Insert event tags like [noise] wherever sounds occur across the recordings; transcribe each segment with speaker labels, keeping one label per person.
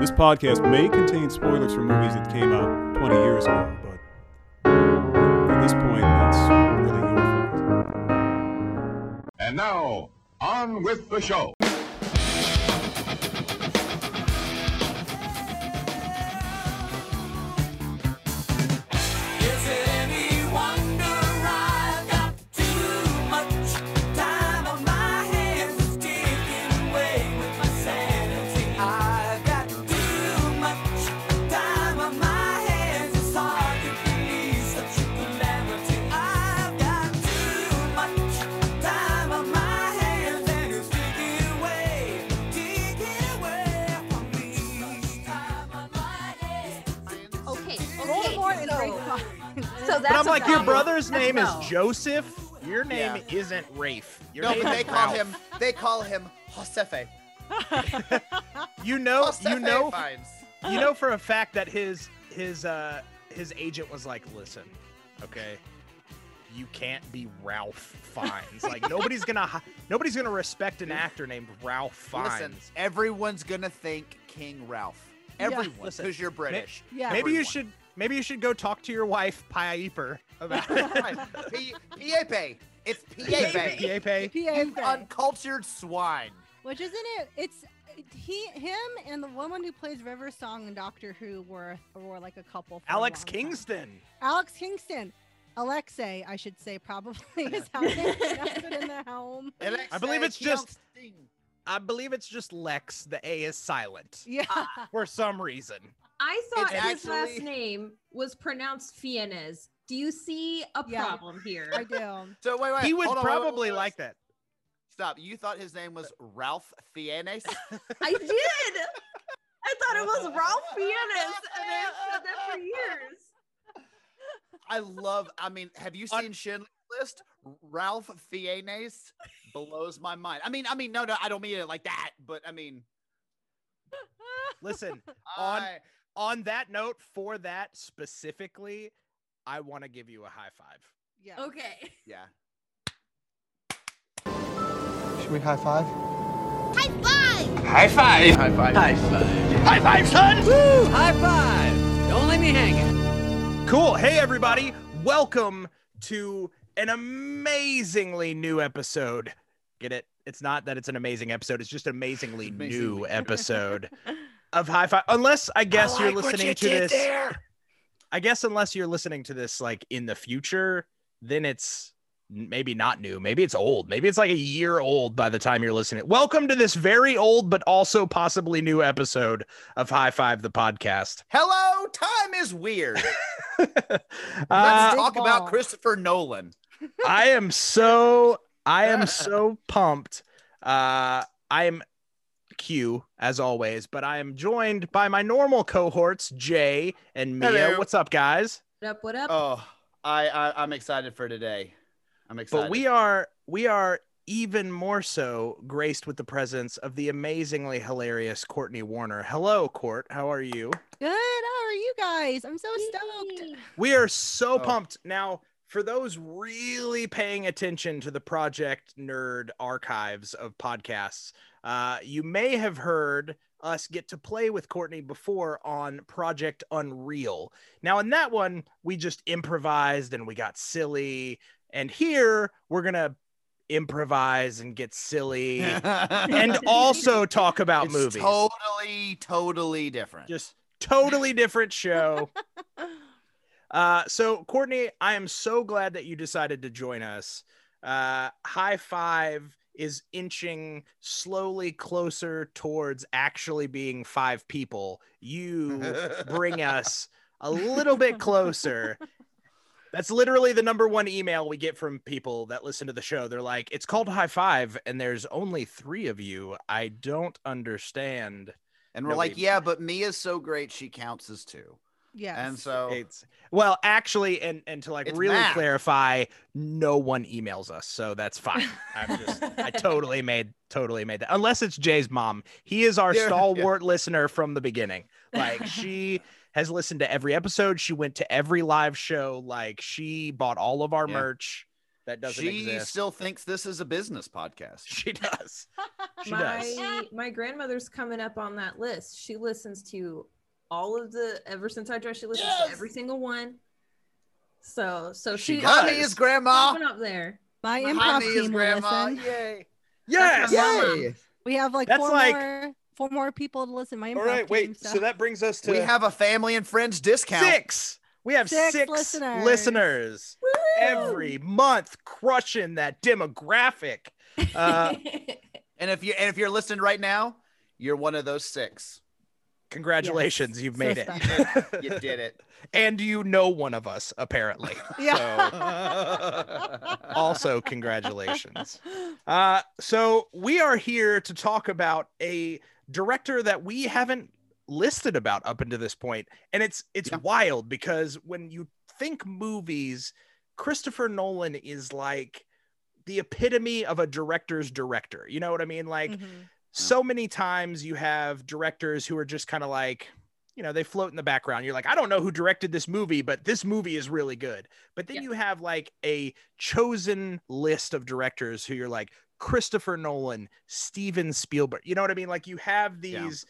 Speaker 1: this podcast may contain spoilers for movies that came out 20 years ago, but at this point, that's really your fault.
Speaker 2: And now, on with the show.
Speaker 3: Joseph. Your name
Speaker 4: Yeah.
Speaker 3: isn't Rafe. Your
Speaker 4: No,
Speaker 3: name
Speaker 4: but they call
Speaker 3: Ralph.
Speaker 4: him. They call him Josefe. [laughs]
Speaker 3: You know,
Speaker 4: Josefe
Speaker 3: you know,
Speaker 4: Fiennes.
Speaker 3: you know for a fact that his his uh his agent was like, listen, okay, you can't be Ralph Fiennes. Like nobody's gonna nobody's gonna respect an actor named Ralph Fiennes.
Speaker 4: Listen, everyone's gonna think King Ralph. Everyone,
Speaker 3: Listen,
Speaker 4: because you're British.
Speaker 5: Yeah.
Speaker 3: maybe you should maybe you should go talk to your wife Piper about [laughs] it.
Speaker 4: Right. P- Piepe. It's Piepe.
Speaker 3: Piepe.
Speaker 4: You
Speaker 5: PA
Speaker 4: uncultured swine.
Speaker 5: Which isn't it? It's he, him, and the woman who plays River Song in Doctor Who were were like a couple. For a
Speaker 3: Alex
Speaker 5: long time.
Speaker 3: Kingston.
Speaker 5: Alex Kingston. Alexei, I should say, probably [laughs] is how they [laughs] pronounced it in the helm.
Speaker 3: I believe it's just-
Speaker 4: Kingston.
Speaker 3: I believe it's just Lex. The A is silent
Speaker 5: Yeah.
Speaker 3: Uh, for some reason.
Speaker 6: I thought
Speaker 4: It's
Speaker 6: his last name was pronounced Fiennes. Do you see a
Speaker 5: Yeah.
Speaker 6: problem here?
Speaker 5: I do. [laughs]
Speaker 4: So wait, wait.
Speaker 3: he
Speaker 4: was on, wait, wait,
Speaker 3: probably
Speaker 4: wait, wait.
Speaker 3: like that.
Speaker 4: Stop. You thought his name was Ralph Fiennes? [laughs]
Speaker 6: I did. I thought it was Ralph Fiennes, and I said that for years.
Speaker 4: I love. I mean, have you
Speaker 3: Un-
Speaker 4: seen Schindler's List? Ralph Fiennes blows my mind. I mean, I mean, no, no, I don't mean it like that, but I mean, [laughs]
Speaker 3: Listen, [laughs] on
Speaker 4: I,
Speaker 3: on that note, for that specifically, I want to give you a high five.
Speaker 5: Yeah.
Speaker 6: Okay.
Speaker 4: yeah.
Speaker 7: Should we high five?
Speaker 2: High five.
Speaker 4: High five.
Speaker 2: High five, High five! High five, son. Woo! High five! Don't let me hang it.
Speaker 3: Cool. Hey, everybody. Welcome to an amazingly new episode. Get it? It's not that it's an amazing episode, it's just an amazingly new [laughs] episode of High Five. Unless I guess you're
Speaker 4: like what
Speaker 3: listening
Speaker 4: you
Speaker 3: to
Speaker 4: did
Speaker 3: this.
Speaker 4: there.
Speaker 3: I guess unless you're listening to this like in the future, then it's maybe not new. Maybe it's old. Maybe it's like a year old by the time you're listening. Welcome to this very old but also possibly new episode of High Five the podcast.
Speaker 4: Hello, time is weird. [laughs] Let's
Speaker 3: Uh,
Speaker 4: talk
Speaker 5: Big
Speaker 4: about. Christopher Nolan.
Speaker 3: I am so I am so pumped. Uh I am Q as always, but I am joined by my normal cohorts, Jay and Mia.
Speaker 4: Hello.
Speaker 3: What's up, guys?
Speaker 6: What up? What up?
Speaker 4: Oh, I, I I'm excited for today. I'm excited.
Speaker 3: But we are we are even more so graced with the presence of the amazingly hilarious Courtney Warner. Hello, Court. How are you?
Speaker 5: Good. How are you guys? I'm so stoked.
Speaker 3: We are so
Speaker 4: Oh.
Speaker 3: pumped. Now, for those really paying attention to the Project Nerd archives of podcasts, uh, you may have heard us get to play with Courtney before on Project Unreal. Now, in that one, we just improvised and we got silly. And here, we're going to improvise and get silly and [laughs] also talk about
Speaker 4: it's
Speaker 3: movies.
Speaker 4: totally, totally different.
Speaker 3: Just totally different show. [laughs] Uh, so Courtney, I am so glad that you decided to join us. Uh, high five is inching slowly closer towards actually being five people. You [laughs] bring us a little bit closer. That's literally the number one email we get from people that listen to the show. They're like, it's called High Five, and there's only three of you. I don't understand.
Speaker 4: and we're
Speaker 3: no,
Speaker 4: like,
Speaker 3: we-
Speaker 4: yeah, but Mia's so great, she counts as two.
Speaker 5: Yes.
Speaker 4: And so
Speaker 3: It's well, actually, and and to like really
Speaker 4: math.
Speaker 3: clarify, no one emails us, so that's fine. I'm just, I [laughs] totally made, totally made that. Unless it's Jay's mom, he is our
Speaker 4: Yeah, yeah.
Speaker 3: stalwart listener from the beginning. Like [laughs] she has listened to every episode. She went to every live show. Like she bought all of our
Speaker 4: Yeah.
Speaker 3: merch that doesn't
Speaker 4: she
Speaker 3: exist.
Speaker 4: still thinks this is a business podcast. [laughs]
Speaker 3: she does. She
Speaker 8: my
Speaker 3: does.
Speaker 8: my grandmother's coming up on that list. She listens to all of the ever since I dressed, she listens
Speaker 4: Yes!
Speaker 8: to every single one. So so
Speaker 3: She
Speaker 8: she,
Speaker 3: does.
Speaker 4: Honey is grandma.
Speaker 8: up there.
Speaker 5: My improv
Speaker 4: Honey is
Speaker 5: team
Speaker 4: grandma.
Speaker 5: listen.
Speaker 4: Yay.
Speaker 3: Yes.
Speaker 8: That's my mom.
Speaker 4: Yay.
Speaker 5: We have like
Speaker 3: That's
Speaker 5: four
Speaker 3: like-
Speaker 5: more four more people to listen. My improv
Speaker 3: All right,
Speaker 5: team,
Speaker 3: wait.
Speaker 5: so.
Speaker 3: So that brings us to
Speaker 4: We have a family and friends discount.
Speaker 3: six. We have
Speaker 5: Six
Speaker 3: six,
Speaker 5: listeners.
Speaker 3: listeners, every month, crushing that demographic. Uh, [laughs]
Speaker 4: And if you and if you're listening right now, you're one of those six.
Speaker 3: Congratulations, you've
Speaker 5: So
Speaker 3: made it. [laughs]
Speaker 4: You did it.
Speaker 3: and you know one of us, apparently. [laughs]
Speaker 5: Yeah.
Speaker 3: also, congratulations. Uh, so we are here to talk about a director that we haven't listed about up until this point, and it's it's
Speaker 4: Yeah.
Speaker 3: wild because when you think movies, Christopher Nolan is like the epitome of a director's director. You know what I mean? Like
Speaker 5: Mhm.
Speaker 3: So many times you have directors who are just kind of like you know they float in the background you're like i don't know who directed this movie but this movie is really good but then
Speaker 8: Yeah.
Speaker 3: you have like a chosen list of directors who you're like christopher nolan steven spielberg you know what i mean like you have
Speaker 4: Yeah.
Speaker 3: these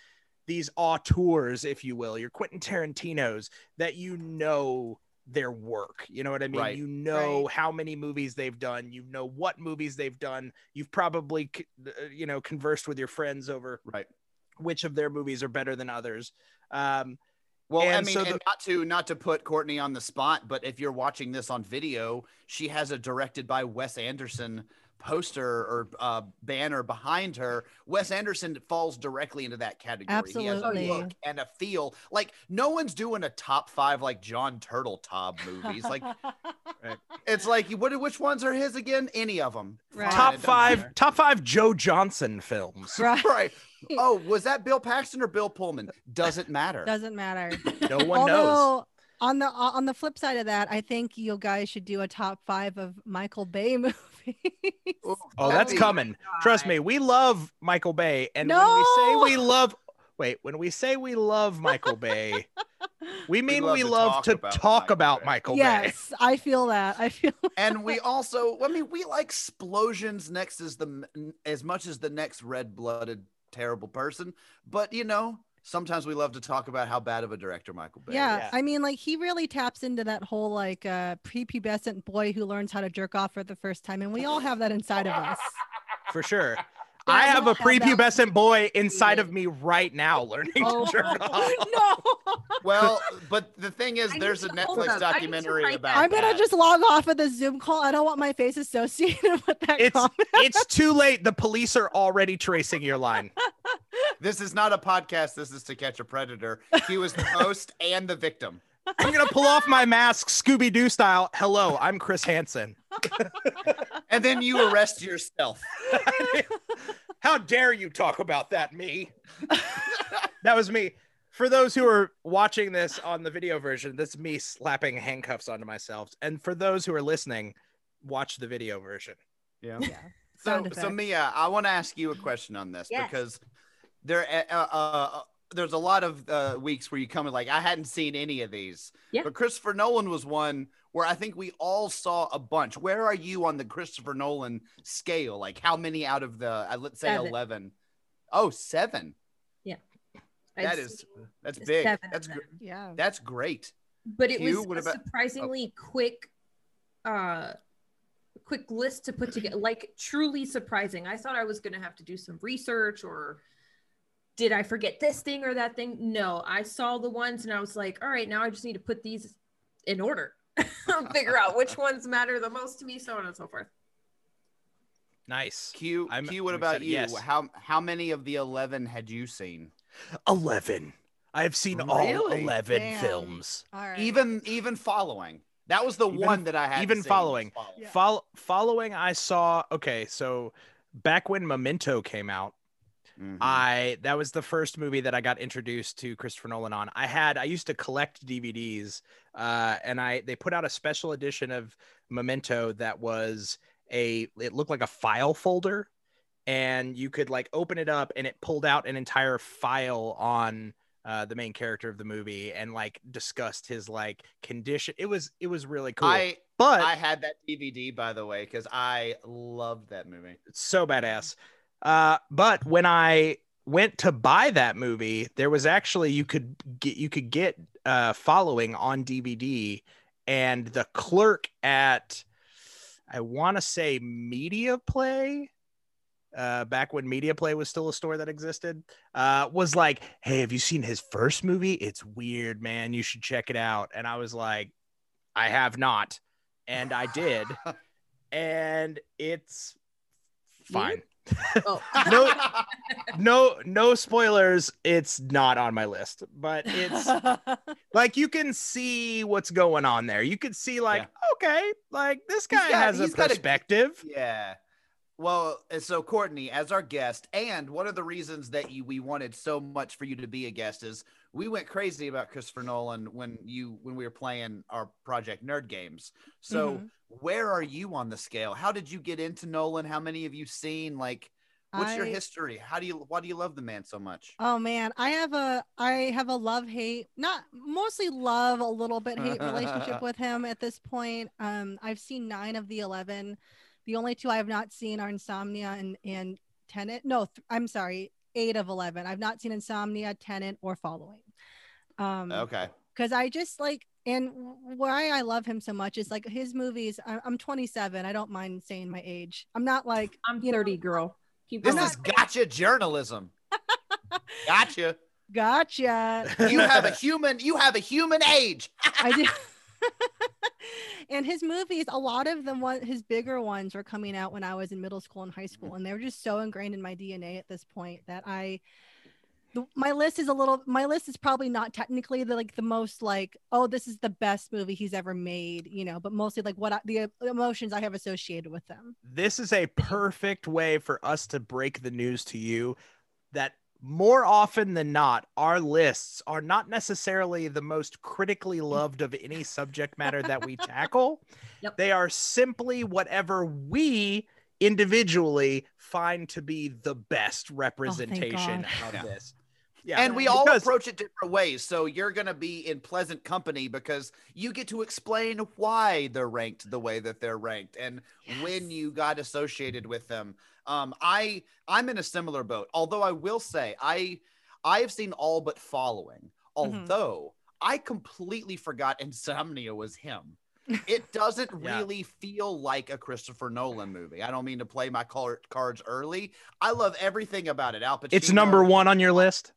Speaker 3: these auteurs if you will your quentin tarantino's that you know their work you know what i mean
Speaker 4: Right.
Speaker 3: you know how many movies they've done you know what movies they've done you've probably uh, you know conversed with your friends over
Speaker 4: Right.
Speaker 3: which of their movies are better than others um
Speaker 4: Well, I mean,
Speaker 3: so
Speaker 4: and
Speaker 3: the-
Speaker 4: not to not to put Courtney on the spot, but if you're watching this on video, she has a directed by Wes Anderson poster or uh, banner behind her. Wes Anderson falls directly into that category. He has
Speaker 5: Absolutely.
Speaker 4: a look and a feel. Like no one's doing a top five like John Turteltaub movies. Like [laughs] it's like what? Which ones are his again? Any of them?
Speaker 5: Right.
Speaker 3: top five
Speaker 4: matter.
Speaker 3: top five joe johnston films
Speaker 5: right. [laughs]
Speaker 4: Right. [laughs] Oh, was that Bill Paxton or Bill Pullman? Doesn't matter.
Speaker 5: Doesn't matter.
Speaker 3: no one knows
Speaker 5: on the on the flip side of that, I think you guys should do a top five of Michael Bay movies.
Speaker 4: Ooh,
Speaker 3: oh
Speaker 4: that'd
Speaker 3: that's
Speaker 4: be-
Speaker 3: coming. trust me we love michael bay and when we say we love wait when we say we love michael bay [laughs] we mean
Speaker 4: love
Speaker 3: we
Speaker 4: to
Speaker 3: love
Speaker 4: talk
Speaker 3: to
Speaker 4: about
Speaker 3: talk
Speaker 4: Michael
Speaker 3: about
Speaker 4: Bay.
Speaker 3: michael bay.
Speaker 5: Yes, I feel that. I feel [laughs]
Speaker 4: and we also i mean we like explosions next as the as much as the next red-blooded terrible person but you know sometimes we love to talk about how bad of a director michael bay
Speaker 5: yeah,
Speaker 3: Yeah.
Speaker 5: I mean, like he really taps into that whole like uh prepubescent boy who learns how to jerk off for the first time, and we all have that inside of us.
Speaker 3: for sure [laughs]
Speaker 5: Yeah,
Speaker 3: I have a
Speaker 5: have that
Speaker 3: prepubescent boy inside of [laughs] me right now learning
Speaker 5: Oh,
Speaker 3: to jerk [laughs] off.
Speaker 5: no,
Speaker 4: well but the thing is
Speaker 8: I
Speaker 4: there's a netflix
Speaker 8: up, to
Speaker 4: documentary about
Speaker 5: I'm gonna
Speaker 4: that.
Speaker 5: just log off of the Zoom call. I don't want my face associated with that
Speaker 3: It's
Speaker 5: comment.
Speaker 3: it's too late. The police are already tracing your line.
Speaker 4: This is not a podcast this is to catch a predator he was the [laughs] host and the victim
Speaker 3: I'm gonna pull off my mask, Scooby Doo style. Hello, I'm Chris Hansen. [laughs]
Speaker 4: and then you arrest yourself [laughs]
Speaker 3: How dare you talk about that, me? that was me. For those who are watching this on the video version, that's me slapping handcuffs onto myself. And for those who are listening, watch the video version.
Speaker 4: yeah So, so. Mia, I want to ask you a question on this
Speaker 8: Yes.
Speaker 4: because there, uh, uh, uh, there's a lot of uh, weeks where you come in like I hadn't seen any of these,
Speaker 8: Yeah.
Speaker 4: but Christopher Nolan was one where I think we all saw a bunch. Where are you on the Christopher Nolan scale? Like how many out of the uh, let's say
Speaker 8: Seven.
Speaker 4: eleven? Oh, seven. That
Speaker 8: I'd
Speaker 4: is that's big. That's gr-
Speaker 5: yeah.
Speaker 4: that's great.
Speaker 8: but it
Speaker 4: Hugh,
Speaker 8: was
Speaker 4: what
Speaker 8: a
Speaker 4: about-
Speaker 8: surprisingly quick uh quick list to put together like truly surprising i thought i was going to have to do some research or did i forget this thing or that thing no i saw the ones and i was like all right now i just need to put these in order [laughs] figure out which [laughs] ones matter the most to me so on and so forth
Speaker 3: Nice.
Speaker 4: Q,
Speaker 3: I'm-
Speaker 4: Q. What
Speaker 3: I'm
Speaker 4: about
Speaker 3: excited.
Speaker 4: you?
Speaker 3: Yes.
Speaker 4: How how many of the eleven had you seen?
Speaker 3: 11. I have seen all 11
Speaker 5: Damn.
Speaker 3: films.
Speaker 5: All right.
Speaker 4: Even even following. That was the
Speaker 3: Even-
Speaker 4: one that I had.
Speaker 3: even following.
Speaker 5: Yeah.
Speaker 3: Fol- following, I saw. Okay, so back when Memento came out,
Speaker 4: Mhm.
Speaker 3: I that was the first movie that I got introduced to Christopher Nolan on. I had I used to collect DVDs, uh, and I they put out a special edition of Memento that was a it looked like a file folder, and you could like open it up and it pulled out an entire file on uh, the main character of the movie and like discussed his like condition. It was it was really cool.
Speaker 4: I
Speaker 3: but
Speaker 4: I had that DVD by the way because I loved that movie.
Speaker 3: It's so badass. Uh, but when I went to buy that movie, there was actually you could get you could get uh following on DVD, and the clerk at I want to say Media Play. Uh, back when Media Play was still a store that existed, uh, was like, "Hey, have you seen his first movie? It's weird, man. You should check it out." And I was like, "I have not," and I did, [laughs] and it's fine.
Speaker 8: Oh, [laughs]
Speaker 3: No, no, no spoilers. It's not on my list, but it's [laughs] like you can see what's going on there. You can see like, okay, like this guy
Speaker 4: got-
Speaker 3: has a
Speaker 4: he's a-
Speaker 3: perspective.
Speaker 4: Yeah. Well, so Courtney, as our guest, and one of the reasons that you we wanted so much for you to be a guest is we went crazy about Christopher Nolan when you when we were playing our Project Nerd games. So
Speaker 5: Mhm.
Speaker 4: where are you on the scale? How did you get into Nolan? How many have you seen? Like, what's your history? How do you why do you love the man so much?
Speaker 5: Oh man, I have a I have a love hate, not mostly love, a little bit hate [laughs] relationship with him at this point. Um, I've seen nine of the eleven. The only two I have not seen are Insomnia and and Tenet. No, th- I'm sorry, eight of eleven. I've not seen Insomnia, Tenet, or Following. Um,
Speaker 4: Okay.
Speaker 5: because I just like and why I love him so much is like his movies. I, I'm 27. I don't mind saying my age. I'm not like
Speaker 8: I'm
Speaker 5: you know,
Speaker 8: 30, girl. Keep
Speaker 4: This
Speaker 8: going.
Speaker 4: is gotcha journalism. gotcha. [laughs]
Speaker 5: gotcha.
Speaker 4: You have a human you have a human age. [laughs]
Speaker 5: I do. [laughs] and his movies, a lot of them, one his bigger ones were coming out when I was in middle school and high mm-hmm. school, and they were just so ingrained in my DNA at this point that I. The, my list is a little. My list is probably not technically the like the most like oh this is the best movie he's ever made you know but mostly like what I, the emotions I have associated with them.
Speaker 3: This is a perfect way for us to break the news to you that more often than not, our lists are not necessarily the most critically loved of any subject matter that we tackle. [laughs]
Speaker 8: Yep.
Speaker 3: They are simply whatever we individually find to be the best oh, representation
Speaker 5: God.
Speaker 3: of
Speaker 4: Yeah.
Speaker 3: this. Yeah.
Speaker 4: and we all
Speaker 3: because-
Speaker 4: approach it different ways. So you're going to be in pleasant company because you get to explain why they're ranked the way that they're ranked and when you got associated with them. Um, I I'm in a similar boat. Although I will say I I have seen all but following. Although I completely forgot Insomnia was him. [laughs] It doesn't
Speaker 3: Yeah.
Speaker 4: really feel like a Christopher Nolan movie. I don't mean to play my car- cards early. I love everything about it. Al Pacino.
Speaker 3: it's number one on your list.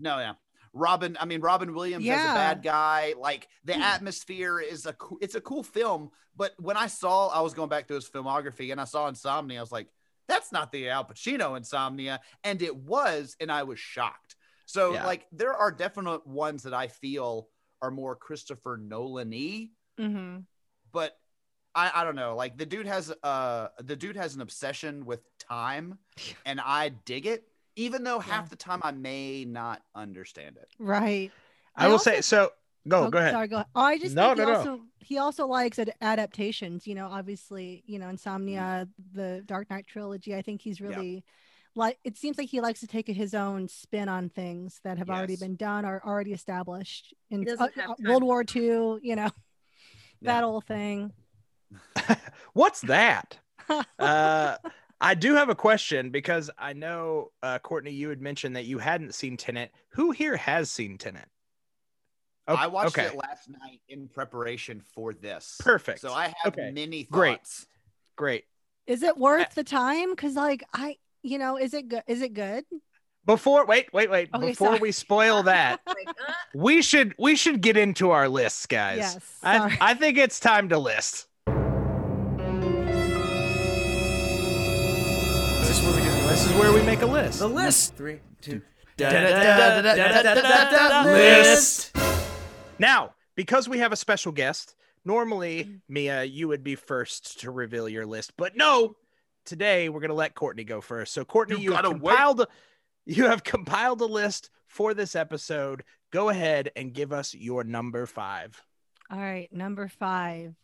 Speaker 4: No, yeah. Robin, I mean Robin Williams as
Speaker 5: Yeah.
Speaker 4: a bad guy. Like the atmosphere is a cool, it's a cool film. But when I saw, I was going back to his filmography and I saw Insomnia, I was like, that's not the Al Pacino Insomnia, and it was, and I was shocked. So
Speaker 3: Yeah.
Speaker 4: like there are definite ones that I feel are more Christopher Nolan-y,
Speaker 5: Mm-hmm.
Speaker 4: but I, I don't know. Like the dude has uh the dude has an obsession with time, [laughs] and I dig it, even though half the time I may not understand it.
Speaker 5: Right.
Speaker 3: I,
Speaker 5: I
Speaker 3: will
Speaker 5: also-
Speaker 3: say so. Go,
Speaker 5: Oh,
Speaker 3: go ahead.
Speaker 5: Sorry, go ahead. Oh, I just
Speaker 3: No,
Speaker 5: think he
Speaker 3: no, no.
Speaker 5: also he also likes ad- adaptations. You know, obviously, you know, Insomnia, the Dark Knight trilogy. I think he's
Speaker 4: Yeah.
Speaker 5: really like. It seems like he likes to take his own spin on things that have already been done or already established in uh, uh, World War II. You know, [laughs] that
Speaker 4: Yeah.
Speaker 5: whole thing. [laughs]
Speaker 3: What's that? [laughs] uh, I do have a question because I know uh, Courtney, you had mentioned that you hadn't seen Tenet. Who here has seen Tenet? Okay.
Speaker 4: I watched
Speaker 3: okay.
Speaker 4: it last night in preparation for this.
Speaker 3: Perfect.
Speaker 4: So I have
Speaker 3: okay.
Speaker 4: many thoughts.
Speaker 3: Great. Great.
Speaker 5: Is it worth the time? Because like I, you know, is it good? Is it good?
Speaker 3: Before wait, wait, wait.
Speaker 5: Okay,
Speaker 3: before
Speaker 5: sorry.
Speaker 3: we spoil that, we should we should get into our lists, guys.
Speaker 5: Yes. Sorry.
Speaker 3: I, I think it's time to list.
Speaker 9: This Is where we do the list?
Speaker 3: This is where we make a list.
Speaker 9: The list. Three, two. Da, da, da, da, da, da, da, da, da, list. list.
Speaker 3: Now, because we have a special guest, normally mm-hmm. Mia, you would be first to reveal your list, but no, today we're gonna let Courtney go first. So Courtney,
Speaker 4: You
Speaker 3: you, have
Speaker 4: gotta wait.
Speaker 3: compiled you have compiled a list for this episode. Go ahead and give us your number five.
Speaker 5: All right, number five.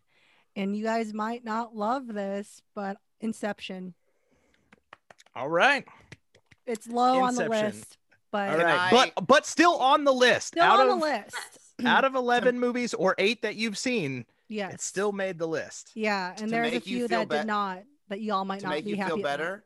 Speaker 5: And you guys might not love this, but Inception.
Speaker 3: All right.
Speaker 5: It's low on the list, but
Speaker 3: right.
Speaker 4: I-
Speaker 3: But but still on the list.
Speaker 5: still
Speaker 3: out
Speaker 5: on
Speaker 3: of
Speaker 5: the list. [clears throat]
Speaker 3: out of 11 movies or 8 that you've seen,
Speaker 5: yeah,
Speaker 3: it still made the list.
Speaker 5: Yeah, and
Speaker 4: To
Speaker 5: there's a few that
Speaker 4: bet-
Speaker 5: did not that y'all might
Speaker 4: to
Speaker 5: not
Speaker 4: make
Speaker 5: be
Speaker 4: you
Speaker 5: happy
Speaker 4: feel
Speaker 5: about.
Speaker 4: better,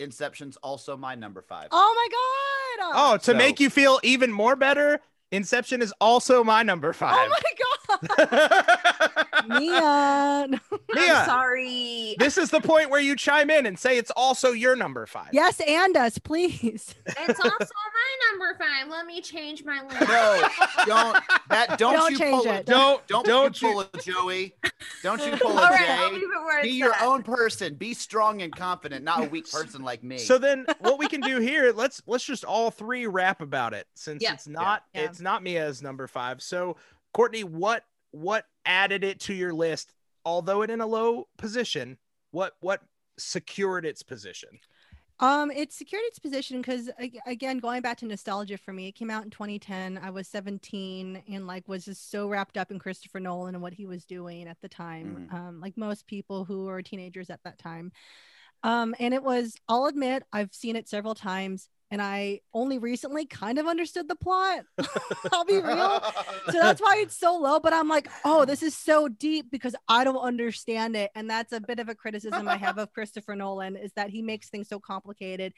Speaker 4: Inception's also my number five.
Speaker 5: Oh my god!
Speaker 3: Oh, to
Speaker 4: So-
Speaker 3: make you feel even more better, Inception is also my number 5.
Speaker 5: Oh my god! [laughs] Mia. [laughs]
Speaker 3: Mia,
Speaker 8: I'm sorry.
Speaker 3: this is the point where you chime in and say it's also your number 5.
Speaker 5: yes, and us, please.
Speaker 8: It's also my number five. Let me change my list.
Speaker 4: No, don't that don't,
Speaker 5: Don't
Speaker 4: you
Speaker 5: change
Speaker 4: pull
Speaker 5: it.
Speaker 4: A,
Speaker 3: Don't
Speaker 4: don't
Speaker 3: don't
Speaker 4: you
Speaker 3: you
Speaker 4: pull a Joey. Don't you [laughs] pull
Speaker 8: All
Speaker 4: a
Speaker 8: right, I'll
Speaker 4: Jay.
Speaker 8: leave it where
Speaker 4: Be
Speaker 8: it's
Speaker 4: your
Speaker 8: at.
Speaker 4: own person. Be strong and confident, not a weak person like me.
Speaker 3: So then what we can do here, let's let's just all three rap about it since
Speaker 8: Yeah.
Speaker 3: it's not
Speaker 5: Yeah.
Speaker 3: it's not Mia's number 5. So Courtney, what what added it to your list although it in a low position? What what secured its position?
Speaker 5: Um, it secured its position because again, going back to nostalgia for me, it came out in 2010. I was 17 and like was just so wrapped up in Christopher Nolan and what he was doing at the time.
Speaker 4: Mhm.
Speaker 5: Um, like most people who were teenagers at that time. Um, and it was, I'll admit, I've seen it several times and I only recently kind of understood the plot. [laughs] I'll be real. So [laughs] that's why it's so low. But I'm like, oh, this is so deep because I don't understand it. And that's a bit of a criticism I have of [laughs] Christopher Nolan is that he makes things so complicated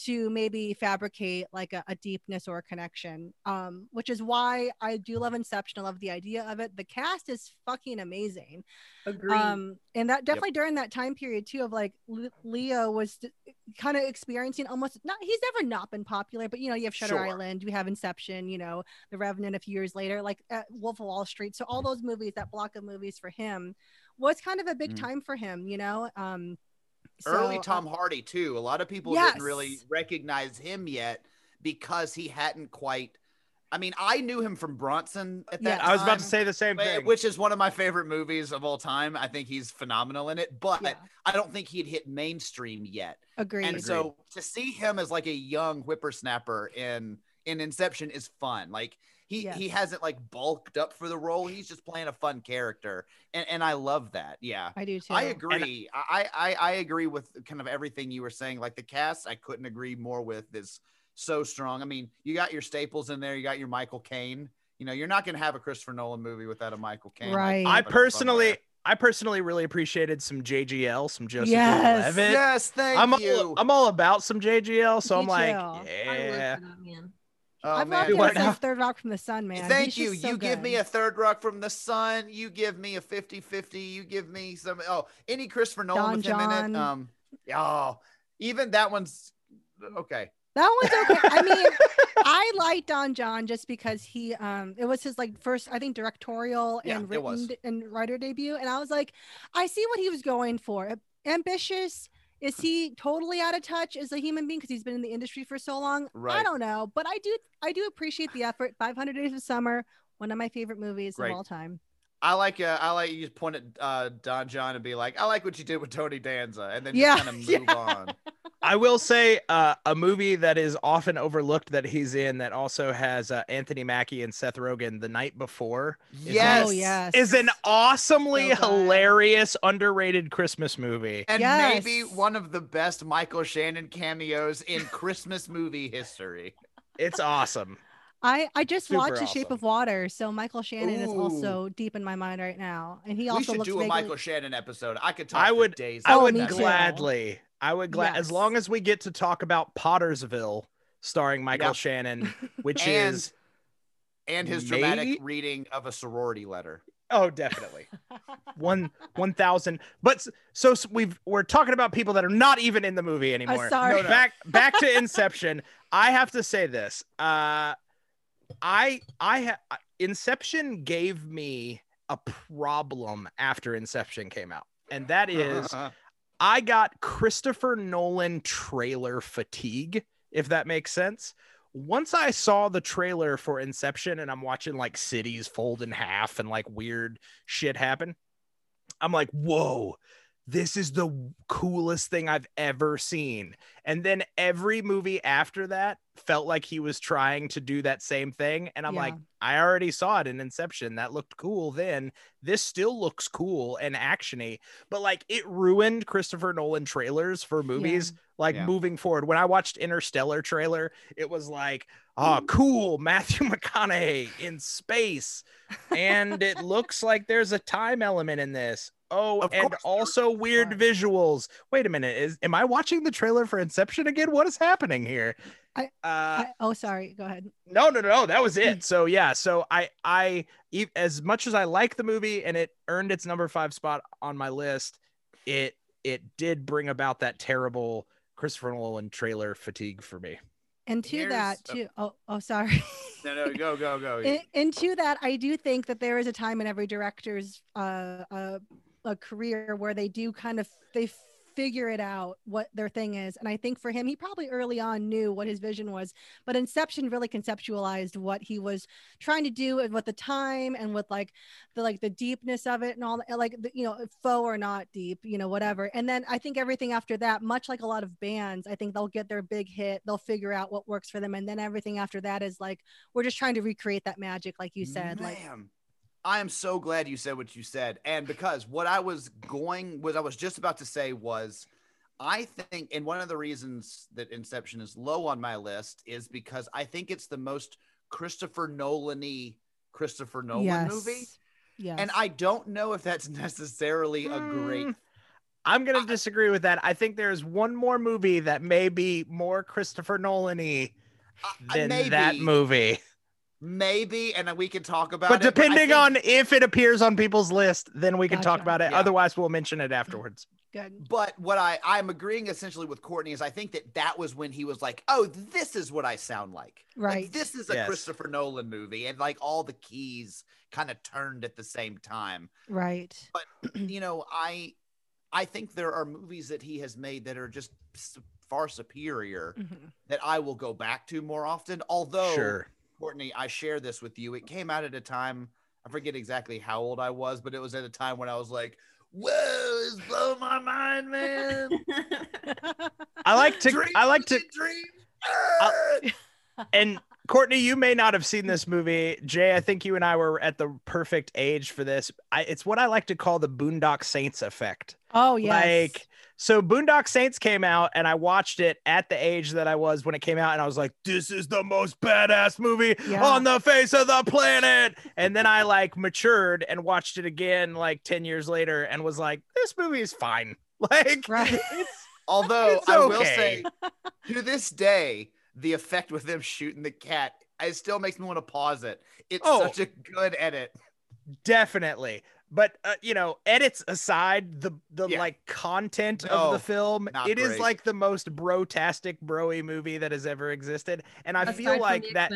Speaker 5: to maybe fabricate like a, a deepness or a connection. Um, which is why I do love Inception. I love the idea of it. The cast is fucking amazing.
Speaker 8: Agreed.
Speaker 5: Um, and that definitely during that time period too of like Le- Leo was kind of experiencing almost not he's never not been popular, but you know, you have Shutter
Speaker 3: Sure.
Speaker 5: Island, you have Inception, you know, The Revenant a few years later, like uh, Wolf of Wall Street. So all those movies, that block of movies for him was kind of a big
Speaker 4: Mm.
Speaker 5: time for him, you know. Um
Speaker 4: Early
Speaker 5: so, uh,
Speaker 4: Tom Hardy too. A lot of people
Speaker 5: Yes.
Speaker 4: didn't really recognize him yet because he hadn't quite. I mean, I knew him from Bronson at that
Speaker 5: Yes.
Speaker 3: I was about to say the same thing.
Speaker 4: which is one of my favorite movies of all time. I think he's phenomenal in it, but
Speaker 5: yeah,
Speaker 4: I don't think he'd hit mainstream yet.
Speaker 5: agreed.
Speaker 4: And so to see him as like a young whippersnapper in in Inception is fun. Like he
Speaker 5: Yes.
Speaker 4: he hasn't like bulked up for the role. He's just playing a fun character, and and I love that. Yeah.
Speaker 5: I do too.
Speaker 4: I agree. I, I I agree with kind of everything you were saying. Like the cast, I couldn't agree more with. Is so strong. I mean, you got your staples in there. You got your Michael Caine. You know, you're not going to have a Christopher Nolan movie without a Michael Caine. like,
Speaker 5: Right.
Speaker 3: I
Speaker 4: popping
Speaker 3: personally. I personally really appreciated some JGL, some Joseph
Speaker 5: Yes.
Speaker 3: Gordon-Levitt.
Speaker 4: yes, thank
Speaker 3: I'm
Speaker 4: you.
Speaker 3: all, I'm all about some JGL, so
Speaker 5: Me
Speaker 3: I'm like,
Speaker 5: too.
Speaker 8: I live
Speaker 3: yeah.
Speaker 8: for that man.
Speaker 4: oh,
Speaker 5: I've
Speaker 4: man.
Speaker 5: loved him since? Third Rock from the Sun, man.
Speaker 4: Thank
Speaker 5: He's
Speaker 4: you.
Speaker 5: so
Speaker 4: you give me a third rock from the sun. You give me a 50-50. You give me some. Oh, any Christopher Nolan
Speaker 5: Don
Speaker 4: with him in it. Um, oh, even that one's okay.
Speaker 5: That one's okay. I [laughs] mean, I like Don Jon just because he um it was his like first I think directorial
Speaker 4: Yeah,
Speaker 5: and written and writer debut and I was like I see what he was going for. Ambitious is he totally out of touch as a human being because he's been in the industry for so long?
Speaker 4: Right.
Speaker 5: I don't know, but I do I do appreciate the effort. 500 Days of Summer, one of my favorite movies
Speaker 4: Great.
Speaker 5: of all time.
Speaker 4: I like uh, I like you just point at uh, Don Jon and be like, I like what you did with Tony Danza, and then
Speaker 5: Yeah,
Speaker 4: kind of [laughs] move
Speaker 5: yeah.
Speaker 4: on.
Speaker 3: I will say uh, a movie that is often overlooked that he's in that also has uh, Anthony Mackie and Seth Rogen the night before. is
Speaker 4: Yes.
Speaker 5: Oh yes.
Speaker 3: Is an awesomely
Speaker 5: So
Speaker 3: hilarious, underrated Christmas movie.
Speaker 4: And
Speaker 5: Yes.
Speaker 4: maybe one of the best Michael Shannon cameos in [laughs] Christmas movie history.
Speaker 3: It's awesome.
Speaker 5: I I just
Speaker 3: Super
Speaker 5: watched The Shape of Water, so Michael Shannon is also deep in my mind right now, and he
Speaker 4: we
Speaker 5: also
Speaker 4: should
Speaker 5: looks
Speaker 4: do a
Speaker 5: vaguely-
Speaker 4: Michael Shannon episode. I could talk
Speaker 3: I
Speaker 4: for
Speaker 3: would-
Speaker 4: days.
Speaker 3: I
Speaker 5: Oh,
Speaker 3: would
Speaker 5: me too.
Speaker 3: gladly. I would glad as long as we get to talk about Pottersville starring Michael
Speaker 4: Yeah.
Speaker 3: Shannon, which [laughs]
Speaker 4: And-
Speaker 3: is
Speaker 4: and his dramatic reading of a sorority letter.
Speaker 3: oh definitely one one thousand. But s- so we've we're talking about people that are not even in the movie anymore.
Speaker 5: sorry.
Speaker 4: No, no.
Speaker 3: Back [laughs] back to Inception. I have to say this. Uh, I I ha- Inception gave me a problem after Inception came out, and that is I got Christopher Nolan trailer fatigue, if that makes sense. Once I saw the trailer for Inception and I'm watching like cities fold in half and like weird shit happen, I'm like, whoa, this is the coolest thing I've ever seen. And then every movie after that felt like he was trying to do that same thing. And I'm like, I already saw it in Inception. That looked cool then. This still looks cool and actiony, but like it ruined Christopher Nolan trailers for movies like
Speaker 4: Yeah.
Speaker 3: moving forward. When I watched Interstellar trailer, it was like, oh, cool, Matthew [laughs] McConaughey in space. And it looks like there's a time element in this. Oh,
Speaker 4: Of
Speaker 3: and also weird
Speaker 5: Right.
Speaker 3: visuals. Wait a minute, is am I watching the trailer for Inception again? What is happening here?
Speaker 5: I-
Speaker 3: uh
Speaker 5: I, oh, sorry. Go ahead.
Speaker 3: no, no, no, that was it. So yeah, so I I as much as I like the movie and it earned its number five spot on my list, it, it did bring about that terrible Christopher Nolan trailer fatigue for me.
Speaker 5: And to
Speaker 4: Here's-
Speaker 5: that,
Speaker 4: oh.
Speaker 5: too. Oh, oh, sorry. [laughs]
Speaker 4: No, no, go, go, go.
Speaker 5: In- and to that, I do think that there is a time in every director's uh, uh, a career where they do kind of they figure it out what their thing is. And I think for him, he probably early on knew what his vision was, but Inception really conceptualized what he was trying to do and with the time and with like the like the deepness of it and all like the, you know faux or not deep, you know whatever. And then I think everything after that, much like a lot of bands, I think they'll get their big hit, they'll figure out what works for them, and then everything after that is like we're just trying to recreate that magic, like you said, like
Speaker 4: I am so glad you said what you said. And because what I was going, was I was just about to say was, I think, and one of the reasons that Inception is low on my list is because I think it's the most Christopher Nolan y Christopher Nolan
Speaker 5: yes.
Speaker 4: movie.
Speaker 5: Yes.
Speaker 4: And I don't know if that's [laughs] necessarily a great.
Speaker 3: Hmm. I'm gonna disagree with that. I think there's one more movie that may be more Christopher Nolan-y
Speaker 4: Uh,
Speaker 3: than
Speaker 4: maybe,
Speaker 3: that movie.
Speaker 4: Maybe, and then we can talk about
Speaker 3: But
Speaker 4: it. I
Speaker 3: depending
Speaker 4: think-
Speaker 3: on if it appears on people's list, then we can talk about it.
Speaker 4: Yeah.
Speaker 3: Otherwise, we'll mention it afterwards. [laughs]
Speaker 5: good.
Speaker 4: But what I I'm agreeing essentially with Courtney is I think that that was when he was like, oh, this is what I sound like. Like,
Speaker 5: Right.
Speaker 4: this is a
Speaker 3: Yes.
Speaker 4: Christopher Nolan movie, and like all the keys kind of turned at the same time.
Speaker 5: Right.
Speaker 4: But [clears throat] you know, I I think there are movies that he has made that are just far superior
Speaker 5: Mhm.
Speaker 4: that I will go back to more often. Although,
Speaker 3: Sure.
Speaker 4: Courtney, I share this with you. It came out at a time I forget exactly how old I was, but it was at a time when I was like, "Whoa, it's blowing my mind, man." [laughs]
Speaker 3: I like to.
Speaker 4: Dreams
Speaker 3: I like to.
Speaker 4: dream.
Speaker 3: I- and Courtney, you may not have seen this movie. Jay, I think you and I were at the perfect age for this. I, it's what I like to call the Boondock Saints effect.
Speaker 5: Oh yeah.
Speaker 3: Like, so Boondock Saints came out, and I watched it at the age that I was when it came out, and I was like, "This is the most badass movie
Speaker 5: Yeah.
Speaker 3: on the face of the planet." And then I like matured and watched it again like ten years later, and was like, "This movie is fine." [laughs] Like,
Speaker 5: Right.
Speaker 4: Although
Speaker 3: It's
Speaker 4: I will say, [laughs] to this day, the effect with them shooting the cat, it still makes me want to pause it. It's
Speaker 3: Oh.
Speaker 4: such a good edit.
Speaker 3: definitely but uh, you know edits aside the the
Speaker 4: Yeah.
Speaker 3: like content
Speaker 4: No,
Speaker 3: of the film
Speaker 4: not
Speaker 3: it is
Speaker 4: great.
Speaker 3: like the most brotastic broy movie that has ever existed and i
Speaker 8: Aside
Speaker 3: feel like that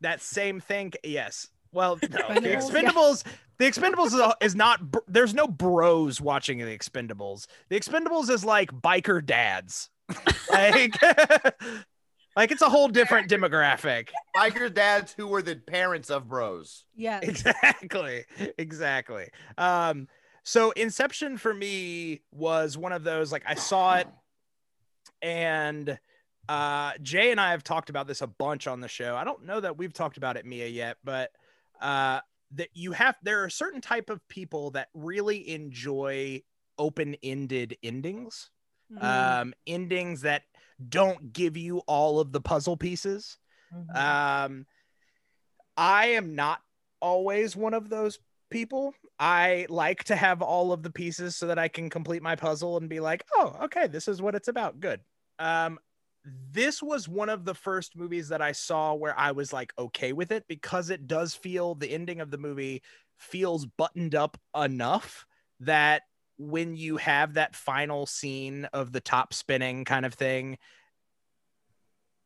Speaker 3: that same thing yes well [laughs] no, the
Speaker 5: Expendables, yeah.
Speaker 3: the expendables is, a- is not there's no bros watching the expendables the expendables is like biker dads [laughs] like [laughs] like it's a whole different [laughs] demographic
Speaker 4: Biker dads who were the parents of bros.
Speaker 5: Yeah.
Speaker 3: exactly exactly um so inception for me was one of those like i saw it and uh jay and i have talked about this a bunch on the show i don't know that we've talked about it mia yet but uh that you have there are certain type of people that really enjoy open-ended endings
Speaker 5: Mhm.
Speaker 3: um endings that don't give you all of the puzzle pieces
Speaker 8: Mm-hmm.
Speaker 3: um, I am not always one of those people. I like to have all of the pieces so that I can complete my puzzle and be like, oh, okay, this is what it's about. Good. Um, this was one of the first movies that I saw where I was like okay with it because it does feel the ending of the movie feels buttoned up enough that when you have that final scene of the top spinning kind of thing,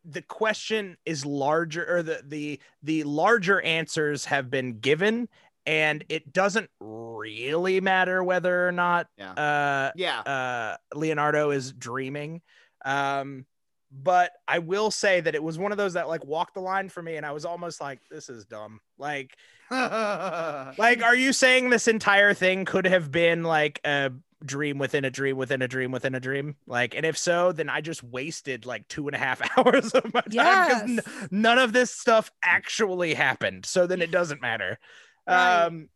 Speaker 3: the question is larger or the the the larger answers have been given and it doesn't really matter whether or not
Speaker 4: Yeah.
Speaker 3: uh
Speaker 4: Yeah.
Speaker 3: uh Leonardo is dreaming um but I will say that it was one of those that like walked the line for me and I was almost like this is dumb like [laughs] like are you saying this entire thing could have been like a dream within a dream within a dream within a dream? Like, and if so, then I just wasted like two and a half [laughs] hours of my time because
Speaker 5: Yes.
Speaker 3: none of this stuff actually happened. So then it doesn't matter.
Speaker 5: Right.
Speaker 3: Um,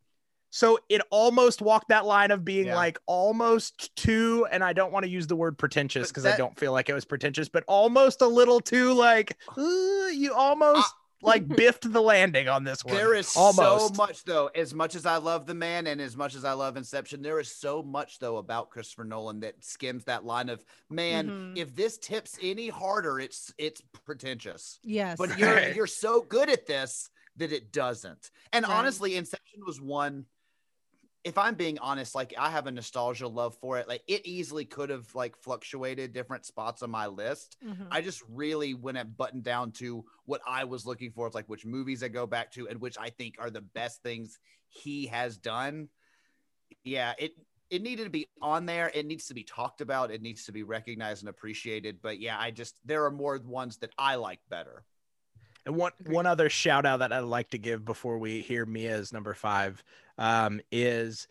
Speaker 3: so it almost walked that line of being
Speaker 4: Yeah.
Speaker 3: like almost too, and I don't want to use the word pretentious because I don't feel like it was pretentious, but almost a little too like uh, you almost like [laughs] biffed the landing on this one.
Speaker 4: There is
Speaker 3: almost.
Speaker 4: so much though. As much as I love the man and as much as I love Inception, there is so much though about Christopher Nolan that skims that line of man.
Speaker 5: Mhm.
Speaker 4: If this tips any harder, it's it's pretentious.
Speaker 5: Yes.
Speaker 4: But you're you're so good at this that it doesn't. And
Speaker 5: Right.
Speaker 4: honestly, Inception was one. If I'm being honest, like I have a nostalgia love for it. Like it easily could have like fluctuated different spots on my list.
Speaker 5: Mhm.
Speaker 4: I just really went at button down to what I was looking for. It's like which movies I go back to and which I think are the best things he has done. Yeah, it it needed to be on there. It needs to be talked about. It needs to be recognized and appreciated. But yeah, I just there are more ones that I like better.
Speaker 3: And one one other shout out that I'd like to give before we hear Mia's number five um, is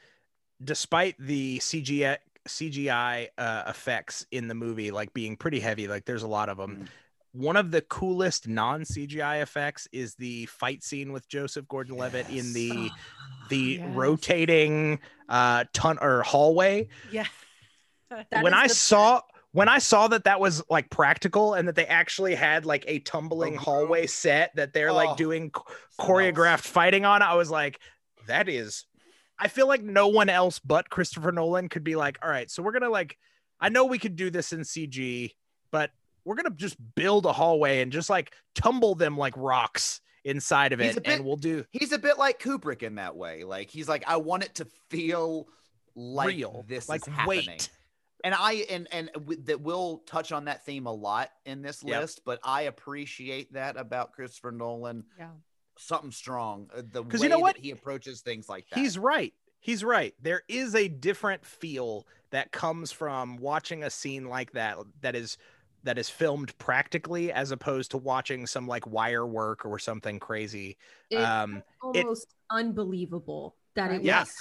Speaker 3: despite the CGI CGI uh, effects in the movie like being pretty heavy, like there's a lot of them.
Speaker 4: Mm.
Speaker 3: One of the coolest non CGI effects is the fight scene with Joseph Gordon-Levitt in the [gasps] the
Speaker 5: Yes.
Speaker 3: rotating uh ton or hallway
Speaker 5: yeah. [laughs]
Speaker 8: That
Speaker 3: when I
Speaker 8: the-
Speaker 3: saw when I saw that that was like practical and that they actually had like a tumbling
Speaker 4: room.
Speaker 3: hallway set that they're
Speaker 4: Oh,
Speaker 3: like doing choreographed fighting on, I was like, that is. I feel like no one else but Christopher Nolan could be like, all right, so we're gonna like, I know we could do this in CG, but we're gonna just build a hallway and just like tumble them like rocks inside of it,
Speaker 4: bit-
Speaker 3: and we'll do
Speaker 4: He's a bit like Kubrick in that way. Like he's like, I want it to feel like
Speaker 3: real,
Speaker 4: this
Speaker 3: like
Speaker 4: is happening.
Speaker 3: weight.
Speaker 4: and I and and w- that we'll touch on that theme a lot in this
Speaker 3: Yep.
Speaker 4: list, but I appreciate that about Christopher Nolan.
Speaker 5: Yeah.
Speaker 4: Something strong, The way
Speaker 3: you know what?
Speaker 4: that he approaches things like that.
Speaker 3: He's right. He's right. There is a different feel that comes from watching a scene like that that is that is filmed practically as opposed to watching some like wire work or something crazy.
Speaker 8: It's
Speaker 3: Um it-
Speaker 8: almost unbelievable that it
Speaker 5: Right.
Speaker 8: was,
Speaker 3: Yes.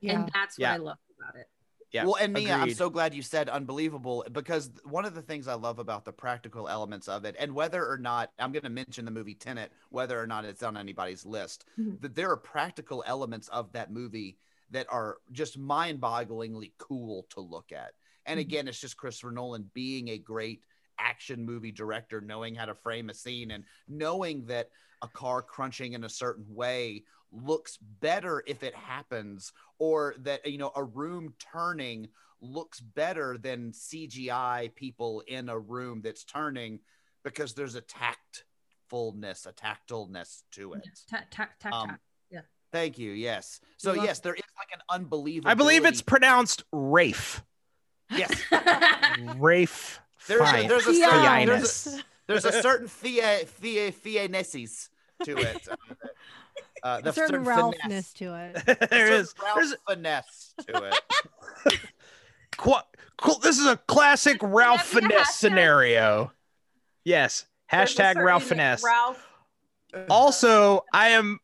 Speaker 5: Yeah.
Speaker 8: and that's what
Speaker 3: Yeah.
Speaker 8: I love about it.
Speaker 3: Yeah.
Speaker 4: well, and Mia, I'm so glad you said unbelievable because one of the things I love about the practical elements of it, and whether or not I'm going to mention the movie Tenet, whether or not it's on anybody's list,
Speaker 8: Mhm.
Speaker 4: that there are practical elements of that movie that are just mind-bogglingly cool to look at. And
Speaker 8: Mhm.
Speaker 4: again, it's just Christopher Nolan being a great action movie director, knowing how to frame a scene and knowing that a car crunching in a certain way looks better if it happens or that you know a room turning looks better than CGI people in a room that's turning because there's a tactfulness, a tactileness to it.
Speaker 8: Tack, tack, tack,
Speaker 4: Um,
Speaker 8: tack. Yeah.
Speaker 4: Thank you. Yes. So
Speaker 8: love-
Speaker 4: yes, there is like an unbelievable.
Speaker 3: I believe it's pronounced Rafe.
Speaker 4: yes. [laughs]
Speaker 3: Rafe.
Speaker 4: There's a,
Speaker 3: Fine-
Speaker 4: there's a certain,
Speaker 3: Fiennes.
Speaker 4: there's a, there's a certain fie fie fiennesses to it. [laughs] Uh, that- uh,
Speaker 5: a certain
Speaker 4: finesse.
Speaker 5: Ralphness to it.
Speaker 3: there
Speaker 4: Certain
Speaker 3: is.
Speaker 4: Ralph
Speaker 3: There's
Speaker 4: finesse to it. [laughs] [laughs]
Speaker 3: qu- cool. This is a classic [laughs] Ralph
Speaker 8: that
Speaker 3: finesse scenario. Yes. Hashtag Ralph
Speaker 8: certain
Speaker 3: finesse.
Speaker 8: Ralph.
Speaker 3: also i am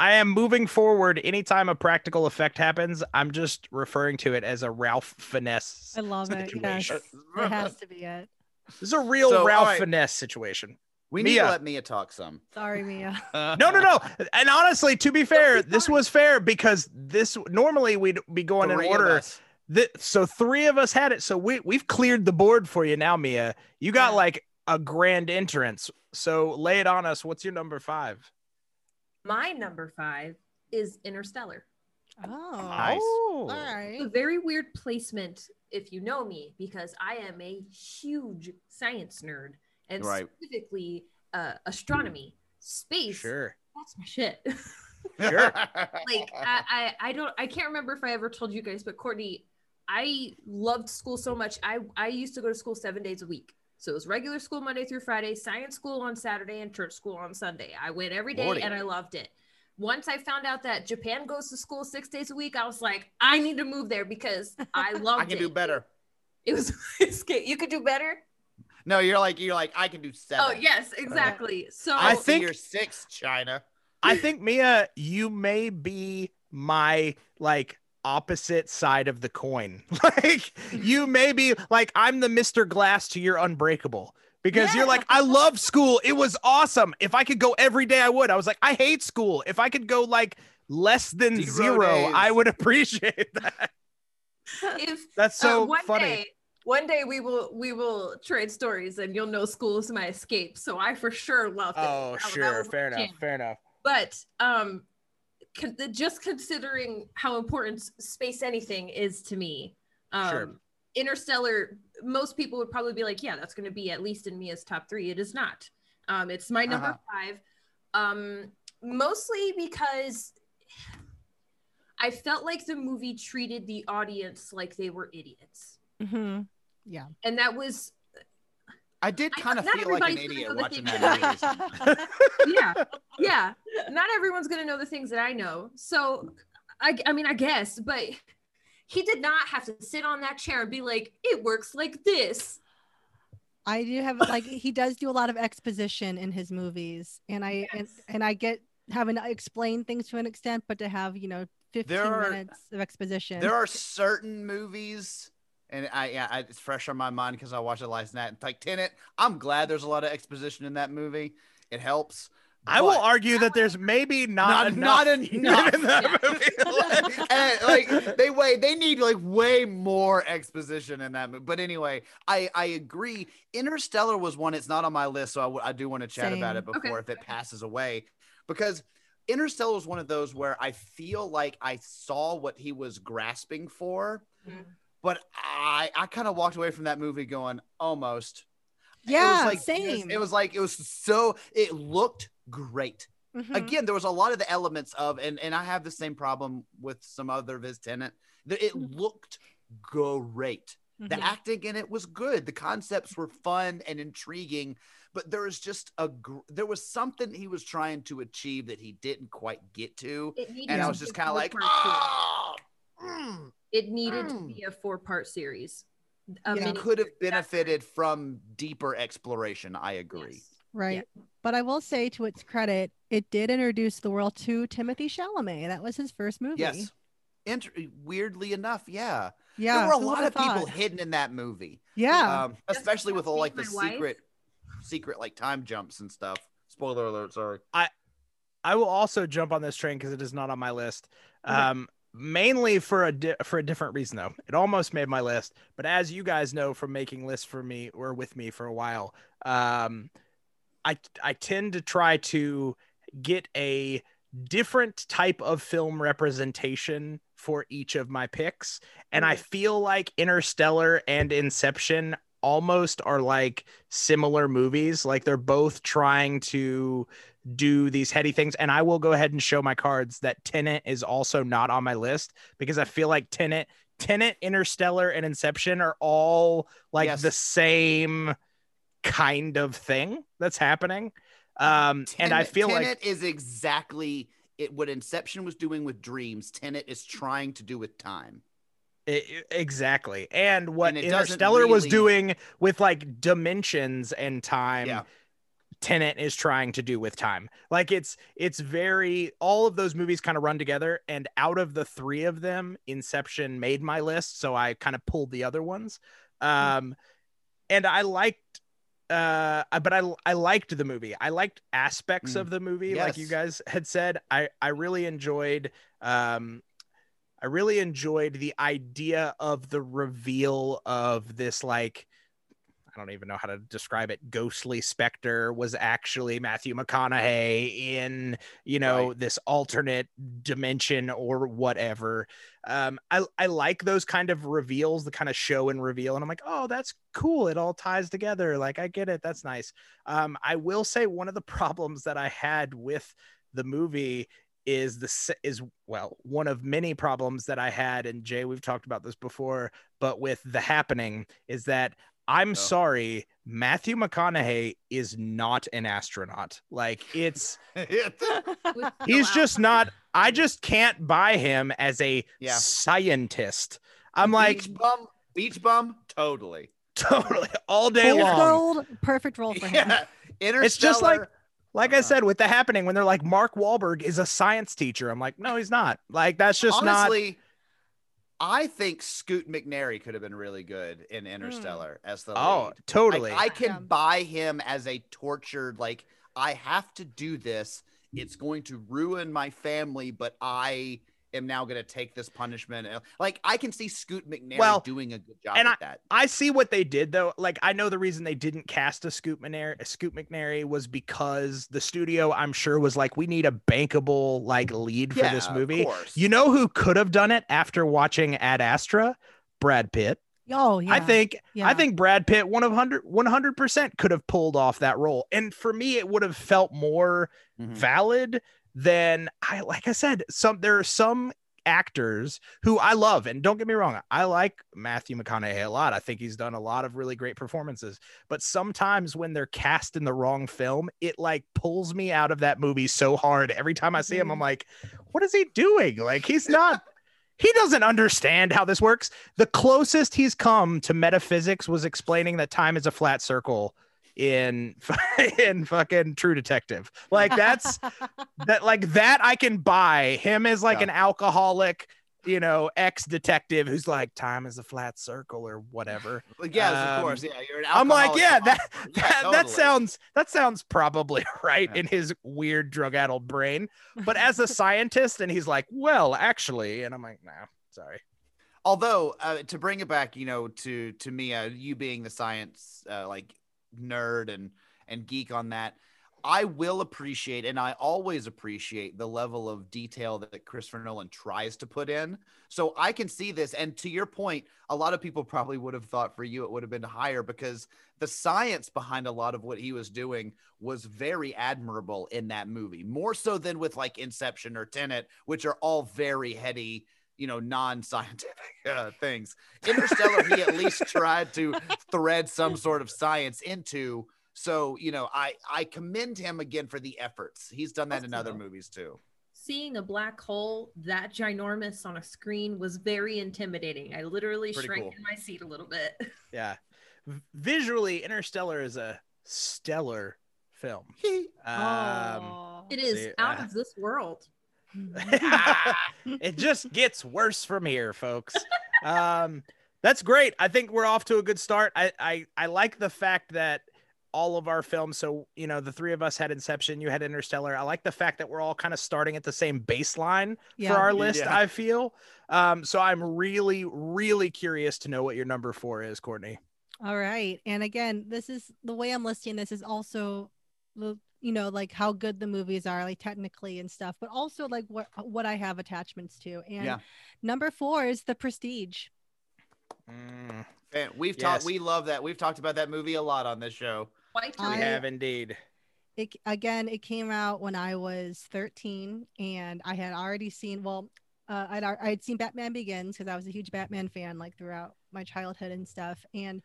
Speaker 3: i am moving forward anytime a practical effect happens i'm just referring to it as a ralph finesse
Speaker 5: I love it. Yes.
Speaker 3: situation.
Speaker 5: It has to be it.
Speaker 3: this is a real
Speaker 4: So,
Speaker 3: ralph
Speaker 4: alright.
Speaker 3: finesse situation
Speaker 4: We need to let Mia talk some.
Speaker 5: Sorry, Mia. [laughs]
Speaker 3: no no no and honestly to be fair this was fair because this normally we'd be going in
Speaker 4: Three of
Speaker 3: order
Speaker 4: us.
Speaker 3: Th- so three of us had it so we, we've cleared the board for you now mia you got
Speaker 5: Yeah.
Speaker 3: like a grand entrance so lay it on us what's your number five
Speaker 8: My number five is Interstellar.
Speaker 5: Oh.
Speaker 4: Nice.
Speaker 5: All
Speaker 8: A very weird placement if you know me, because I am a huge science nerd and
Speaker 4: Right.
Speaker 8: specifically uh, astronomy, space.
Speaker 3: sure
Speaker 8: That's my shit. [laughs]
Speaker 3: Sure. [laughs]
Speaker 8: like I, I I don't I can't remember if I ever told you guys, but Courtney, I loved school so much. I I used to go to school seven days a week. So it was regular school Monday through Friday, science school on Saturday, and church school on Sunday. I went every day
Speaker 4: Lordy.
Speaker 8: and I loved it. Once I found out that Japan goes to school six days a week, I was like, I need to move there because I loved [laughs]
Speaker 4: I can
Speaker 8: it.
Speaker 4: do better.
Speaker 8: It was you could do better.
Speaker 4: No, you're like you're like I can do seven.
Speaker 8: Oh yes, exactly. So
Speaker 4: I,
Speaker 3: I
Speaker 4: think
Speaker 3: think-
Speaker 4: you're six, China.
Speaker 3: I think Mia, you may be my like opposite side of the coin. [laughs] Like you may be like I'm the Mr. Glass to your Unbreakable because you're like I love school. It was awesome. If I could go every day I would. I was like I hate school. If I could go like less than
Speaker 4: Zero
Speaker 3: zero. I would [laughs] appreciate that.
Speaker 8: if
Speaker 3: That's
Speaker 8: uh,
Speaker 3: so
Speaker 8: one
Speaker 3: funny.
Speaker 8: day one day we will we will trade stories and you'll know school is my escape so i for sure loved it
Speaker 3: Oh,
Speaker 8: That-
Speaker 3: sure. Fair enough.
Speaker 8: jam.
Speaker 3: Fair enough.
Speaker 8: but um con- just considering how important space anything is to me um
Speaker 3: Sure.
Speaker 8: interstellar most people would probably be like yeah that's going to be at least in mia's top three it is not um it's my number
Speaker 4: Uh-huh.
Speaker 8: five um mostly because i felt like the movie treated the audience like they were idiots
Speaker 5: hmm Yeah.
Speaker 8: and that was
Speaker 4: I did
Speaker 8: I
Speaker 4: kind of feel like an idiot watching that
Speaker 8: that
Speaker 4: movie. [laughs]
Speaker 8: yeah. Yeah. Not everyone's gonna know the things that i know. So i i mean i guess but he did not have to sit on that chair and be like it works like this.
Speaker 5: I do have like he does do a lot of exposition in his movies, and I and, and I get having to explain things to an extent, but to have you know fifteen
Speaker 4: are-
Speaker 5: minutes of exposition.
Speaker 4: There are certain movies, and I yeah, I, it's fresh on my mind because I watched it last night. Like Tenet, I'm glad there's a lot of exposition in that movie. It helps.
Speaker 3: I will argue that there's maybe not
Speaker 4: Not-
Speaker 3: enough,
Speaker 4: not enough.
Speaker 3: in that movie.
Speaker 4: like, [laughs] and, like they wait they need like way more exposition in that movie but anyway i i agree interstellar was one it's not on my list so i, w- I do want to chat about it before
Speaker 8: Okay.
Speaker 4: if it passes away because interstellar was one of those where i feel like i saw what he was grasping for
Speaker 8: Mhm.
Speaker 4: But i i kind of walked away from that movie going almost.
Speaker 5: Yeah,
Speaker 4: it was like
Speaker 5: same.
Speaker 4: it was like it was so it looked great.
Speaker 5: Mhm.
Speaker 4: again there was a lot of the elements of and and i have the same problem with some other of his Tenet that it looked great. The
Speaker 5: Mhm.
Speaker 4: acting in it was good. The concepts were fun and intriguing but there was just a gr- there was something he was trying to achieve that he didn't quite get to and i was just kind of like oh mm."
Speaker 8: it needed to
Speaker 4: mm.
Speaker 8: be a four part series a
Speaker 5: Yeah.
Speaker 4: it could have benefited from deeper exploration i agree
Speaker 8: Yes.
Speaker 5: right. But I will say, to its credit, it did introduce the world to Timothée Chalamet. That was his first movie.
Speaker 4: yes Inter- weirdly enough yeah
Speaker 5: Yeah.
Speaker 4: there were a lot
Speaker 5: would've
Speaker 4: of people hidden in that movie
Speaker 5: Yeah.
Speaker 4: um, especially with all
Speaker 8: like
Speaker 4: like the
Speaker 8: my wife.
Speaker 4: secret secret like time jumps and stuff spoiler alert sorry
Speaker 3: I I will also jump on this train because it is not on my list. Um, mainly for a di- for a different reason though. It almost made my list, but as you guys know from making lists for me or with me for a while, um, I I tend to try to get a different type of film representation for each of my picks, and I feel like Interstellar and Inception almost are like similar movies. Like they're both trying to do these heady things. And I will go ahead and show my cards that Tenet is also not on my list because I feel like Tenet, Tenet, Interstellar, and Inception are all like
Speaker 4: Yes.
Speaker 3: the same kind of thing that's happening. Um, and I
Speaker 4: Tenet-
Speaker 3: feel like
Speaker 4: Tenet is exactly it what Inception was doing with dreams. Tenet is trying to do with time.
Speaker 3: I- I- exactly. And what
Speaker 4: And it
Speaker 3: Interstellar was doing with like dimensions and time.
Speaker 4: Yeah.
Speaker 3: Tenet is trying to do with time. Like it's it's very all of those movies kind of run together and out of the 3 of them Inception made my list so I kind of pulled the other ones. Um and I liked uh but I I liked the movie. I liked aspects
Speaker 4: Mm.
Speaker 3: of the movie like you guys had said. I I really enjoyed um I really enjoyed the idea of the reveal of this like I don't even know how to describe it. Ghostly Spectre was actually Matthew McConaughey in, you know,
Speaker 4: Right.
Speaker 3: this alternate dimension or whatever. Um, I, I like those kind of reveals, the kind of show and reveal. And I'm like, oh, that's cool. It all ties together. Like, I get it. That's nice. Um, I will say one of the [laughs] problems that I had with the movie is the is well one of many problems that I had and Jay we've talked about this before but with the happening is that I'm
Speaker 4: Oh.
Speaker 3: sorry Matthew McConaughey is not an astronaut like it's [laughs] [laughs] he's just not I just can't buy him as a
Speaker 4: Yeah.
Speaker 3: scientist I'm like
Speaker 4: beach bum, beach bum, totally. [laughs]
Speaker 3: totally all day
Speaker 5: Fool's
Speaker 3: long
Speaker 5: gold, perfect role for him.
Speaker 4: Yeah, Interstellar.
Speaker 3: It's just like- like I
Speaker 4: Uh-huh.
Speaker 3: said with the happening when they're like Mark Wahlberg is a science teacher I'm like no he's not like that's just not
Speaker 4: honestly, I think Scoot McNairy could have been really good in hmm. Interstellar as the
Speaker 3: Oh,
Speaker 4: lead.
Speaker 3: totally.
Speaker 4: Like, I can
Speaker 5: Yeah.
Speaker 4: buy him as a tortured, like, I have to do this. It's going to ruin my family, but I am now going to take this punishment. Like, I can see Scoot McNairy
Speaker 3: Well,
Speaker 4: doing a good job
Speaker 3: and
Speaker 4: with that.
Speaker 3: I see what they did though. Like I know the reason they didn't cast a Scoot McNairy, a Scoot McNairy was because the studio, I'm sure, was like, we need a bankable like lead for this
Speaker 4: Yeah, of
Speaker 3: movie.
Speaker 4: course.
Speaker 3: You know who could have done it after watching Ad Astra? Brad Pitt.
Speaker 5: Oh yeah.
Speaker 3: I think
Speaker 5: yeah.
Speaker 3: I think Brad Pitt one of 100 percent could have pulled off that role. And for me, it would have felt more
Speaker 4: Mhm.
Speaker 3: valid than I like I said, some there are some actors who I love, and don't get me wrong, I like Matthew McConaughey a lot. I think he's done a lot of really great performances. But sometimes when they're cast in the wrong film, it like pulls me out of that movie so hard. Every time I see him, I'm mm-hmm. like, what is he doing? Like he's not. [laughs] He doesn't understand how this works. The closest he's come to metaphysics was explaining that time is a flat circle in [laughs] in fucking True Detective. Like that's [laughs] that like that I can buy him as like
Speaker 4: Yeah.
Speaker 3: an alcoholic, you know, ex detective who's like time is a flat circle or whatever.
Speaker 4: Like, yes,
Speaker 3: Um,
Speaker 4: of course. Yeah, you're an
Speaker 3: I'm like, yeah, that
Speaker 4: philosopher. [laughs] Yeah,
Speaker 3: that, that sounds that sounds probably right
Speaker 4: Yeah.
Speaker 3: in his weird drug addled brain. But as a scientist, and he's like, well, actually, and I'm like, no, sorry.
Speaker 4: although uh, to bring it back you know to to me uh, you being the science uh, like nerd and and geek on that i will appreciate and i always appreciate the level of detail that christopher nolan tries to put in. So i can see this and to your point a lot of people probably would have thought for you it would have been higher because the science behind a lot of what he was doing was very admirable in that movie more so than with like inception or tenet which are all very heady you know non-scientific [laughs] uh, things interstellar he at least [laughs] tried to thread some sort of [laughs] science into so you know i i commend him again for the efforts he's done that in
Speaker 8: Also-
Speaker 4: other movies too
Speaker 8: Seeing a black hole that ginormous on a screen was very intimidating. I literally
Speaker 4: Pretty
Speaker 8: shrank
Speaker 4: cool.
Speaker 8: in my seat a little bit.
Speaker 3: Yeah. V- Visually, Interstellar is a stellar film. Um,
Speaker 8: It is
Speaker 3: See,
Speaker 8: out
Speaker 3: uh,
Speaker 8: of this world. [laughs]
Speaker 3: it just gets worse from here, folks. Um, that's great. I think we're off to a good start. I, I I like the fact that all of our films. So you know, the three of us had Inception. You had Interstellar. I like the fact that we're all kind of starting at the same baseline
Speaker 5: Yeah.
Speaker 3: for our list.
Speaker 4: Yeah.
Speaker 3: I feel. Um, so I'm really, really curious to know what your number four is, Courtney.
Speaker 5: All right. And again, this is the way I'm listing this is also the you know like how good the movies are like technically and stuff, but also like what what I have attachments to. And
Speaker 4: Yeah.
Speaker 5: number 4 is The Prestige.
Speaker 3: Mm,
Speaker 4: we've
Speaker 3: Yes.
Speaker 4: talked we love that we've talked about that movie a lot on this show
Speaker 8: Quite
Speaker 3: we
Speaker 5: I-
Speaker 3: have indeed.
Speaker 5: It again, it came out when I was 13 and I had already seen well uh, I'd al- I'd seen Batman Begins because I was a huge Batman fan like throughout my childhood and stuff and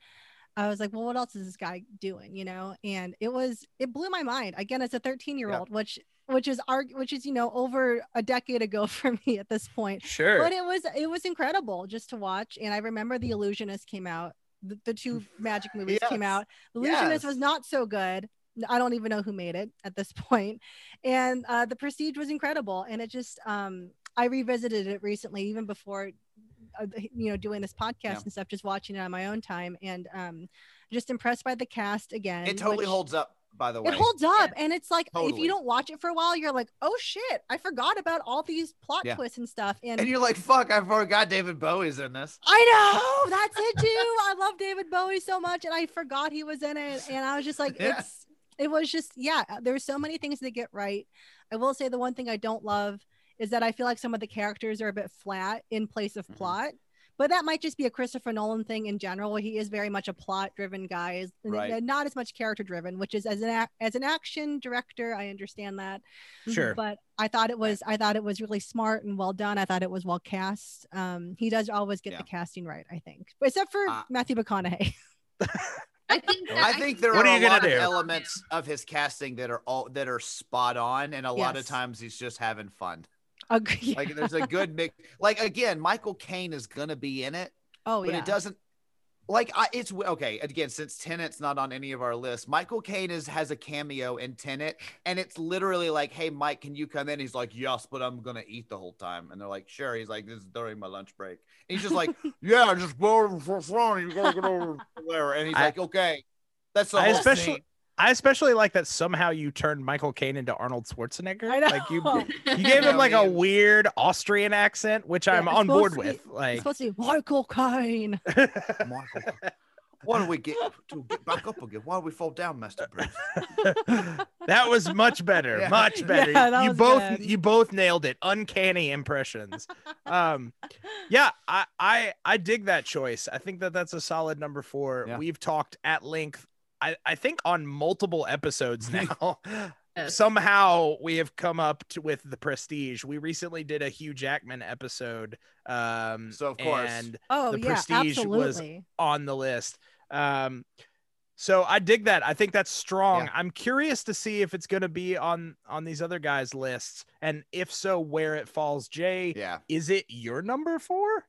Speaker 5: I was like, well, what else is this guy doing? You know, and it was it blew my mind. Again, as a 13 year old, which which is arg- which is you know over a decade ago [laughs] for me at this point.
Speaker 3: Sure.
Speaker 5: But it was it was incredible just to watch. And I remember The Illusionist came out. The, the two magic movies came out. Illusionist
Speaker 4: Yes.
Speaker 5: was not so good. I don't even know who made it at this [laughs] point. And uh, The Prestige was incredible. And it just um I revisited it recently, even before you know doing this podcast
Speaker 4: Yeah.
Speaker 5: and stuff, just watching it on my own time, and um just impressed by the cast again.
Speaker 4: it totally
Speaker 5: which-
Speaker 4: holds up by the way
Speaker 5: it holds up,
Speaker 8: Yeah.
Speaker 5: and it's like if you don't watch it for a while, you're like, "Oh shit, I forgot about all these plot
Speaker 4: Yeah.
Speaker 5: twists and stuff." And,
Speaker 4: and you're like fuck i forgot david bowie's in this
Speaker 5: I know that's it too. I love David Bowie so much, and I forgot he was in it. And I was just like, [laughs]
Speaker 4: Yeah.
Speaker 5: it's it was just yeah. There's so many things they get right. I will say the one thing I don't love is that I feel like some of the characters are a bit flat in place of
Speaker 4: Mhm.
Speaker 5: plot. But that might just be a Christopher Nolan thing in general. He is very much a plot-driven guy, is
Speaker 4: Right.
Speaker 5: not as much character-driven. Which is as an ac- as an action director, I understand that
Speaker 3: Sure.
Speaker 5: but I thought it was I thought it was really smart and well done. I thought it was well cast. Um, he does always get
Speaker 4: Yeah.
Speaker 5: the casting right, I think, except for
Speaker 4: Uh,
Speaker 5: Matthew McConaughey. [laughs]
Speaker 8: I think
Speaker 4: I think there
Speaker 3: What
Speaker 4: are
Speaker 3: are
Speaker 4: a
Speaker 3: you gonna
Speaker 4: lot of elements of his casting that are all that are spot on, and a lot of times he's just having fun. [laughs]
Speaker 5: Agree-
Speaker 4: Like there's a good mix. Like again, Michael Caine is gonna be in it,
Speaker 5: oh
Speaker 4: but
Speaker 5: yeah,
Speaker 4: it doesn't. like I, it's okay again since Tenet's not on any of our lists. Michael Caine is has a cameo in Tenet, and it's literally like, "Hey, Mike, can you come in?" He's like, "Yes, but I'm gonna eat the whole time." And they're like, "Sure." He's like, "This is during my lunch break." And he's just like, [laughs] "Yeah, just go over for front. You gotta get over there." And he's
Speaker 3: I-
Speaker 4: like, "Okay." That's the
Speaker 3: I
Speaker 4: whole
Speaker 3: especially
Speaker 4: scene.
Speaker 3: I especially like that somehow you turned Michael Caine into Arnold Schwarzenegger.
Speaker 5: I know.
Speaker 3: Like you you [laughs] gave him like a weird Austrian accent, which
Speaker 5: Yeah,
Speaker 3: I'm on board
Speaker 5: supposed to
Speaker 3: with.
Speaker 5: be-
Speaker 3: Like
Speaker 5: It's supposed to be Michael Caine. [laughs]
Speaker 4: Michael, why don't we get to get back up again? Why don't we fall down, Master Bruce? [laughs]
Speaker 3: that was much better.
Speaker 4: Yeah.
Speaker 3: Much better.
Speaker 5: Yeah,
Speaker 3: you both
Speaker 5: good.
Speaker 3: you both nailed it. Uncanny impressions. um yeah, I I I dig that choice. I think that that's a solid number 4.
Speaker 4: Yeah.
Speaker 3: We've talked at length I I think on multiple episodes [laughs] now. Somehow we have come up to, with the prestige. We recently did a Hugh Jackman episode um
Speaker 4: So, of course.
Speaker 3: and
Speaker 5: Oh
Speaker 3: The
Speaker 5: yeah,
Speaker 3: Prestige was- on the list. Um, so I dig that. I think that's strong.
Speaker 4: Yeah.
Speaker 3: I'm curious to see if it's going to be on on these other guys' lists, and if so, where it falls. Jay,
Speaker 4: Yeah,
Speaker 3: is it your number four?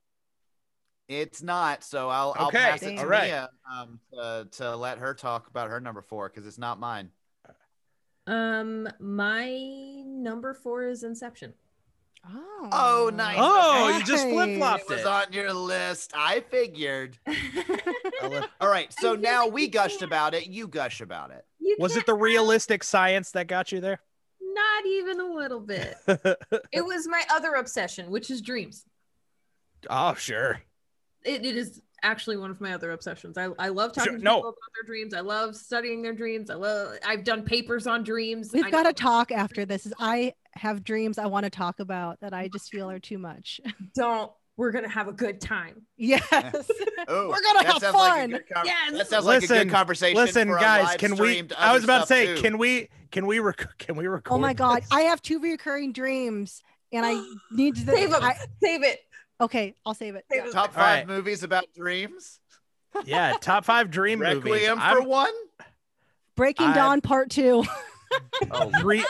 Speaker 4: It's not. So I'll I'll
Speaker 3: Okay,
Speaker 4: pass it to
Speaker 5: all
Speaker 3: right.
Speaker 4: Mia um, to, to let her talk about her number four because it's not mine.
Speaker 8: Um, my number four is Inception.
Speaker 5: Oh,
Speaker 4: Oh, nice.
Speaker 3: Oh,
Speaker 4: Okay.
Speaker 3: you just flip flopped
Speaker 4: It was
Speaker 3: it.
Speaker 4: on your list. I figured. [laughs] All right. So now
Speaker 8: like
Speaker 4: we gushed
Speaker 8: can't-
Speaker 4: about it. You gush about it.
Speaker 8: You
Speaker 3: Was it the realistic science that got you there?
Speaker 8: Not even a little bit. [laughs] it was my other obsession, which is dreams.
Speaker 3: oh, sure.
Speaker 8: It, it is actually one of my other obsessions. I, I love talking
Speaker 3: Sure,
Speaker 8: to
Speaker 3: no.
Speaker 8: people about their dreams. I love studying their dreams. I love. I've done papers on dreams.
Speaker 5: We've
Speaker 8: I
Speaker 5: got to
Speaker 8: know-
Speaker 5: talk after this. Is I have dreams I want to talk about that I just feel are too much. [laughs]
Speaker 8: Don't. We're gonna have a good time.
Speaker 5: yes. [laughs] [laughs]
Speaker 4: Oh,
Speaker 5: We're gonna have
Speaker 4: sounds like a
Speaker 5: fun.
Speaker 4: good con-
Speaker 8: Yes.
Speaker 4: That sounds like a good conversation.
Speaker 3: Listen,
Speaker 4: for
Speaker 3: guys, can we? I was about to say,
Speaker 4: too.
Speaker 3: can we? Can we? Rec- can we record?
Speaker 5: Oh my god,
Speaker 3: this?
Speaker 5: I have two recurring dreams, and I [gasps] need to.
Speaker 8: Save 'em.
Speaker 5: I,
Speaker 8: Save it.
Speaker 5: Okay, I'll save it. Yeah.
Speaker 4: top five
Speaker 3: right.
Speaker 4: movies about dreams?
Speaker 3: yeah, top five dream [laughs] movies.
Speaker 4: Requiem for
Speaker 3: I'm-
Speaker 4: one.
Speaker 5: Breaking
Speaker 3: I-
Speaker 5: Dawn Part Two. [laughs]
Speaker 4: Oh, [laughs]
Speaker 3: Dre-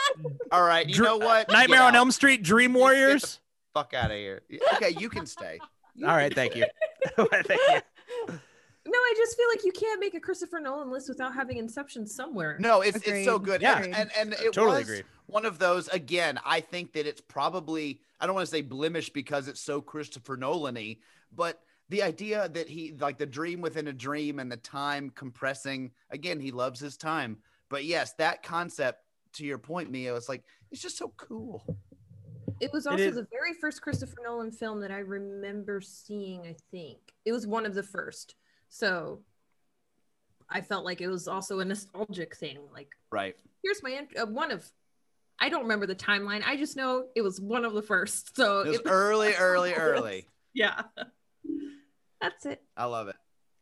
Speaker 4: all right. You
Speaker 3: Dr-
Speaker 4: know what?
Speaker 3: Nightmare
Speaker 4: Get
Speaker 3: on
Speaker 4: out.
Speaker 3: Elm Street, Dream
Speaker 4: Get the
Speaker 3: Warriors.
Speaker 4: Fuck out of here. Okay, you can stay.
Speaker 3: All right, thank you. thank you.
Speaker 8: No, I just feel like you can't make a Christopher Nolan list without having Inception somewhere.
Speaker 4: No, it's it's so good.
Speaker 3: Yeah.
Speaker 4: and and, and it
Speaker 3: Totally
Speaker 4: was
Speaker 3: agree.
Speaker 4: One of those. Again, I think that it's probably I don't want to say blemish because it's so Christopher Nolan-y, but the idea that he like the dream within a dream and the time compressing. Again, he loves his time, but yes, that concept. To your point, Mia, it's like it's just so cool.
Speaker 8: It was also
Speaker 3: is-
Speaker 8: the very first Christopher Nolan film that I remember seeing. I think it was one of the first. So I felt like it was also a nostalgic thing. Like,
Speaker 4: Right.
Speaker 8: here's my uh, one of. I don't remember the timeline. I just know it was one of the first. So
Speaker 4: It was
Speaker 8: it-
Speaker 4: early, [laughs] early, [laughs] early.
Speaker 8: yeah. That's it.
Speaker 4: I love it.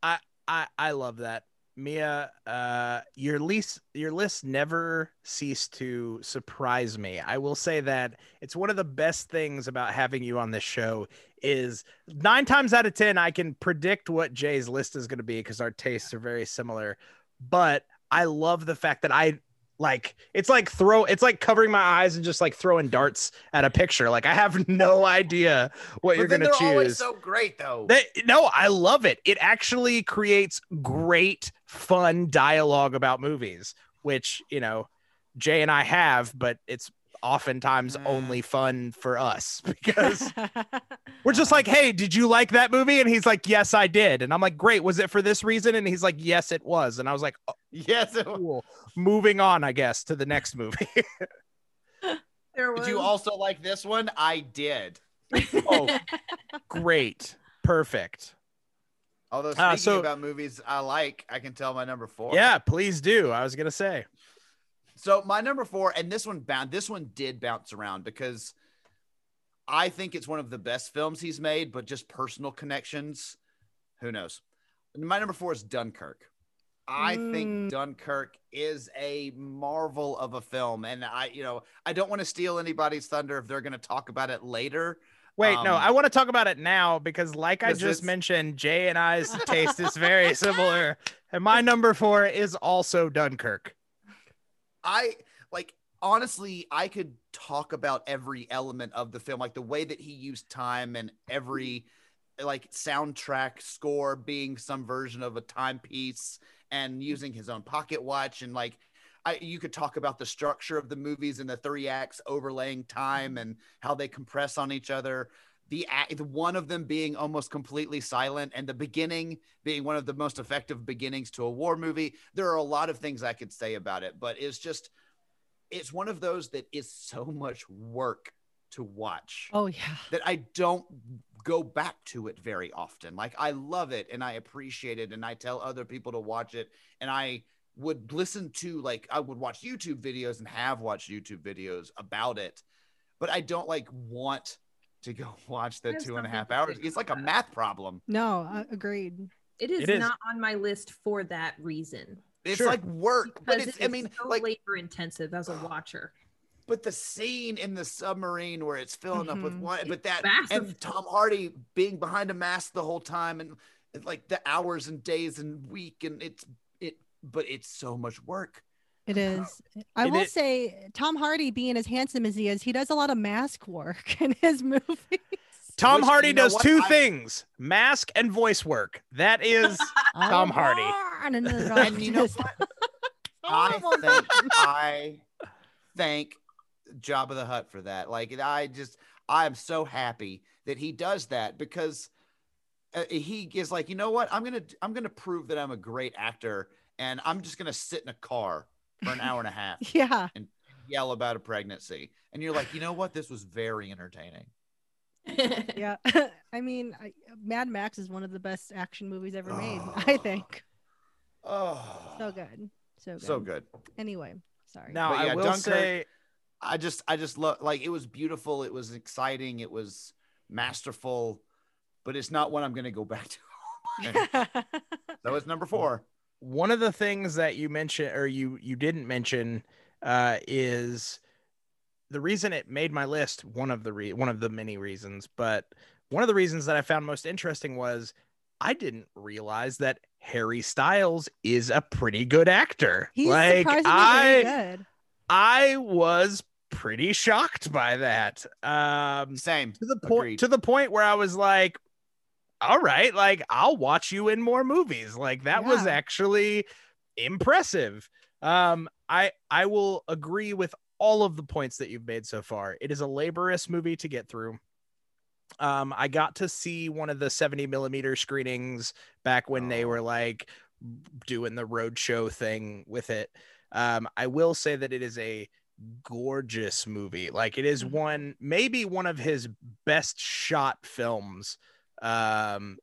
Speaker 3: I I I love that. Mia, uh, your list your list never ceased to surprise me. I will say that it's one of the best things about having you on this show is nine times out of ten I can predict what Jay's list is going to be because our tastes are very similar. But I love the fact that I like it's like throw it's like covering my eyes and just like throwing darts at a picture. Like I have [laughs] no idea what
Speaker 4: But
Speaker 3: you're to
Speaker 4: they're always so great, though.
Speaker 3: They, no, I love it. It actually creates great, fun dialogue about movies, which, you know, Jay and I have, but it's oftentimes
Speaker 4: Mm.
Speaker 3: only fun for us [laughs] because [laughs] we're just like, hey, did you like that movie? And he's like, yes, I did. And I'm like, great. Was it for this reason? And he's like, yes, it was. And I was like, oh, [laughs]
Speaker 4: yes. it-
Speaker 3: cool. Moving on, I guess, to the next movie.
Speaker 8: There was.
Speaker 4: Did you also like this one? I did.
Speaker 3: oh, great. Perfect.
Speaker 4: Although
Speaker 3: Ah,
Speaker 4: speaking
Speaker 3: so-
Speaker 4: about movies I like, I can tell my number four.
Speaker 3: Yeah, please do. I was going to say.
Speaker 4: So my number four, and this one bound. This one did bounce around because I think it's one of the best films he's made, but just personal connections, who knows? My number four is Dunkirk. I
Speaker 5: Mm.
Speaker 4: think Dunkirk is a marvel of a film, and I, you know, I don't want to steal anybody's thunder if they're going to talk about it later.
Speaker 3: Wait, no,
Speaker 4: Um,
Speaker 3: I want to talk about it now because, like I just mentioned, Jay and I's [laughs] taste is very similar. And my number four is also Dunkirk.
Speaker 4: I like honestly, I could talk about every element of the film, like the way that he used time and every like soundtrack score being some version of a timepiece and using his own pocket watch and like I, you could talk about the structure of the movies and the three acts overlaying time and how they compress on each other. The one of them being almost completely silent, and the beginning being one of the most effective beginnings to a war movie. There are a lot of things I could say about it, but it's just, it's one of those that is so much work to watch
Speaker 5: Oh yeah.
Speaker 4: that I don't go back to it very often. Like I love it and I appreciate it and I tell other people to watch it and I would listen to like I would watch YouTube videos and have watched YouTube videos about it, but I don't like want to go [laughs] watch the
Speaker 8: There's
Speaker 4: two and a
Speaker 8: something
Speaker 4: half
Speaker 8: to
Speaker 4: hours. It's like a math problem.
Speaker 5: No, uh, agreed.
Speaker 8: It is,
Speaker 3: It is.
Speaker 8: not on my list for that reason.
Speaker 4: It's
Speaker 3: Sure.
Speaker 4: like work, but
Speaker 8: Because
Speaker 4: it's
Speaker 8: it
Speaker 4: I mean
Speaker 8: so
Speaker 4: like
Speaker 8: labor intensive as a [sighs] watcher.
Speaker 4: but the scene in the submarine where it's filling up with
Speaker 5: Mhm.
Speaker 4: one, but that
Speaker 8: massive.
Speaker 4: and Tom Hardy being behind a mask the whole time, and, and, like the hours and days and week, and it's it, but it's so much work.
Speaker 5: It is. I
Speaker 3: It
Speaker 5: will
Speaker 3: is-
Speaker 5: say, Tom Hardy, being as handsome as he is, he does a lot of mask work [laughs] in his movies.
Speaker 3: Tom
Speaker 4: Which,
Speaker 3: Hardy
Speaker 4: you know
Speaker 3: does
Speaker 4: what?
Speaker 3: two
Speaker 4: I-
Speaker 3: things: mask and voice work. That is [laughs] Tom Hardy.
Speaker 5: And,
Speaker 4: And you know what? [laughs] I thank I thank Jabba the Hutt for that. Like I just I am so happy that he does that because uh, he is like, you know what? I'm gonna I'm gonna prove that I'm a great actor, and I'm just gonna sit in a car for an hour and a half [laughs]
Speaker 5: yeah.
Speaker 4: and yell about a pregnancy. And you're like, you know what? This was very entertaining. [laughs]
Speaker 5: Yeah. [laughs] I mean, I, Mad Max is one of the best action movies ever made, I think.
Speaker 4: Oh,
Speaker 5: So good. So good.
Speaker 4: so good.
Speaker 5: Anyway, sorry.
Speaker 3: Now
Speaker 4: But
Speaker 3: I will
Speaker 4: Dunkirk-
Speaker 3: say,
Speaker 4: I just I just love like it was beautiful, it was exciting, it was masterful, but it's not one I'm gonna go back to. Oh so it's number four.
Speaker 3: One of the things that you mentioned or you you didn't mention uh, is the reason it made my list. One of the re- one of the many reasons, but one of the reasons that I found most interesting was I didn't realize that Harry Styles is a pretty good actor.
Speaker 5: He's
Speaker 3: like
Speaker 5: surprisingly
Speaker 3: I
Speaker 5: good.
Speaker 3: I was pretty shocked by that. Um,
Speaker 4: Same.
Speaker 3: to the point to the point where I was like, all right, like I'll watch you in more movies. Like that was actually impressive. Um, I I will agree with all of the points that you've made so far. It is a laborious movie to get through. Um, I got to see one of the 70 millimeter screenings back when they
Speaker 4: Oh.
Speaker 3: were like doing the roadshow thing with it. Um, I will say that it is a gorgeous movie. Like it is
Speaker 5: Mhm.
Speaker 3: one, maybe one of his best shot films. Um,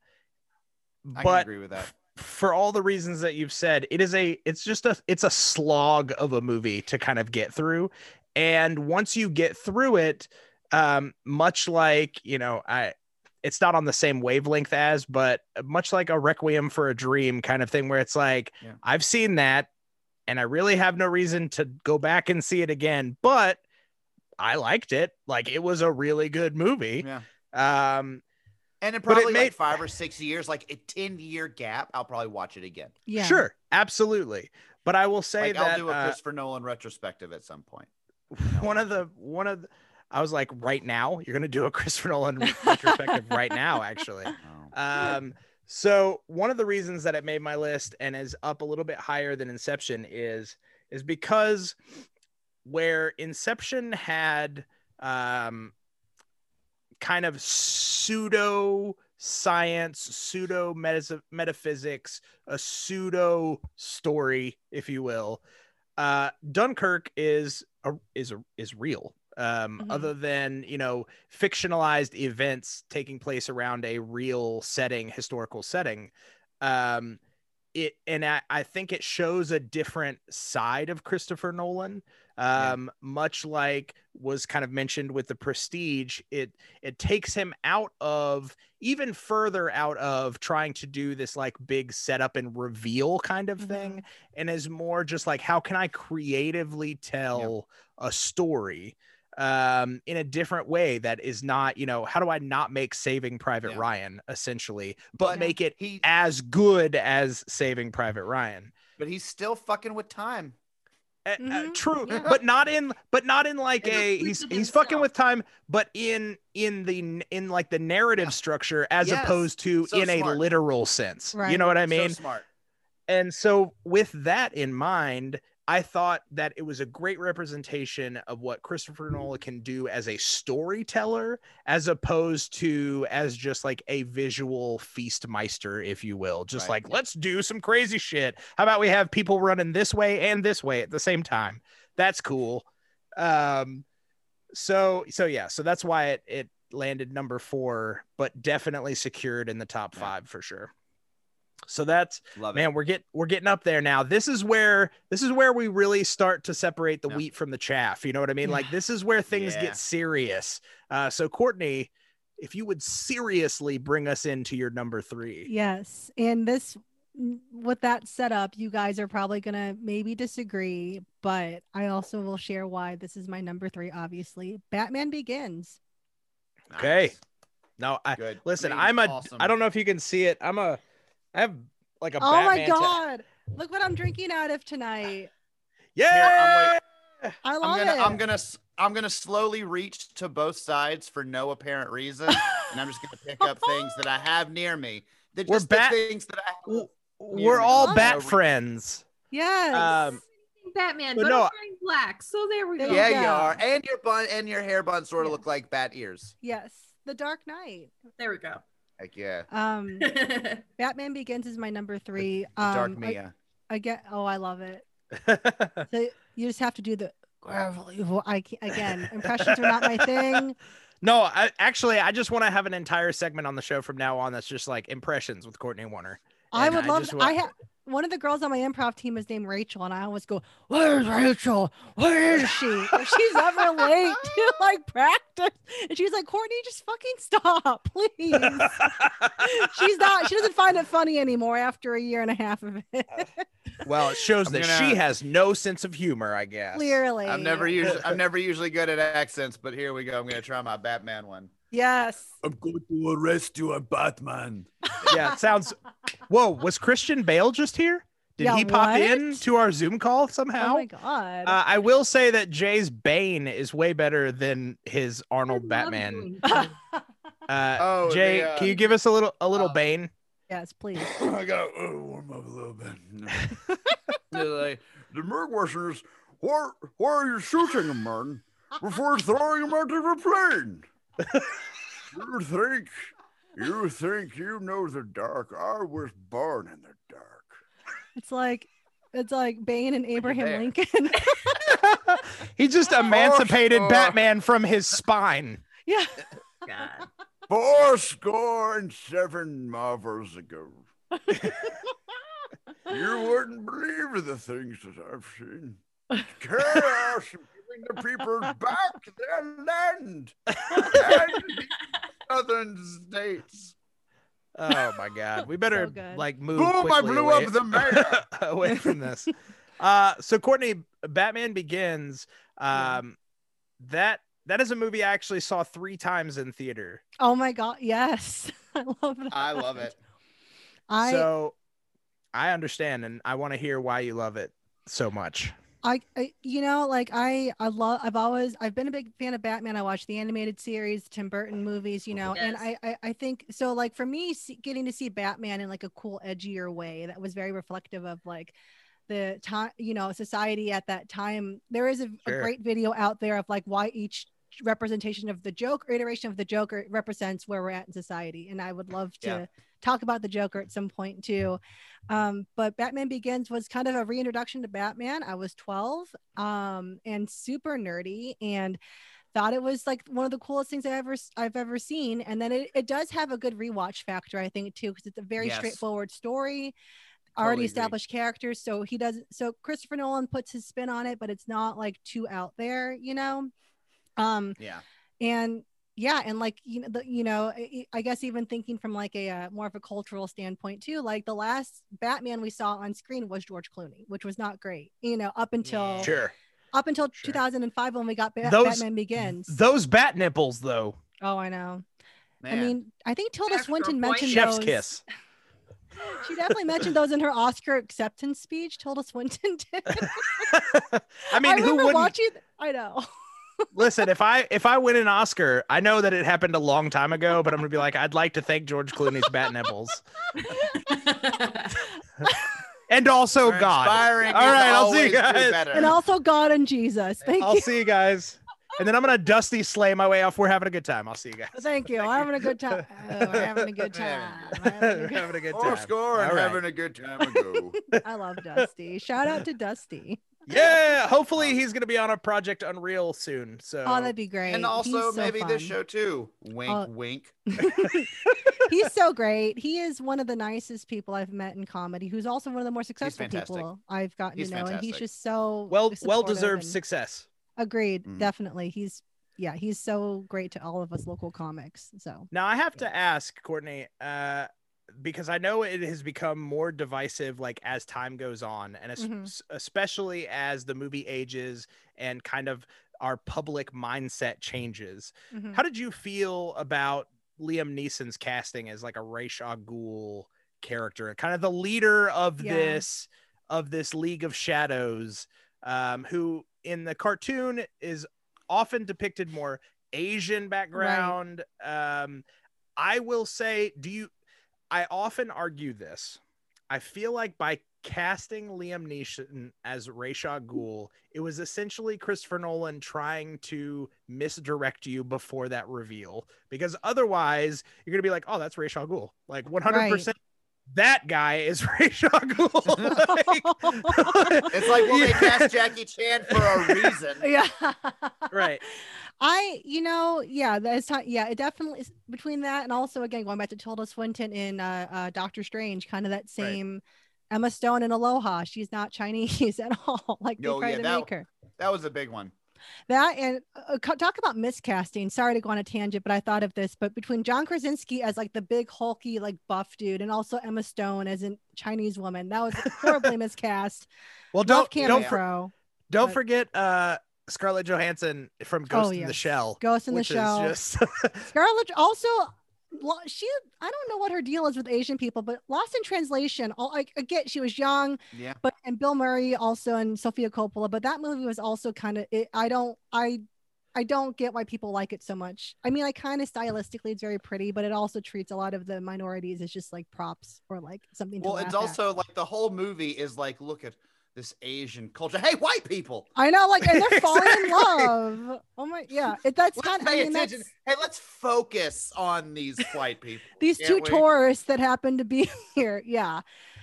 Speaker 4: I can
Speaker 3: but
Speaker 4: agree with that.
Speaker 3: for all the reasons that you've said, it is a, it's just a, it's a slog of a movie to kind of get through. And once you get through it, um, much like, you know, I, it's not on the same wavelength as, but much like a Requiem for a Dream kind of thing, where it's like,
Speaker 4: Yeah.
Speaker 3: I've seen that and I really have no reason to go back and see it again, but I liked it. Like it was a really good movie.
Speaker 4: Yeah.
Speaker 3: Um,
Speaker 4: And in
Speaker 3: But it
Speaker 4: probably
Speaker 3: made-
Speaker 4: like five or six years, like a 10 year gap, I'll probably watch it again.
Speaker 5: Yeah.
Speaker 3: sure, absolutely. But I will say
Speaker 4: Like
Speaker 3: that
Speaker 4: I'll do a
Speaker 3: uh,
Speaker 4: Christopher Nolan retrospective at some point. [laughs]
Speaker 3: one of the one of the, I was like, right now, you're gonna do a [laughs] Christopher Nolan retrospective right now, actually. [laughs]
Speaker 4: Oh.
Speaker 3: Um, so one of the reasons that it made my list and is up a little bit higher than Inception is is because where Inception had um kind of pseudo science, pseudo metaphysics, a pseudo story, if you will. Uh, Dunkirk is a, is a, is real. Um,
Speaker 5: Mhm.
Speaker 3: other than you know fictionalized events taking place around a real setting, historical setting. Um, it and I, I think it shows a different side of Christopher Nolan.
Speaker 4: Yeah.
Speaker 3: Um, much like was kind of mentioned with the Prestige, it it takes him out of even further out of trying to do this like big setup and reveal kind of thing, and is more just like how can I creatively tell a story um in a different way that is not you know how do i not make saving private
Speaker 4: Yeah.
Speaker 3: ryan essentially but,
Speaker 4: But
Speaker 3: make it
Speaker 4: he
Speaker 3: as good as saving private ryan
Speaker 4: but he's still fucking with time.
Speaker 3: Uh, uh,
Speaker 5: Mhm.
Speaker 3: true,
Speaker 8: Yeah.
Speaker 3: but not in, but not in like a he's he's fucking
Speaker 8: himself.
Speaker 3: with time, but in in the in like the narrative
Speaker 4: Yeah.
Speaker 3: structure as
Speaker 4: Yes.
Speaker 3: opposed to
Speaker 4: So
Speaker 3: in a literal sense. You know what I
Speaker 4: So
Speaker 3: mean?
Speaker 4: smart.
Speaker 3: and so with that in mind i thought that it was a great representation of what christopher nolan can do as a storyteller as opposed to as just like a visual feast meister if you will. Just
Speaker 4: Right.
Speaker 3: like let's do some crazy shit. How about we have people running this way and this way at the same time? That's cool. Um so so yeah so that's why it it landed number four but definitely secured in the top
Speaker 4: Yeah.
Speaker 3: five for sure so that's
Speaker 4: Love it.
Speaker 3: man we're getting we're getting up there now this is where this is where we really start to separate the
Speaker 4: Yeah.
Speaker 3: wheat from the chaff you know what i mean
Speaker 5: Yeah.
Speaker 3: like this is where things
Speaker 4: Yeah.
Speaker 3: get serious uh so courtney if you would seriously bring us into your number three
Speaker 5: Yes. And this, with that setup, you guys are probably going to maybe disagree, but I also will share why this is my number three, obviously. Batman Begins.
Speaker 3: okay
Speaker 4: Nice.
Speaker 3: no i
Speaker 4: Good.
Speaker 3: listen
Speaker 4: Clean.
Speaker 3: i'm a
Speaker 4: Awesome.
Speaker 3: i don't know if you can see it i'm a i have like a
Speaker 5: Oh my
Speaker 3: Batman ta-
Speaker 5: God. Look what I'm drinking out of tonight.
Speaker 3: yeah
Speaker 5: I love
Speaker 4: I'm gonna
Speaker 5: it.
Speaker 4: I'm gonna I'm gonna slowly reach to both sides for no apparent reason, and I'm just gonna pick up [laughs] things that I have near me. That
Speaker 3: We're
Speaker 4: just the
Speaker 3: bat-
Speaker 4: things that I have.
Speaker 3: We're all
Speaker 5: love
Speaker 3: bat
Speaker 4: it.
Speaker 3: friends
Speaker 5: yes.
Speaker 3: um
Speaker 8: Batman,
Speaker 3: But
Speaker 8: but,
Speaker 3: no,
Speaker 8: I'm wearing black, so there we go.
Speaker 5: you
Speaker 4: Yeah, you are, and your bun and your hair bun sort of
Speaker 5: Yeah.
Speaker 4: look like bat ears.
Speaker 5: yes. The Dark Knight.
Speaker 8: There we go.
Speaker 4: Heck yeah,
Speaker 5: Um, [laughs] Batman Begins is my number three.
Speaker 4: the dark
Speaker 5: Um, I-
Speaker 4: Mia.
Speaker 5: I get. Oh, I love it. [laughs] So you just have to do the gravelly. vo- I can't, again. [laughs] Impressions are not my thing.
Speaker 3: No, I, actually, I just want to have an entire segment on the show from now on that's just like impressions with Courtney Warner.
Speaker 5: I would
Speaker 3: I
Speaker 5: love.
Speaker 3: just
Speaker 5: to- I have one of the girls on my improv team is named Rachel, and I always go, "Where's Rachel? Where is she? If she's ever [laughs] late to like practice." And she's like, "Courtney, just fucking stop, [laughs] please." she's not. She doesn't find it funny anymore after a year and a half of it.
Speaker 3: Uh, well, it shows
Speaker 4: I'm
Speaker 3: that
Speaker 4: gonna-
Speaker 3: she has no sense of humor, I guess.
Speaker 5: Clearly,
Speaker 4: I'm never usually [laughs] I'm never usually good at accents, but here we go. I'm gonna try my Batman one.
Speaker 5: Yes.
Speaker 10: I'm going to arrest you, I'm Batman.
Speaker 3: Yeah, it sounds. Whoa, was Christian Bale just here? Did
Speaker 5: Yeah,
Speaker 3: he pop
Speaker 5: what?
Speaker 3: in to our Zoom call somehow?
Speaker 5: Oh my god.
Speaker 3: Uh, I will say that Jay's Bane is way better than his Arnold Batman. Uh, [laughs]
Speaker 4: Oh,
Speaker 3: Jay,
Speaker 4: the, uh,
Speaker 3: can you give us a little a little
Speaker 4: uh,
Speaker 3: Bane?
Speaker 5: yes, please. [laughs]
Speaker 10: I gotta uh, warm up a little bit. [laughs]
Speaker 4: Like,
Speaker 10: The Merc Westerners, why, why are you shooting him, man? Before throwing him out of the plane? [laughs] you think, you think you know the dark? I was born in the dark.
Speaker 5: It's like it's like Bane and Abraham
Speaker 4: there.
Speaker 5: Lincoln. [laughs]
Speaker 3: he just emancipated
Speaker 10: uh,
Speaker 3: Batman from his spine.
Speaker 5: yeah.
Speaker 8: God.
Speaker 10: Four score and seven marvels ago. [laughs] you wouldn't believe the things that I've seen. Chaos giving the people [laughs] back their land. And [laughs]
Speaker 4: Southern states.
Speaker 3: Oh my god. We better
Speaker 5: good.
Speaker 3: like move
Speaker 10: Boom, I blew
Speaker 3: away,
Speaker 10: up the [laughs] mayor.
Speaker 3: away from this. Uh so Courtney Batman Begins um that that is a movie I actually saw 3 times in theater.
Speaker 5: Oh my god. Yes. I love that.
Speaker 4: I love it.
Speaker 5: I
Speaker 3: so I understand and I want to hear why you love it so much.
Speaker 5: I, I you know like I I love I've always I've been a big fan of Batman. I watched the animated series, Tim Burton movies, you know, and I, I I think so like for me see, getting to see Batman in like a cool edgier way that was very reflective of like the time you know society at that time. There is a, a great video out there of like why each representation of the Joker iteration of the Joker represents where we're at in society, and I would love to
Speaker 4: Yeah.
Speaker 5: Talk about the Joker at some point too. Um, but Batman Begins was kind of a reintroduction to Batman. I was 12 um, and super nerdy and thought it was like one of the coolest things I've ever I've ever seen. And then it, it does have a good rewatch factor, I think, too, because it's a very
Speaker 4: Yes.
Speaker 5: straightforward story.
Speaker 4: Totally
Speaker 5: Already
Speaker 4: agree.
Speaker 5: established characters, so he does. So Christopher Nolan puts his spin on it, but it's not like too out there, you know. Um,
Speaker 4: Yeah.
Speaker 5: and yeah and like you know the, you know I, I guess even thinking from like a uh, more of a cultural standpoint too like the last batman we saw on screen was george clooney which was not great you know up until
Speaker 3: Sure.
Speaker 5: up until
Speaker 3: Sure.
Speaker 5: 2005 when we got Ba-
Speaker 3: Those-
Speaker 5: batman begins
Speaker 3: Those bat nipples though.
Speaker 5: oh i know
Speaker 4: Man.
Speaker 5: i mean i think tilda
Speaker 8: Extra
Speaker 5: swinton
Speaker 8: point.
Speaker 5: mentioned
Speaker 3: Chef's
Speaker 5: those
Speaker 3: kiss. [laughs]
Speaker 5: She definitely mentioned those in her Oscar acceptance speech. Tilda Swinton did. [laughs]
Speaker 3: I mean, who
Speaker 5: remember
Speaker 3: wouldn't
Speaker 5: watching? I know.
Speaker 3: Listen? If I if I win an Oscar, I know that it happened a long time ago, but I'm gonna be like, I'd like to thank George Clooney's bat nipples, [laughs] and also
Speaker 4: We're
Speaker 3: God.
Speaker 4: inspiring
Speaker 3: All I'll see you guys.
Speaker 5: And also God and Jesus. Thank you.
Speaker 3: I'll
Speaker 5: you.
Speaker 3: see you guys. And then I'm gonna dusty slay my way off. We're having a good time. I'll see you guys.
Speaker 5: Thank you. I'm having a good time. [laughs] Oh, we're having a good time. I'm having a
Speaker 3: We're having a [laughs] good time.
Speaker 10: Oscar and
Speaker 3: All right.
Speaker 10: having a good time ago.
Speaker 5: I love Dusty. Shout out to Dusty.
Speaker 3: Yeah, [laughs] hopefully he's gonna be on a Project Unreal soon. So
Speaker 5: Oh, that'd be great.
Speaker 4: and also
Speaker 5: so
Speaker 4: maybe this show too. Wink,
Speaker 5: Oh.
Speaker 4: wink. [laughs]
Speaker 5: He's so great. He is one of the nicest people I've met in comedy. Who's also one of the more successful people I've gotten
Speaker 4: He's
Speaker 5: to know, and he's just so
Speaker 3: well, well deserved success.
Speaker 5: Agreed.
Speaker 4: Mhm.
Speaker 5: Definitely. He's yeah. He's so great to all of us local comics. So
Speaker 3: Now I have to ask Courtney, uh, because I know it has become more divisive like as time goes on, and
Speaker 5: Mhm.
Speaker 3: especially as the movie ages and kind of our public mindset changes.
Speaker 5: mhm.
Speaker 3: How did you feel about Liam Neeson's casting as like a Ra's al Ghul character, kind of the leader of
Speaker 5: Yeah.
Speaker 3: this of this League of Shadows, um, who in the cartoon is often depicted more Asian background. Um, I will say, do you? I often argue this. I feel like by casting Liam Neeson as Ra's al Ghul, it was essentially Christopher Nolan trying to misdirect you before that reveal, because otherwise you're gonna be like, "Oh, that's Ra's al Ghul," like 100. percent That guy is [laughs] Ra's al Ghul. [laughs]
Speaker 4: It's like well, they [laughs] cast Jackie Chan for a reason.
Speaker 5: yeah.
Speaker 3: right.
Speaker 5: I, you know, yeah, that's time. Yeah, it definitely is between that and also again going back to Tilda Swinton in uh, uh, Doctor Strange, kind of that same Emma Stone in Aloha. She's not Chinese [laughs] at all. [laughs] Like they
Speaker 4: No,
Speaker 5: tried
Speaker 4: yeah,
Speaker 5: to
Speaker 4: that-
Speaker 5: make her.
Speaker 4: That was a big one.
Speaker 5: That and uh, talk about miscasting. Sorry to go on a tangent, but I thought of this. But between John Krasinski as like the big hulky like buff dude, and also Emma Stone as a Chinese woman, that was horribly [laughs] miscast.
Speaker 3: Well, don't
Speaker 5: Cameron
Speaker 3: don't
Speaker 5: Crowe.
Speaker 3: don't
Speaker 5: but-
Speaker 3: forget uh Scarlett Johansson from oh, Ghost
Speaker 5: Oh,
Speaker 3: in the. Shell.
Speaker 5: Ghost in the Shell.
Speaker 3: just- [laughs]
Speaker 5: Scarlett also lo- she I don't know what her deal is with Asian people, but Lost in Translation, all like again, she was young,
Speaker 4: Yeah.
Speaker 5: but and Bill Murray also and Sofia Coppola, but that movie was also kind of I don't I I don't get why people like it so much. I mean, I kind of stylistically it's very pretty, but it also treats a lot of the minorities as just like props or like something
Speaker 4: Well,
Speaker 5: laugh
Speaker 4: it's
Speaker 5: at.
Speaker 4: also like the whole movie is like, look at this Asian culture. Hey, white people.
Speaker 5: I know, like, and they're [laughs] falling in love. Oh my, yeah, it, that's
Speaker 4: Let's
Speaker 5: kind of. I
Speaker 4: pay
Speaker 5: mean,
Speaker 4: attention.
Speaker 5: that's,
Speaker 4: Hey, let's focus on these white people. [laughs]
Speaker 5: these
Speaker 4: Can't
Speaker 5: two
Speaker 4: we?
Speaker 5: tourists that happen to be [laughs] here. Yeah,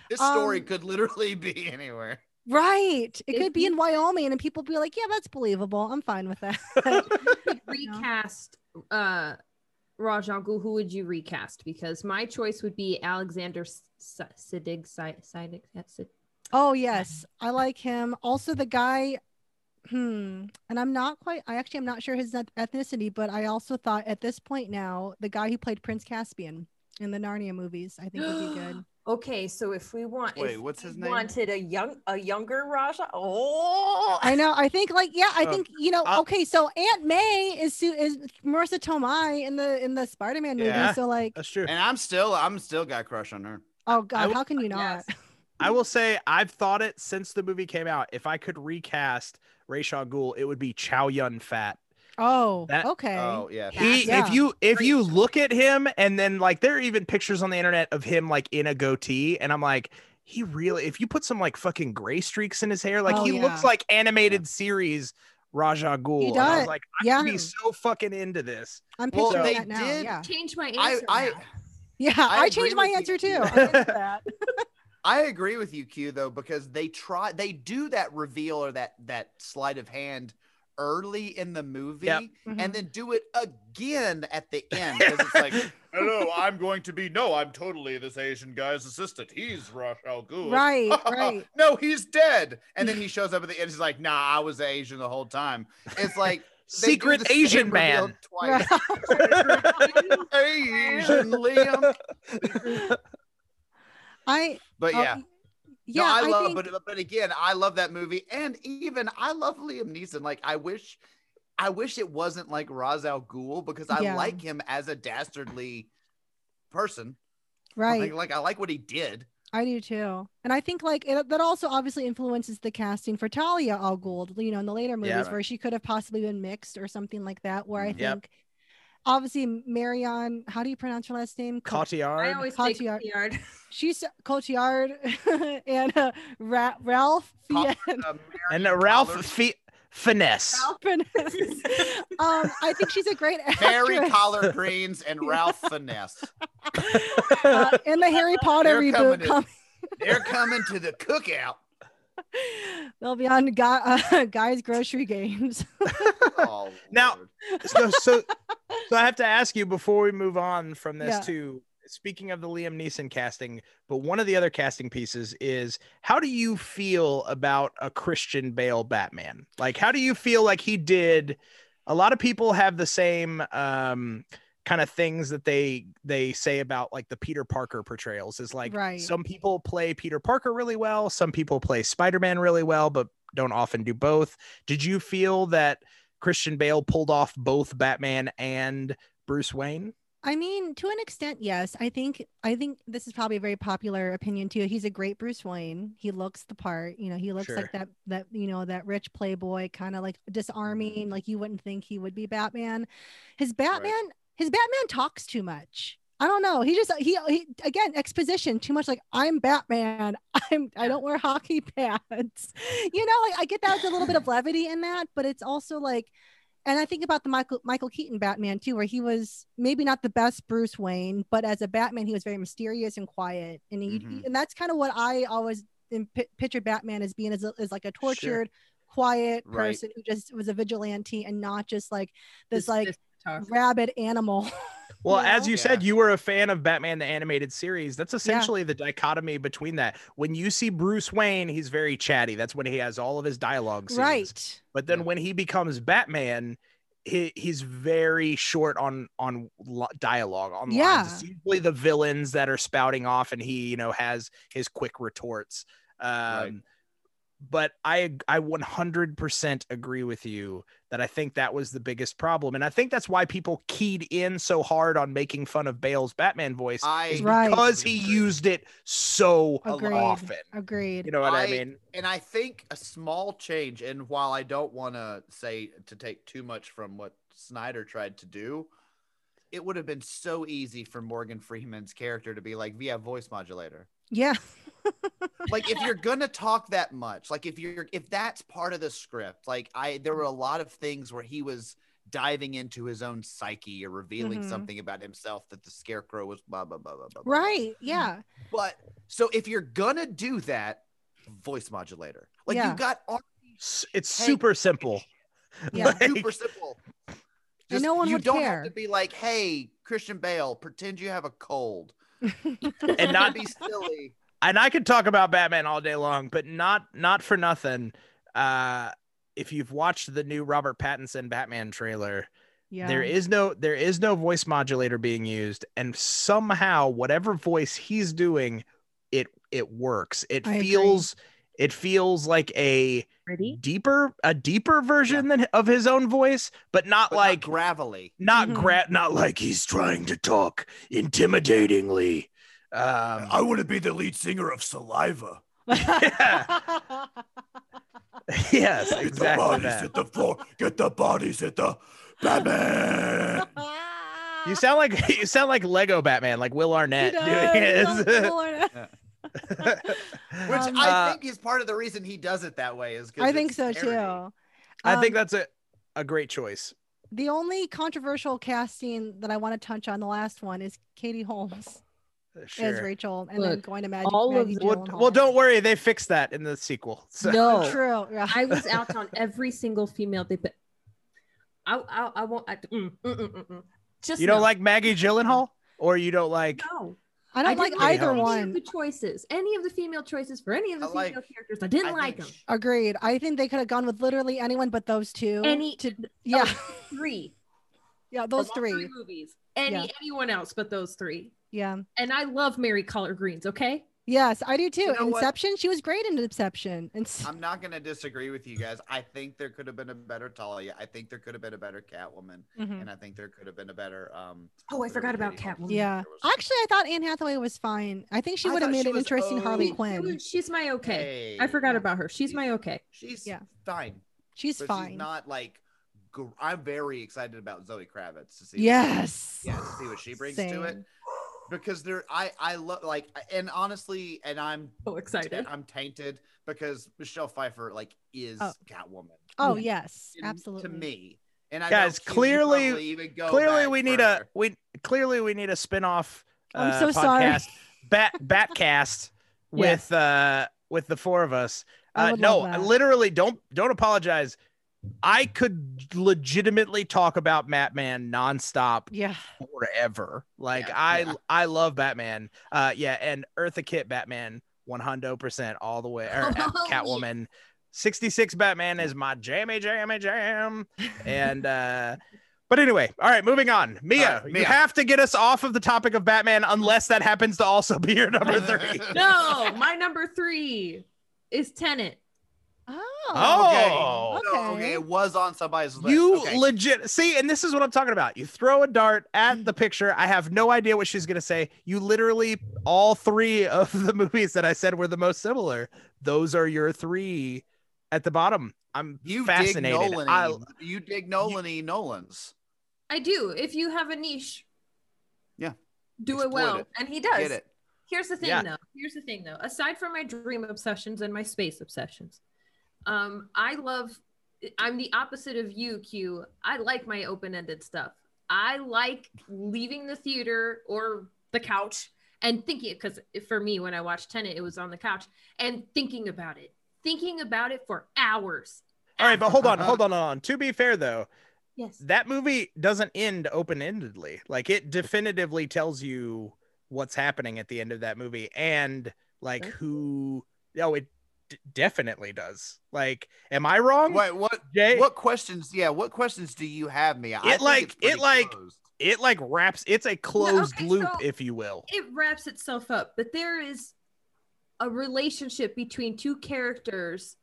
Speaker 4: This story
Speaker 5: um,
Speaker 4: could literally be anywhere.
Speaker 5: right. It
Speaker 8: If
Speaker 5: could be
Speaker 8: you-
Speaker 5: in Wyoming, and people be like, "Yeah, that's believable. I'm fine with that."
Speaker 8: recast uh Raj who would you recast? Because my choice would be Alexander S- S- Siddig. Siddig. Sid-
Speaker 5: oh yes, I like him. Also, the guy. Hmm. And I'm not quite. I actually I'm not sure his ethnicity, but I also thought at this point now, the guy who played Prince Caspian in the Narnia movies, I think would be good. [gasps]
Speaker 8: Okay, so if we want,
Speaker 4: Wait,
Speaker 8: if
Speaker 4: what's his
Speaker 8: we
Speaker 4: name?
Speaker 8: Wanted a young, a younger Raja. Oh,
Speaker 5: I know. I think like yeah. I
Speaker 3: Uh,
Speaker 5: think you know.
Speaker 3: I'll-
Speaker 5: okay, so Aunt May is Su- is Marisa Tomei in the in the Spider-Man movie.
Speaker 3: Yeah.
Speaker 5: So like,
Speaker 3: That's true.
Speaker 4: And I'm still, I'm still got crush on her.
Speaker 5: oh god,
Speaker 3: w-
Speaker 5: how can you not?
Speaker 8: Yes. [laughs]
Speaker 3: I will say I've thought it since the movie came out. If I could recast Ra's al Ghul, it would be Chow Yun Fat.
Speaker 5: Oh,
Speaker 3: That-
Speaker 5: okay.
Speaker 4: Oh yeah.
Speaker 3: He,
Speaker 5: Yeah.
Speaker 3: if you if you look at him, and then like there are even pictures on the internet of him like in a goatee, and I'm like, he really. If you put some like fucking gray streaks in his hair, like
Speaker 5: Oh,
Speaker 3: he
Speaker 5: yeah.
Speaker 3: looks like animated series Raja Ghul. And I was
Speaker 5: does.
Speaker 3: like, I
Speaker 5: Yeah.
Speaker 3: would be so fucking into this.
Speaker 5: I'm
Speaker 4: Well,
Speaker 5: picturing
Speaker 4: they
Speaker 5: that now.
Speaker 4: did-
Speaker 5: Yeah,
Speaker 8: change my
Speaker 4: I,
Speaker 8: answer.
Speaker 4: I,
Speaker 8: now.
Speaker 5: yeah.
Speaker 4: I
Speaker 5: I,
Speaker 4: agree
Speaker 5: changed my answer
Speaker 4: you.
Speaker 5: too. [laughs] [laughs] I'll get to that.
Speaker 4: I agree with you, Q, though, because they try, they do that reveal or that that sleight of hand early in the movie,
Speaker 3: Yep.
Speaker 5: Mhm.
Speaker 4: and then do it again at the end because it's like, [laughs]
Speaker 10: Hello, [laughs] I'm going to be. No, I'm totally this Asian guy's assistant. He's Ra's al Ghul.
Speaker 5: Right, [laughs] right.
Speaker 4: no, he's dead. And then he shows up at the end. He's like, Nah, I was Asian the whole time. It's like
Speaker 3: Secret Asian man.
Speaker 4: Twice. Asian Liam.
Speaker 5: I.
Speaker 4: But yeah.
Speaker 5: Yeah,
Speaker 4: no, I,
Speaker 5: I,
Speaker 4: love,
Speaker 5: think,
Speaker 4: but but again, I love that movie, and even I love Liam Neeson. Like, I wish, I wish it wasn't like Ra's al Ghul because I
Speaker 5: Yeah.
Speaker 4: like him as a dastardly person.
Speaker 5: Right.
Speaker 4: Like, like I like what he did.
Speaker 5: I do too. And I think like it, that also obviously influences the casting for Talia al Ghul, you know, in the later movies
Speaker 3: Yeah. Mm,
Speaker 5: where she could have possibly been mixed or something like that. Where I think
Speaker 3: Yep.
Speaker 5: Obviously Marion, how do you pronounce her last name? Co-
Speaker 8: I
Speaker 3: Cotillard.
Speaker 8: always say
Speaker 5: Cotillard. [laughs]
Speaker 8: Cotillard.
Speaker 5: She's [laughs] Cotillard and uh, Ra- Ralph
Speaker 4: Co-
Speaker 5: Fiennes.
Speaker 4: Uh,
Speaker 3: and uh, [laughs] Ralph
Speaker 4: Collard-
Speaker 3: Fi- Finesse.
Speaker 5: Ralph Fiennes. um, I think she's a great
Speaker 4: Barry
Speaker 5: actress.
Speaker 4: Collard Greens and Ralph Finesse.
Speaker 5: uh, in the Harry Potter
Speaker 4: They're coming
Speaker 5: reboot
Speaker 4: in.
Speaker 5: coming.
Speaker 4: They're coming to the cookout. [laughs]
Speaker 5: They'll be on guy, [laughs] uh, guys grocery games. [laughs]
Speaker 4: Oh,
Speaker 3: Now- so, so, so I have to ask you before we move on from this
Speaker 5: Yeah.
Speaker 3: to speaking of the Liam Neeson casting, but one of the other casting pieces is how do you feel about a Christian Bale Batman? Like, how do you feel like he did? A lot of people have the same um, kind of things that they they say about like the Peter Parker portrayals. Is like
Speaker 5: Right.
Speaker 3: some people play Peter Parker really well, some people play Spider Man really well, but don't often do both. Did you feel that Christian Bale pulled off both Batman and Bruce Wayne?
Speaker 5: I mean, to an extent, yes. I think I think this is probably a very popular opinion too. He's a great Bruce Wayne. He looks the part. You know, he looks
Speaker 3: Sure.
Speaker 5: like that that you know that rich playboy, kind of like disarming. Like you wouldn't think he would be Batman. His Batman, his Batman talks too much. I don't know. He just he, he again exposition too much. Like I'm Batman. [laughs] I'm I don't wear hockey [laughs] pads. You know, like I get that with a little bit of levity in that, but it's also like and I think about the Michael Michael Keaton Batman too, where he was maybe not the best Bruce Wayne, but as a Batman, he was very mysterious and quiet, and he,
Speaker 4: Mhm.
Speaker 5: and that's kind of what I always pi- pictured Batman as being as, a, as like a tortured, quiet
Speaker 4: Right.
Speaker 5: person who just was a vigilante and not just like this
Speaker 8: This-
Speaker 5: like
Speaker 8: this tough.
Speaker 5: rabid animal. [laughs]
Speaker 3: Well,
Speaker 5: You
Speaker 3: as
Speaker 5: know?
Speaker 3: you said, you were a fan of Batman the animated series. That's essentially the dichotomy between that. When you see Bruce Wayne, he's very chatty. That's when he has all of his dialogue scenes.
Speaker 5: right.
Speaker 3: But then
Speaker 4: Yeah.
Speaker 3: when he becomes Batman, he, he's very short on on lo- dialogue on
Speaker 5: Yeah.
Speaker 3: lines. It's usually the villains that are spouting off, and he you know has his quick retorts. Um,
Speaker 4: Right.
Speaker 3: But I I 100% agree with you that I think that was the biggest problem, and I think that's why people keyed in so hard on making fun of Bale's Batman voice,
Speaker 4: I
Speaker 3: is
Speaker 5: Right.
Speaker 3: because he used it so
Speaker 5: Agreed.
Speaker 3: often.
Speaker 5: Agreed.
Speaker 3: You know what I,
Speaker 4: I-
Speaker 3: mean?
Speaker 4: and I think a small change, and while I don't want to say to take too much from what Snyder tried to do, it would have been so easy for Morgan Freeman's character to be like via voice modulator.
Speaker 5: Yeah. [laughs]
Speaker 4: Like if you're gonna talk that much, like if you're if that's part of the script, like I there were a lot of things where he was diving into his own psyche or revealing
Speaker 5: Mhm.
Speaker 4: something about himself that the scarecrow was blah blah blah blah blah. blah.
Speaker 5: Right. Yeah.
Speaker 4: But so if you're gonna do that, voice modulator. Like
Speaker 5: Yeah.
Speaker 4: you got
Speaker 3: S- It's
Speaker 4: Hey.
Speaker 3: super simple. [laughs]
Speaker 5: Yeah.
Speaker 3: Like-
Speaker 4: super simple.
Speaker 5: And no one
Speaker 4: you
Speaker 5: would
Speaker 4: don't
Speaker 5: care.
Speaker 4: have to be like, hey, Christian Bale, pretend you have a cold.
Speaker 3: And not [laughs]
Speaker 4: be silly.
Speaker 3: and I could talk about Batman all day long, but not not for nothing. Uh, if you've watched the new Robert Pattinson Batman trailer,
Speaker 5: Yeah.
Speaker 3: there is no there is no voice modulator being used, and somehow whatever voice he's doing, it it works. It
Speaker 5: I agree.
Speaker 3: Feels it feels like a
Speaker 8: Ready?
Speaker 3: deeper a deeper version than of his own voice, but not
Speaker 4: But
Speaker 3: like
Speaker 4: not gravelly.
Speaker 3: not
Speaker 5: Mhm.
Speaker 3: gra- not like he's trying to talk intimidatingly. Um,
Speaker 10: I want to be the lead singer of Saliva. [laughs] [laughs]
Speaker 3: yes,
Speaker 10: Get the bodies
Speaker 3: that.
Speaker 10: hit the floor. Get the bodies hit the Batman. [laughs]
Speaker 3: You sound like you sound like Lego Batman, like Will
Speaker 5: He
Speaker 3: Arnett
Speaker 5: does.
Speaker 3: doing
Speaker 5: He
Speaker 3: his.
Speaker 5: Sounds Will Arnett.
Speaker 4: Which
Speaker 5: Um,
Speaker 4: I
Speaker 3: Uh,
Speaker 4: think is part of the reason he does it that way is because
Speaker 5: I think so too.
Speaker 3: I think
Speaker 5: Um,
Speaker 3: that's a, a great choice.
Speaker 5: the only controversial casting that I want to touch on the last one is Katie Holmes as
Speaker 3: Rachel,
Speaker 5: Of and then going to Magic.
Speaker 8: all of
Speaker 5: Maggie
Speaker 8: the-
Speaker 3: Well, well, don't worry, they fixed that in the sequel. So.
Speaker 8: No, [laughs]
Speaker 5: True. Yeah.
Speaker 8: I was out on every single female they put. I I, I won't. I, mm, mm, mm, mm, mm. Just
Speaker 3: You don't
Speaker 8: no.
Speaker 3: like Maggie Gyllenhaal, or you don't like?
Speaker 8: No,
Speaker 5: I don't like
Speaker 8: didn't
Speaker 5: either
Speaker 8: any
Speaker 5: one.
Speaker 8: Of the choices, any of the female choices for any of the
Speaker 4: I
Speaker 8: female
Speaker 4: like-
Speaker 8: characters, I didn't
Speaker 4: I
Speaker 8: like
Speaker 4: think
Speaker 8: them.
Speaker 5: Agreed. I think they could have gone with literally anyone but those two.
Speaker 8: Any,
Speaker 5: to yeah,
Speaker 8: three,
Speaker 5: yeah, those
Speaker 8: all
Speaker 5: three.
Speaker 8: movies, any
Speaker 5: Yeah.
Speaker 8: anyone else but those three.
Speaker 5: Yeah.
Speaker 8: And I love Mary Collard Greens. Okay,
Speaker 5: Yes, I do too.
Speaker 4: know what?
Speaker 5: Inception, she was great in Inception. And s-
Speaker 4: I'm not gonna disagree with you guys. I think there could have been a better Talia. I think there could have been a better Catwoman,
Speaker 5: Mhm.
Speaker 4: and I think there could have been a better. um
Speaker 8: Oh, I forgot about
Speaker 4: Katie
Speaker 8: Catwoman.
Speaker 5: yeah,
Speaker 4: was-
Speaker 5: actually, I thought Anne Hathaway was fine. I think she would have made an
Speaker 4: was
Speaker 5: interesting Harley. Quinn.
Speaker 8: She's my okay. I forgot about her. She's my okay.
Speaker 4: She's
Speaker 5: Yeah.
Speaker 4: fine.
Speaker 5: She's
Speaker 4: but
Speaker 5: fine.
Speaker 4: She's not like. gr- I'm very excited about Zoe Kravitz to see. what-
Speaker 5: yes.
Speaker 4: yeah, to see what she brings to it.
Speaker 5: Same.
Speaker 4: because there I I love like and honestly and I'm
Speaker 8: So excited.
Speaker 4: I'm tainted because Michelle Pfeiffer like is
Speaker 5: Oh.
Speaker 4: Catwoman
Speaker 5: Oh
Speaker 8: Yeah.
Speaker 5: yes,
Speaker 4: in-
Speaker 5: absolutely.
Speaker 4: to me. And I
Speaker 3: Guys,
Speaker 4: know Q, you
Speaker 3: clearly-
Speaker 4: go
Speaker 3: clearly we need a we clearly we need a spin-off
Speaker 5: I'm
Speaker 3: uh,
Speaker 5: so sorry.
Speaker 3: bat [laughs] batcast with
Speaker 5: Yes.
Speaker 3: uh with the four of us uh no literally don't don't apologize i could legitimately talk about batman nonstop
Speaker 5: Yeah.
Speaker 3: forever like
Speaker 4: Yeah,
Speaker 3: i
Speaker 4: yeah.
Speaker 3: i love batman uh yeah and eartha kitt batman 100% all the way or [laughs]
Speaker 8: Oh, yeah.
Speaker 3: catwoman 66 batman is my jammy jammy jam and uh but anyway all right moving on mia,
Speaker 4: All right,
Speaker 3: you have to get us off of the topic of batman unless that happens to also be your number [laughs] three
Speaker 8: No, my number three is Tenet.
Speaker 5: Oh.
Speaker 3: oh
Speaker 4: So, okay,
Speaker 5: Okay.
Speaker 4: it was on somebody's list.
Speaker 3: You
Speaker 4: okay.
Speaker 3: legit see, and this is what I'm talking about. You throw a dart at the picture. I have no idea what she's gonna say. You literally all three of the [laughs] movies that I said were the most similar. Those are your three at the bottom. I'm
Speaker 4: you
Speaker 3: fascinated.
Speaker 4: dig Nolan.
Speaker 3: I,
Speaker 4: You dig Nolan Nolan's.
Speaker 8: I do. If you have a niche,
Speaker 4: Yeah.
Speaker 8: do it well,
Speaker 4: it.
Speaker 8: and he does.
Speaker 4: Get it.
Speaker 8: Here's the thing,
Speaker 3: Yeah.
Speaker 8: though. Here's the thing, though. Aside from my dream obsessions and my space obsessions, um, I love. I'm the opposite of you, Q. I like my open-ended stuff. I like leaving the theater or the couch and thinking because for me, when I watched Tenet, it was on the couch and thinking about it, thinking about it for hours.
Speaker 3: all right, but hold on, hold on, hold on. To be fair though,
Speaker 8: Yes.
Speaker 3: that movie doesn't end open-endedly. Like it definitively tells you what's happening at the end of that movie and like who. Oh, it d- definitely does. Like, am I wrong?
Speaker 4: Wait, what?
Speaker 3: Jay?
Speaker 4: What questions? Yeah, what questions do you have me? I think
Speaker 3: like- it
Speaker 4: pretty
Speaker 3: like-
Speaker 4: closed.
Speaker 3: it like wraps it's a closed
Speaker 8: okay,
Speaker 3: loop
Speaker 8: so-
Speaker 3: if you will
Speaker 8: it wraps itself up, but there is a relationship between two characters.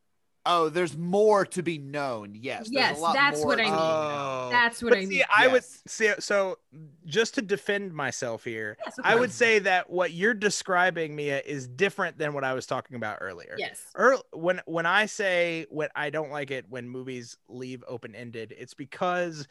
Speaker 4: Oh, there's more to be known. Yes.
Speaker 8: Yes,
Speaker 4: a lot
Speaker 8: that's
Speaker 4: more
Speaker 8: what I
Speaker 4: to
Speaker 8: mean.
Speaker 4: known. Oh.
Speaker 8: That's what
Speaker 3: but
Speaker 8: I
Speaker 3: see,
Speaker 8: mean.
Speaker 3: i would see so just to defend myself here
Speaker 8: Yes, of
Speaker 3: i would say that what you're describing mia is different than what i was talking about earlier
Speaker 8: Yes.
Speaker 3: Earl, when when I say when I don't like it when movies leave open ended, it's because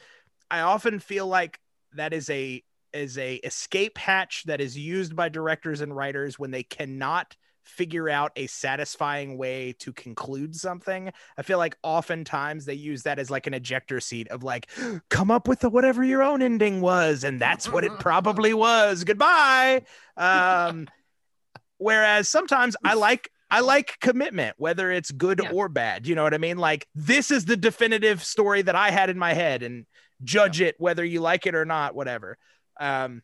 Speaker 3: I often feel like that is a is a escape hatch that is used by directors and writers when they cannot figure out a satisfying way to conclude something. I feel like oftentimes they use that as like an ejector seat of like [gasps] come up with the whatever your own ending was and that's what it [laughs] probably was. Goodbye. Um whereas sometimes I [laughs] like I like commitment, whether it's good
Speaker 8: Yeah.
Speaker 3: or bad. You know what I mean? Like this is the definitive story that I had in my head, and judge it whether you like it or not, whatever. Um,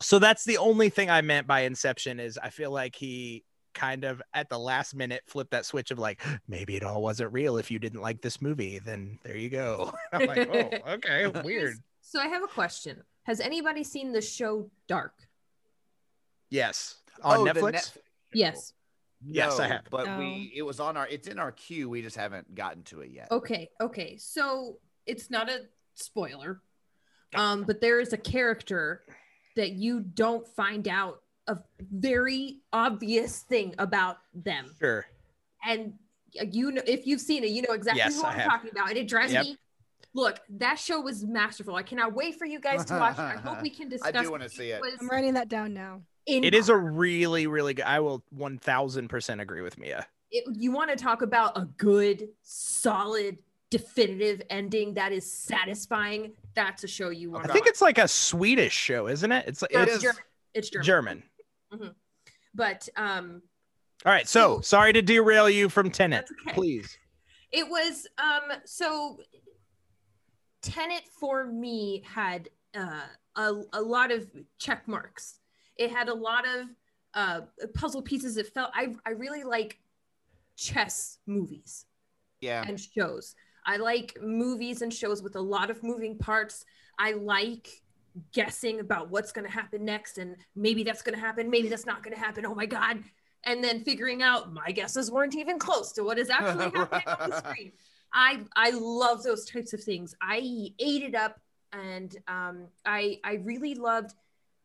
Speaker 3: so that's the only thing I meant by Inception is I feel like he kind of at the last minute flip that switch of like maybe it all wasn't real. If you didn't like this movie, then there you go. [laughs] I'm like, oh, [laughs] okay, weird.
Speaker 8: So I have a question. Has anybody seen the show Dark?
Speaker 3: Yes, on
Speaker 4: Oh,
Speaker 3: Netflix.
Speaker 4: Netflix
Speaker 8: Yes.
Speaker 3: Yes, I have.
Speaker 4: But
Speaker 5: No.
Speaker 4: we it was on our it's in our queue. We just haven't gotten to it yet.
Speaker 8: Okay. Okay. So it's not a spoiler, um, but there is a character that you don't find out a very obvious thing about them,
Speaker 3: Sure.
Speaker 8: and uh, you know if you've seen it, you know exactly
Speaker 3: Yes,
Speaker 8: who
Speaker 3: I
Speaker 8: I'm
Speaker 3: have.
Speaker 8: talking about, and it drives
Speaker 3: Yep.
Speaker 8: me. Look, that show was masterful. I cannot wait for you guys to watch it. I [laughs] hope we can discuss.
Speaker 4: I do want to see it.
Speaker 8: was
Speaker 5: I'm writing that down now.
Speaker 3: It is a really, really good. I will one thousand percent agree with Mia.
Speaker 8: it, you want to talk about a good, solid, definitive ending that is satisfying. That's a show you want.
Speaker 3: I think it's like a Swedish show, isn't it? It's
Speaker 8: No,
Speaker 3: it's
Speaker 8: it's German. It's German.
Speaker 3: German.
Speaker 8: But um,
Speaker 3: All right, so sorry to derail you from Tenet.
Speaker 8: Okay.
Speaker 3: Please.
Speaker 8: it was um. So, Tenet for me had uh, a a lot of check marks. It had a lot of uh puzzle pieces. It felt I I really like chess movies.
Speaker 4: Yeah.
Speaker 8: and shows. I like movies and shows with a lot of moving parts. I like guessing about what's going to happen next and maybe that's going to happen, maybe that's not going to happen. Oh my god. and then figuring out my guesses weren't even close to what is actually [laughs] happening on the screen. I I love those types of things. I ate it up, and um, I I really loved.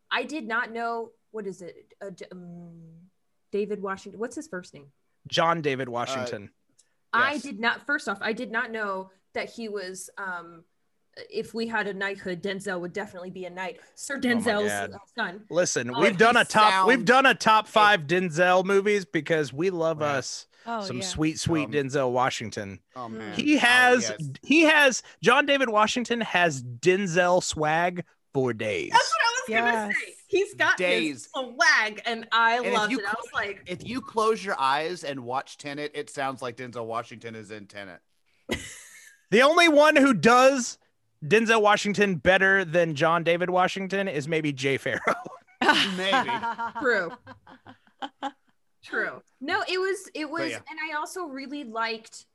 Speaker 8: I did not know what is it, uh, um, David Washington. What's his first name?
Speaker 3: John David Washington.
Speaker 8: I
Speaker 4: Yes.
Speaker 8: did not. First off, I did not know that he was. Um, if we had a knighthood, Denzel would definitely be a knight. Sir Denzel's
Speaker 3: God.
Speaker 8: son.
Speaker 3: Listen,
Speaker 8: Oh,
Speaker 3: we've done a top we've done a top five Denzel movies because we love
Speaker 4: Right.
Speaker 3: us
Speaker 5: Oh,
Speaker 3: some
Speaker 5: yeah.
Speaker 3: sweet, sweet
Speaker 4: Um,
Speaker 3: Denzel Washington.
Speaker 4: Oh man.
Speaker 3: He
Speaker 4: Oh,
Speaker 3: has
Speaker 4: yes.
Speaker 3: he has John David Washington has Denzel swag for days.
Speaker 8: That's what I was gonna say. He's got
Speaker 4: Days.
Speaker 8: his swag, and I
Speaker 4: And if
Speaker 8: loved
Speaker 4: you
Speaker 8: it. I was like,
Speaker 4: If you close your eyes and watch Tenet, it sounds like Denzel Washington is in Tenet.
Speaker 3: The only one who does Denzel Washington better than John David Washington is maybe Jay Farrow. [laughs]
Speaker 4: Maybe.
Speaker 8: True. True. No, it was it was
Speaker 4: yeah.
Speaker 8: and I also really liked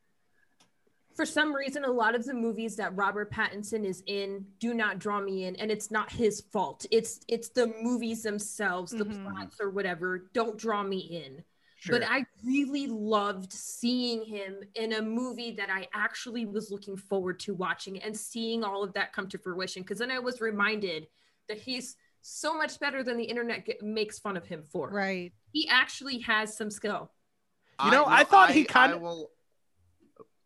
Speaker 8: for some reason a lot of the movies that Robert Pattinson is in do not draw me in and it's not his fault. It's it's the movies themselves, the
Speaker 5: Mhm.
Speaker 8: plots or whatever don't draw me in.
Speaker 3: Sure.
Speaker 8: But I really loved seeing him in a movie that I actually was looking forward to watching and seeing all of that come to fruition. Because then I was reminded that he's so much better than the internet ge- makes fun of him for.
Speaker 5: right.
Speaker 8: He actually has some skill.
Speaker 3: You know, I thought he kinda-
Speaker 4: I will.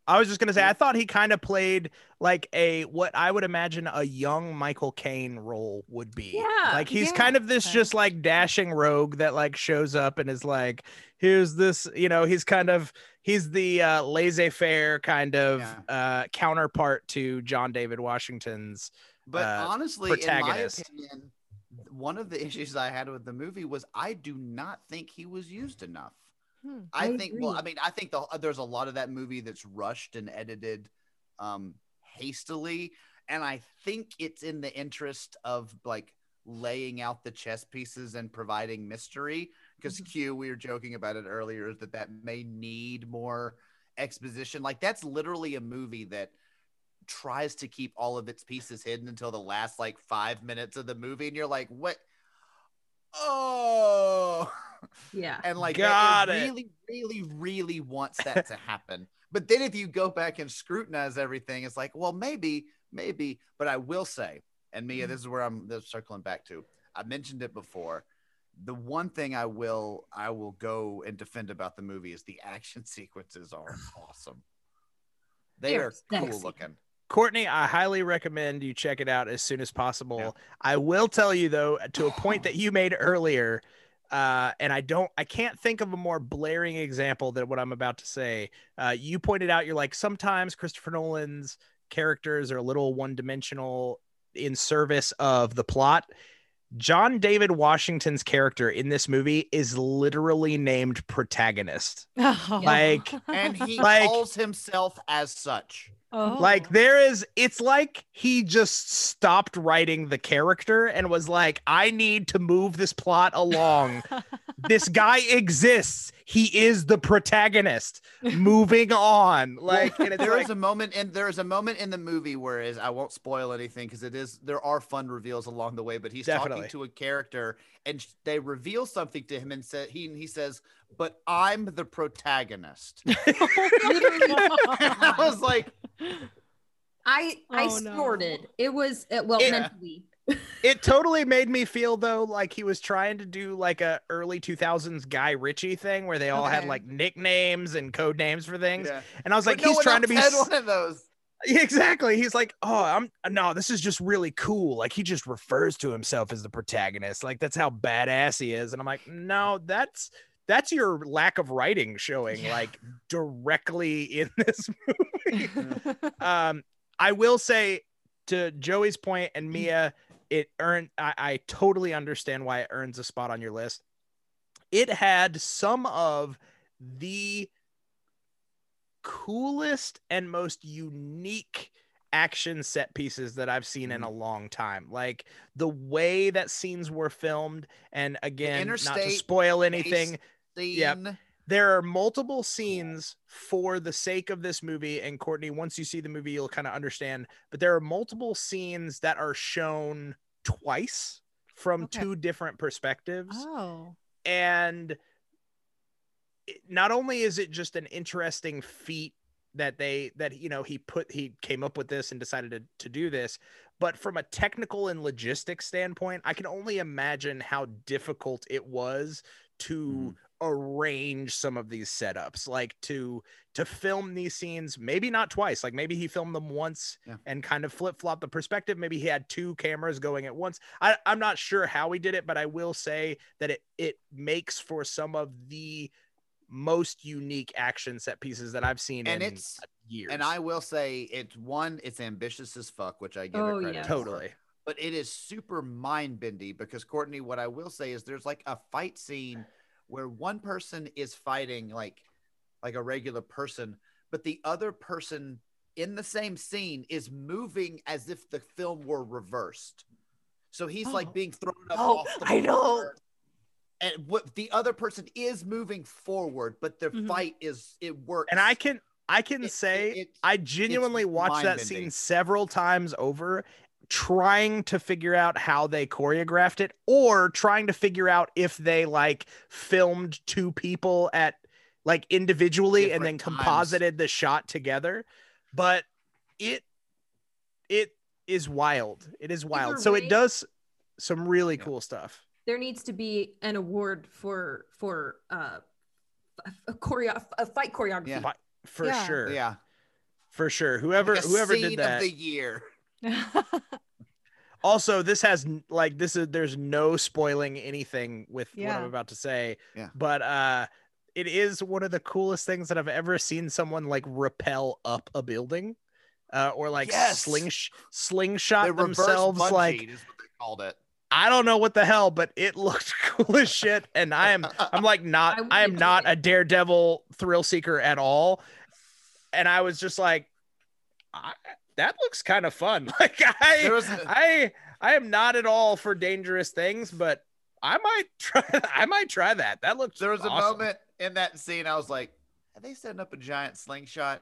Speaker 3: I was just gonna say, I thought he kind of played like a what I would imagine a young Michael Caine role would be.
Speaker 8: Yeah,
Speaker 3: like he's
Speaker 5: yeah.
Speaker 3: kind of this just like dashing rogue that like shows up and is like, here's this, you know, he's kind of he's the uh, laissez-faire kind of uh, counterpart to John David Washington's.
Speaker 4: But
Speaker 3: uh,
Speaker 4: honestly, in my opinion, one of the issues I had with the movie was I do not think he was used enough.
Speaker 5: Hmm.
Speaker 4: I,
Speaker 8: I
Speaker 4: think. Well. I mean, I think the, there's a lot of that movie that's rushed and edited um, hastily, and I think it's in the interest of like laying out the chess pieces and providing mystery. Because
Speaker 8: Mm-hmm.
Speaker 4: Q, we were joking about it earlier, is that that may need more exposition. Like that's literally a movie that tries to keep all of its pieces hidden until the last like five minutes of the movie, and you're like, what? Oh. [laughs]
Speaker 8: Yeah.
Speaker 4: and like
Speaker 3: Got
Speaker 4: it,
Speaker 3: it.
Speaker 4: really really really wants that to happen [laughs] but then if you go back and scrutinize everything it's like well maybe maybe but i will say and mia mm-hmm. this is where i'm this is circling back to i mentioned it before the one thing i will i will go and defend about the movie is the action [laughs] sequences are awesome they
Speaker 8: They're
Speaker 4: are cool
Speaker 8: sexy.
Speaker 4: looking
Speaker 3: Courtney, I highly recommend you check it out as soon as possible. I will tell you though, to a point that you made earlier, uh, and I don't, I can't think of a more blaring example than what I'm about to say. Uh, you pointed out, you're like, sometimes Christopher Nolan's characters are a little one dimensional in service of the plot. John David Washington's character in this movie is literally named protagonist. [laughs] Like,
Speaker 4: and he
Speaker 3: Like-
Speaker 4: calls himself as such
Speaker 5: oh.
Speaker 3: like there is it's like he just stopped writing the character and was like i need to move this plot along [laughs] this guy exists he is the protagonist moving on like and it's
Speaker 4: there is
Speaker 3: like
Speaker 4: a moment and there is a moment in the movie where is I won't spoil anything because it is there are fun reveals along the way, but he's
Speaker 3: Definitely.
Speaker 4: talking to a character and they reveal something to him and said he he says, "But I'm the protagonist." [laughs] [laughs] I was like,
Speaker 8: I I
Speaker 5: Oh, no.
Speaker 8: snorted. It was uh, well
Speaker 3: It-
Speaker 8: mentally. [laughs]
Speaker 3: it totally made me feel though like he was trying to do like a early 2000s guy ritchie thing where they all had like nicknames and code names for things
Speaker 4: yeah.
Speaker 3: and i was like
Speaker 4: But no
Speaker 3: he's
Speaker 4: one
Speaker 3: trying to be
Speaker 4: one of those.
Speaker 3: Yeah, exactly. He's like, oh, I'm no, this is just really cool. Like he just refers to himself as the protagonist. Like that's how badass he is. And I'm like, no, that's that's your lack of writing showing like directly in [laughs] this movie. [laughs] um, I will say to Joey's point and Mia, it earned I, I totally understand why it earns a spot on your list. It had some of the coolest and most unique action set pieces that I've seen in a long time. Like the way that scenes were filmed, and again, not to spoil anything. Yep. there are multiple scenes for the sake of this movie. And Courtney, once you see the movie, you'll kind of understand. But there are multiple scenes that are shown twice from
Speaker 5: Okay.
Speaker 3: two different perspectives
Speaker 5: oh.
Speaker 3: and not only is it just an interesting feat that they that you know he put he came up with this and decided to, to do this but from a technical and logistics standpoint i can only imagine how difficult it was to mm-hmm. arrange some of these setups like to to film these scenes maybe not twice like maybe he filmed them once
Speaker 4: Yeah.
Speaker 3: and kind of flip-flop the perspective maybe he had two cameras going at once I, i'm not sure how he did it but i will say that it it makes for some of the most unique action set pieces that i've seen
Speaker 4: And
Speaker 3: in
Speaker 4: it's
Speaker 3: years
Speaker 4: and I will say it's one, it's ambitious as fuck, which I give
Speaker 8: Oh,
Speaker 4: it credit.
Speaker 8: yes.
Speaker 3: totally
Speaker 4: but it is super mind bendy because Courtney, what I will say is there's like a fight scene where one person is fighting like like a regular person, but the other person in the same scene is moving as if the film were reversed. So he's
Speaker 6: Oh.
Speaker 4: like [gasps] being thrown up.
Speaker 6: Oh,
Speaker 4: off the
Speaker 6: I know.
Speaker 4: Floor, And what the other person is moving forward, but the
Speaker 5: Mhm.
Speaker 4: fight is it works.
Speaker 3: and i can i can
Speaker 4: It-
Speaker 3: say
Speaker 4: it- it-
Speaker 3: i genuinely watched that scene several times over trying to figure out how they choreographed it or trying to figure out if they like filmed two people at like individually and then
Speaker 4: Different times.
Speaker 3: composited the shot together but it it is wild it is wild so it does some really
Speaker 4: Yeah.
Speaker 3: cool stuff
Speaker 8: There needs to be an award for for uh a, a choreo a fight choreography.
Speaker 4: Yeah.
Speaker 3: Fi- for
Speaker 5: Yeah.
Speaker 3: sure
Speaker 4: yeah.
Speaker 3: for sure whoever
Speaker 4: Like
Speaker 3: whoever
Speaker 4: scene
Speaker 3: did that
Speaker 4: of the year. [laughs]
Speaker 3: also this has like this is there's no spoiling anything with what i'm about to say
Speaker 4: Yeah.
Speaker 3: but uh it is one of the coolest things that i've ever seen someone like rappel up a building uh or like
Speaker 4: Yes.
Speaker 3: sling slingshot
Speaker 4: They reverse
Speaker 3: themselves like
Speaker 4: is what they called it.
Speaker 3: I don't know what the hell but it [laughs] looked cool as shit and i am i'm like not
Speaker 8: I
Speaker 3: i, am
Speaker 8: wouldn't it.
Speaker 3: a daredevil thrill seeker at all and i was just like I, that looks kind of fun [laughs] like i
Speaker 4: There was
Speaker 3: I I am not at all for dangerous things, but I might [laughs] try. I might try that. That looks.
Speaker 4: there was a moment in that scene I was like, are they setting up a giant slingshot?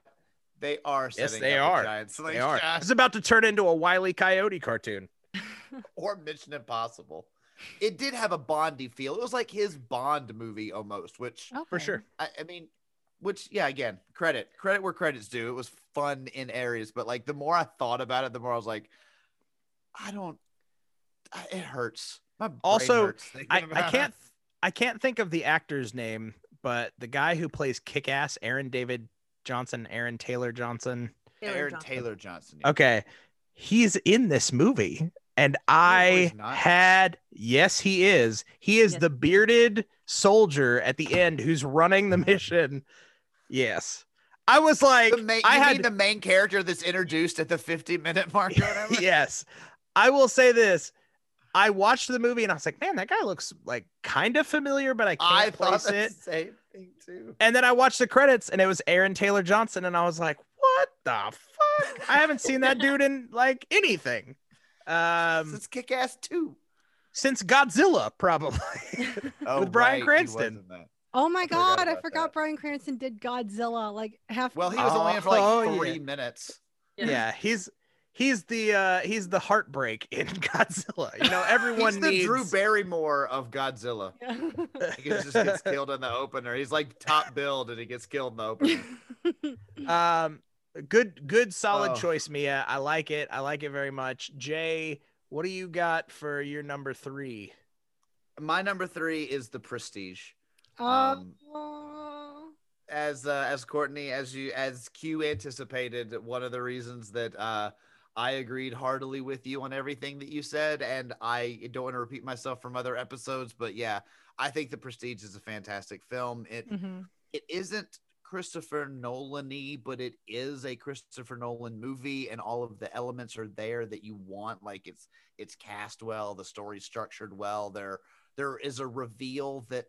Speaker 4: They are
Speaker 3: Yes, they
Speaker 4: up
Speaker 3: are.
Speaker 4: a giant
Speaker 3: They are.
Speaker 4: slingshot
Speaker 3: It's about to turn into a Wile E. Coyote cartoon. [laughs]
Speaker 4: or Mission Impossible. It did have a Bondy feel. It was like his Bond movie almost, which
Speaker 3: For sure.
Speaker 4: I, I mean, which yeah, again, credit credit where credit's due. It was fun in areas, but like the more I thought about it, the more I was like, I don't. I- It hurts. My brain
Speaker 3: Also,
Speaker 4: hurts
Speaker 3: I, I can't I can't think of the actor's name, but the guy who plays Kick Ass, Aaron David Johnson, Aaron Taylor Johnson.
Speaker 8: Taylor
Speaker 4: Aaron
Speaker 8: Johnson.
Speaker 4: Taylor Johnson. yeah.
Speaker 3: Okay, he's in this movie, and I
Speaker 4: not.
Speaker 3: had yes, he is. He is
Speaker 8: Yes,
Speaker 3: the bearded soldier at the end who's running the [laughs] mission. Yes, I was like,
Speaker 4: main,
Speaker 3: I had
Speaker 4: the main character that's introduced at the 50 minute [laughs] mark [laughs]
Speaker 3: yes. I will say this. I watched the movie and I was like, man, that guy looks like kind of familiar, but I can't
Speaker 4: I thought
Speaker 3: place
Speaker 4: the
Speaker 3: it.
Speaker 4: same thing too.
Speaker 3: And then I watched the credits and it was Aaron Taylor Johnson, and I was like, what the fuck? I haven't seen that dude in like anything. Um
Speaker 4: It's kick ass too.
Speaker 3: since Godzilla, probably. [laughs]
Speaker 4: Oh,
Speaker 3: With Bryan
Speaker 4: right, he was
Speaker 3: Cranston.
Speaker 5: Oh my
Speaker 4: forgot
Speaker 5: god, I forgot
Speaker 4: that.
Speaker 5: Bryan Cranston did Godzilla like half.
Speaker 4: Well, he was only in for like
Speaker 3: Oh,
Speaker 4: three
Speaker 3: yeah.
Speaker 4: minutes.
Speaker 3: yeah, he's he's the uh he's the heartbreak in [laughs] Godzilla. You know, everyone
Speaker 4: He's the Drew Barrymore of Godzilla. [laughs] He just gets killed in the opener. He's like top build and he gets killed in the opener.
Speaker 3: Um, good, good, solid
Speaker 4: Oh.
Speaker 3: choice, Mia. I like it. I like it very much. Jay, what do you got for your number three?
Speaker 4: My number three is the Prestige.
Speaker 5: Um,
Speaker 4: as uh, as Courtney, as you as Q anticipated, one of the reasons that uh, I agreed heartily with you on everything that you said, and I don't want to repeat myself from other episodes, but yeah, I think the Prestige is a fantastic film. It
Speaker 5: mhm.
Speaker 4: it isn't Christopher Nolan-y, but it is a Christopher Nolan movie, and all of the elements are there that you want. Like it's it's cast well, the story's structured well. There there is a reveal that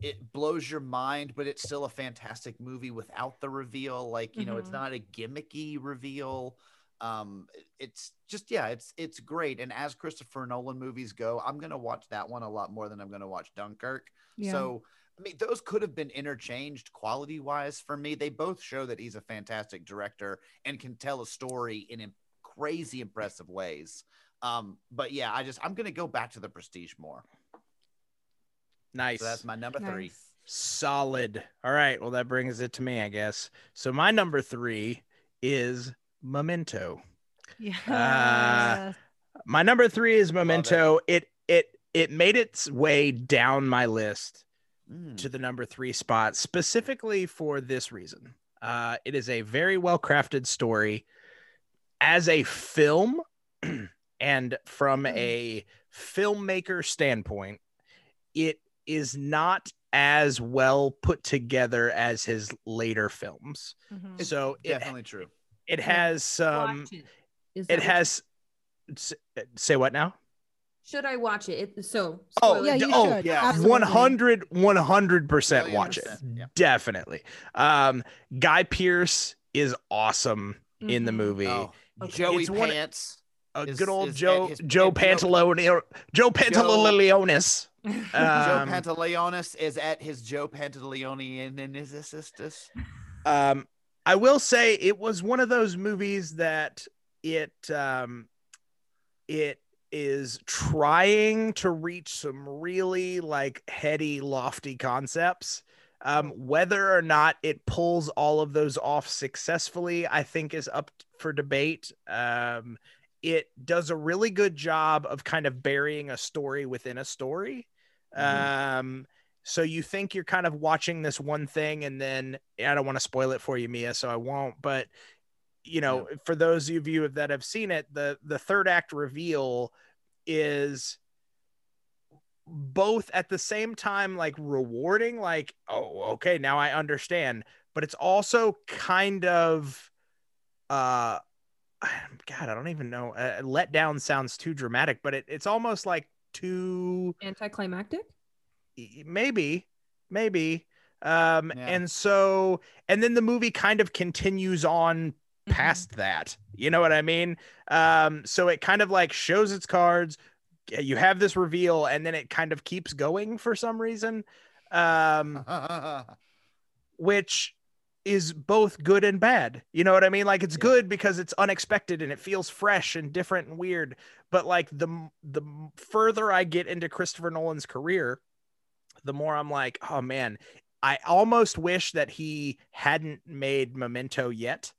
Speaker 4: it blows your mind, but it's still a fantastic movie without the reveal. Like you know, it's
Speaker 5: Mhm.
Speaker 4: not a gimmicky reveal. Um, it's just yeah, it's it's great. And as Christopher Nolan movies go, I'm gonna watch that one a lot more than I'm gonna watch Dunkirk.
Speaker 5: Yeah.
Speaker 4: So I mean, those could have been interchanged quality wise for me. They both show that he's a fantastic director and can tell a story in im- crazy impressive ways. Um, but yeah, I just I'm gonna go back to the Prestige more.
Speaker 3: Nice.
Speaker 4: So that's my number three.
Speaker 3: Solid. All right. Well, that brings it to me, I guess. So my number three is Memento.
Speaker 5: Yeah.
Speaker 3: My number three is Memento. It it it made its way down my list
Speaker 4: Mm.
Speaker 3: to the number three spot specifically for this reason. Uh, it is a very well crafted story as a film, [clears throat] and from a filmmaker standpoint, it is not as well put together as his later films.
Speaker 5: Mhm.
Speaker 4: It's
Speaker 3: So it,
Speaker 4: Definitely true.
Speaker 3: it has some.
Speaker 8: Watch it. Is
Speaker 3: It has. Say what now?
Speaker 8: Should I watch it? it so.
Speaker 3: Oh,
Speaker 5: Yeah, you
Speaker 3: oh,
Speaker 5: should.
Speaker 4: yeah.
Speaker 5: Absolutely.
Speaker 3: 100 100%
Speaker 4: Million
Speaker 3: watch it
Speaker 4: yeah.
Speaker 3: definitely um guy pearce is awesome in the
Speaker 5: Mhm.
Speaker 3: movie
Speaker 4: Oh,
Speaker 8: Okay.
Speaker 4: Joey
Speaker 3: It's one-
Speaker 4: Pants.
Speaker 3: a
Speaker 4: is-
Speaker 3: good old
Speaker 4: is
Speaker 3: joe
Speaker 4: his-
Speaker 3: joe
Speaker 4: and Joe-
Speaker 3: pantalone joe pantaleonis [laughs]
Speaker 4: Joe
Speaker 3: um,
Speaker 4: Pantaleonis is at his Joe Pantaleone in his assistus.
Speaker 3: um i will say it was one of those movies that it um it is trying to reach some really like heady lofty concepts um whether or not it pulls all of those off successfully i think is up for debate. Um it does a really good job of kind of burying a story within a story. Um so you think you're kind of watching this one thing and then i don't want to spoil it for you mia so i won't but you know for those of you that have seen it the the third act reveal is both at the same time like rewarding like oh okay now i understand but it's also kind of uh [sighs] god i don't even know uh, let down sounds too dramatic but it, it's almost like too
Speaker 8: Anticlimactic?
Speaker 3: maybe maybe um
Speaker 4: Yeah.
Speaker 3: and so and then the movie kind of continues on past that you know what i mean um so it kind of like shows its cards you have this reveal and then it kind of keeps going for some reason um [laughs] which is both good and bad. You know what I mean? Like it's good because it's unexpected and it feels fresh and different and weird. But like the the further I get into Christopher Nolan's career, the more I'm like, oh man, I almost wish that he hadn't made Memento yet,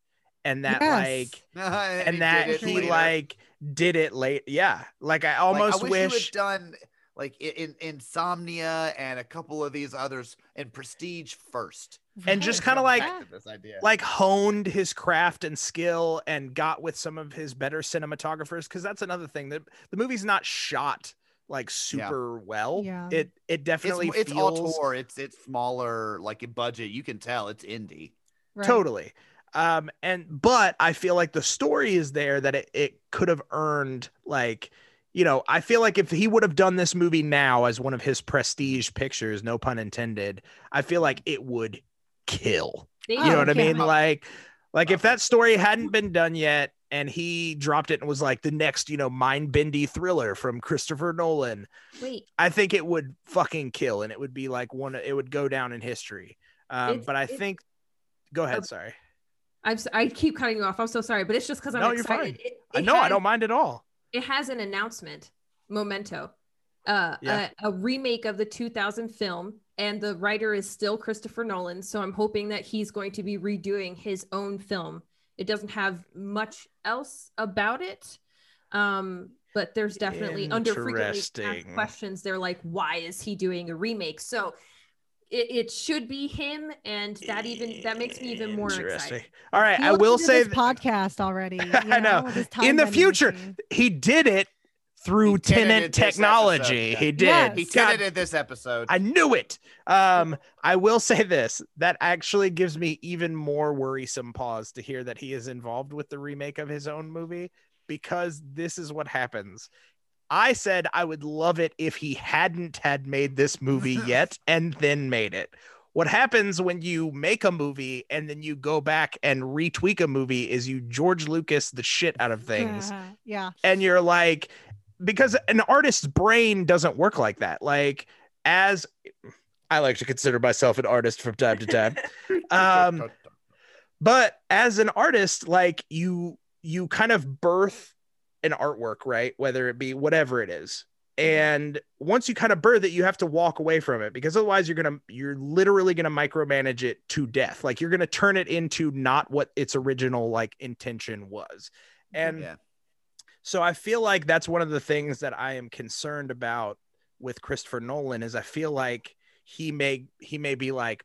Speaker 3: and that
Speaker 5: Yes.
Speaker 3: like
Speaker 4: and
Speaker 3: and
Speaker 4: he
Speaker 3: that he
Speaker 4: later.
Speaker 3: like did it late. Yeah, like I
Speaker 4: Like,
Speaker 3: almost
Speaker 4: I wish,
Speaker 3: wish.
Speaker 4: you had done like i- in Insomnia and a couple of these others and Prestige first.
Speaker 3: and just kind of like
Speaker 4: this idea.
Speaker 3: like honed his craft and skill and got with some of his better cinematographers because that's another thing that the movie's not shot like super well
Speaker 5: Yeah.
Speaker 3: it it definitely
Speaker 4: it's, it's
Speaker 3: feels
Speaker 4: auteur. It's it's smaller, like a budget. You can tell it's indie.
Speaker 5: Right.
Speaker 3: totally um and but i feel like the story is there that it, it could have earned like you know i feel like if he would have done this movie now as one of his prestige pictures no pun intended i feel like it would kill
Speaker 8: They
Speaker 3: you know what I
Speaker 5: yeah.
Speaker 3: mean? Like, like if that story hadn't been done yet, and he dropped it and was like the next, you know, mind bendy thriller from Christopher Nolan,
Speaker 8: Wait,
Speaker 3: I think it would fucking kill, and it would be like one. It would go down in history. Um,
Speaker 8: It's-
Speaker 3: but I think. Go ahead.
Speaker 8: Okay.
Speaker 3: Sorry.
Speaker 8: I'm s- I keep cutting you off. I'm so sorry, but it's just because I'm
Speaker 3: No, you're
Speaker 8: excited.
Speaker 3: fine.
Speaker 8: It,
Speaker 3: I
Speaker 8: it
Speaker 3: know. I don't mind at all.
Speaker 8: It has an announcement, Memento, uh,
Speaker 3: Yeah.
Speaker 8: a, a remake of the 2000 film, and the writer is still Christopher Nolan. So I'm hoping that he's going to be redoing his own film. It doesn't have much else about it, um, but there's definitely under frequently asked questions. They're like, why is he doing a remake? So. It, it should be him, and that even that makes me even more excited.
Speaker 3: All right.
Speaker 5: He
Speaker 3: I will say
Speaker 5: this
Speaker 3: th-
Speaker 5: podcast already. [laughs] you
Speaker 3: I know. in the future,
Speaker 5: machine.
Speaker 3: he did it through
Speaker 4: He
Speaker 3: tenant
Speaker 4: in episode,
Speaker 3: technology.
Speaker 4: yeah.
Speaker 3: He did.
Speaker 5: Yes.
Speaker 4: He did it in this episode.
Speaker 3: I knew it. Um, I will say this: that actually gives me even more worrisome pause to hear that he is involved with the remake of his own movie, because this is what happens. I said I would love it if he hadn't had made this movie [laughs] yet and then made it. What happens when you make a movie and then you go back and retweak a movie is you George Lucas the shit out of things
Speaker 5: yeah.
Speaker 3: and you're like because an artist's brain doesn't work like that like as i like to consider myself an artist from time to time [laughs] um but as an artist like you you kind of birth an artwork right? Whether it be whatever it is. Mm-hmm. And once you kind of birth it you have to walk away from it because otherwise you're gonna you're literally gonna micromanage it to death. Like you're gonna turn it into not what its original like intention was. And
Speaker 4: Yeah.
Speaker 3: so i feel like that's one of the things that i am concerned about with christopher nolan is i feel like he may he may be like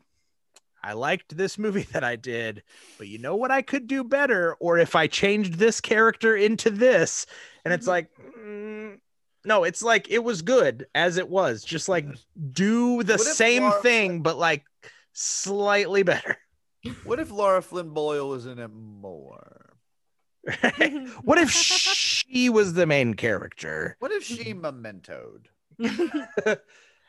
Speaker 3: i liked this movie [laughs] that i did but you know what i could do better? Or if i changed this character into this and it's like mm, no it's like it was good as it was just like do the same
Speaker 4: Laura-
Speaker 3: thing but like slightly better. [laughs]
Speaker 4: What if Laura Flynn Boyle was in it more? [laughs]
Speaker 3: what if she was the main character?
Speaker 4: What if she mementoed?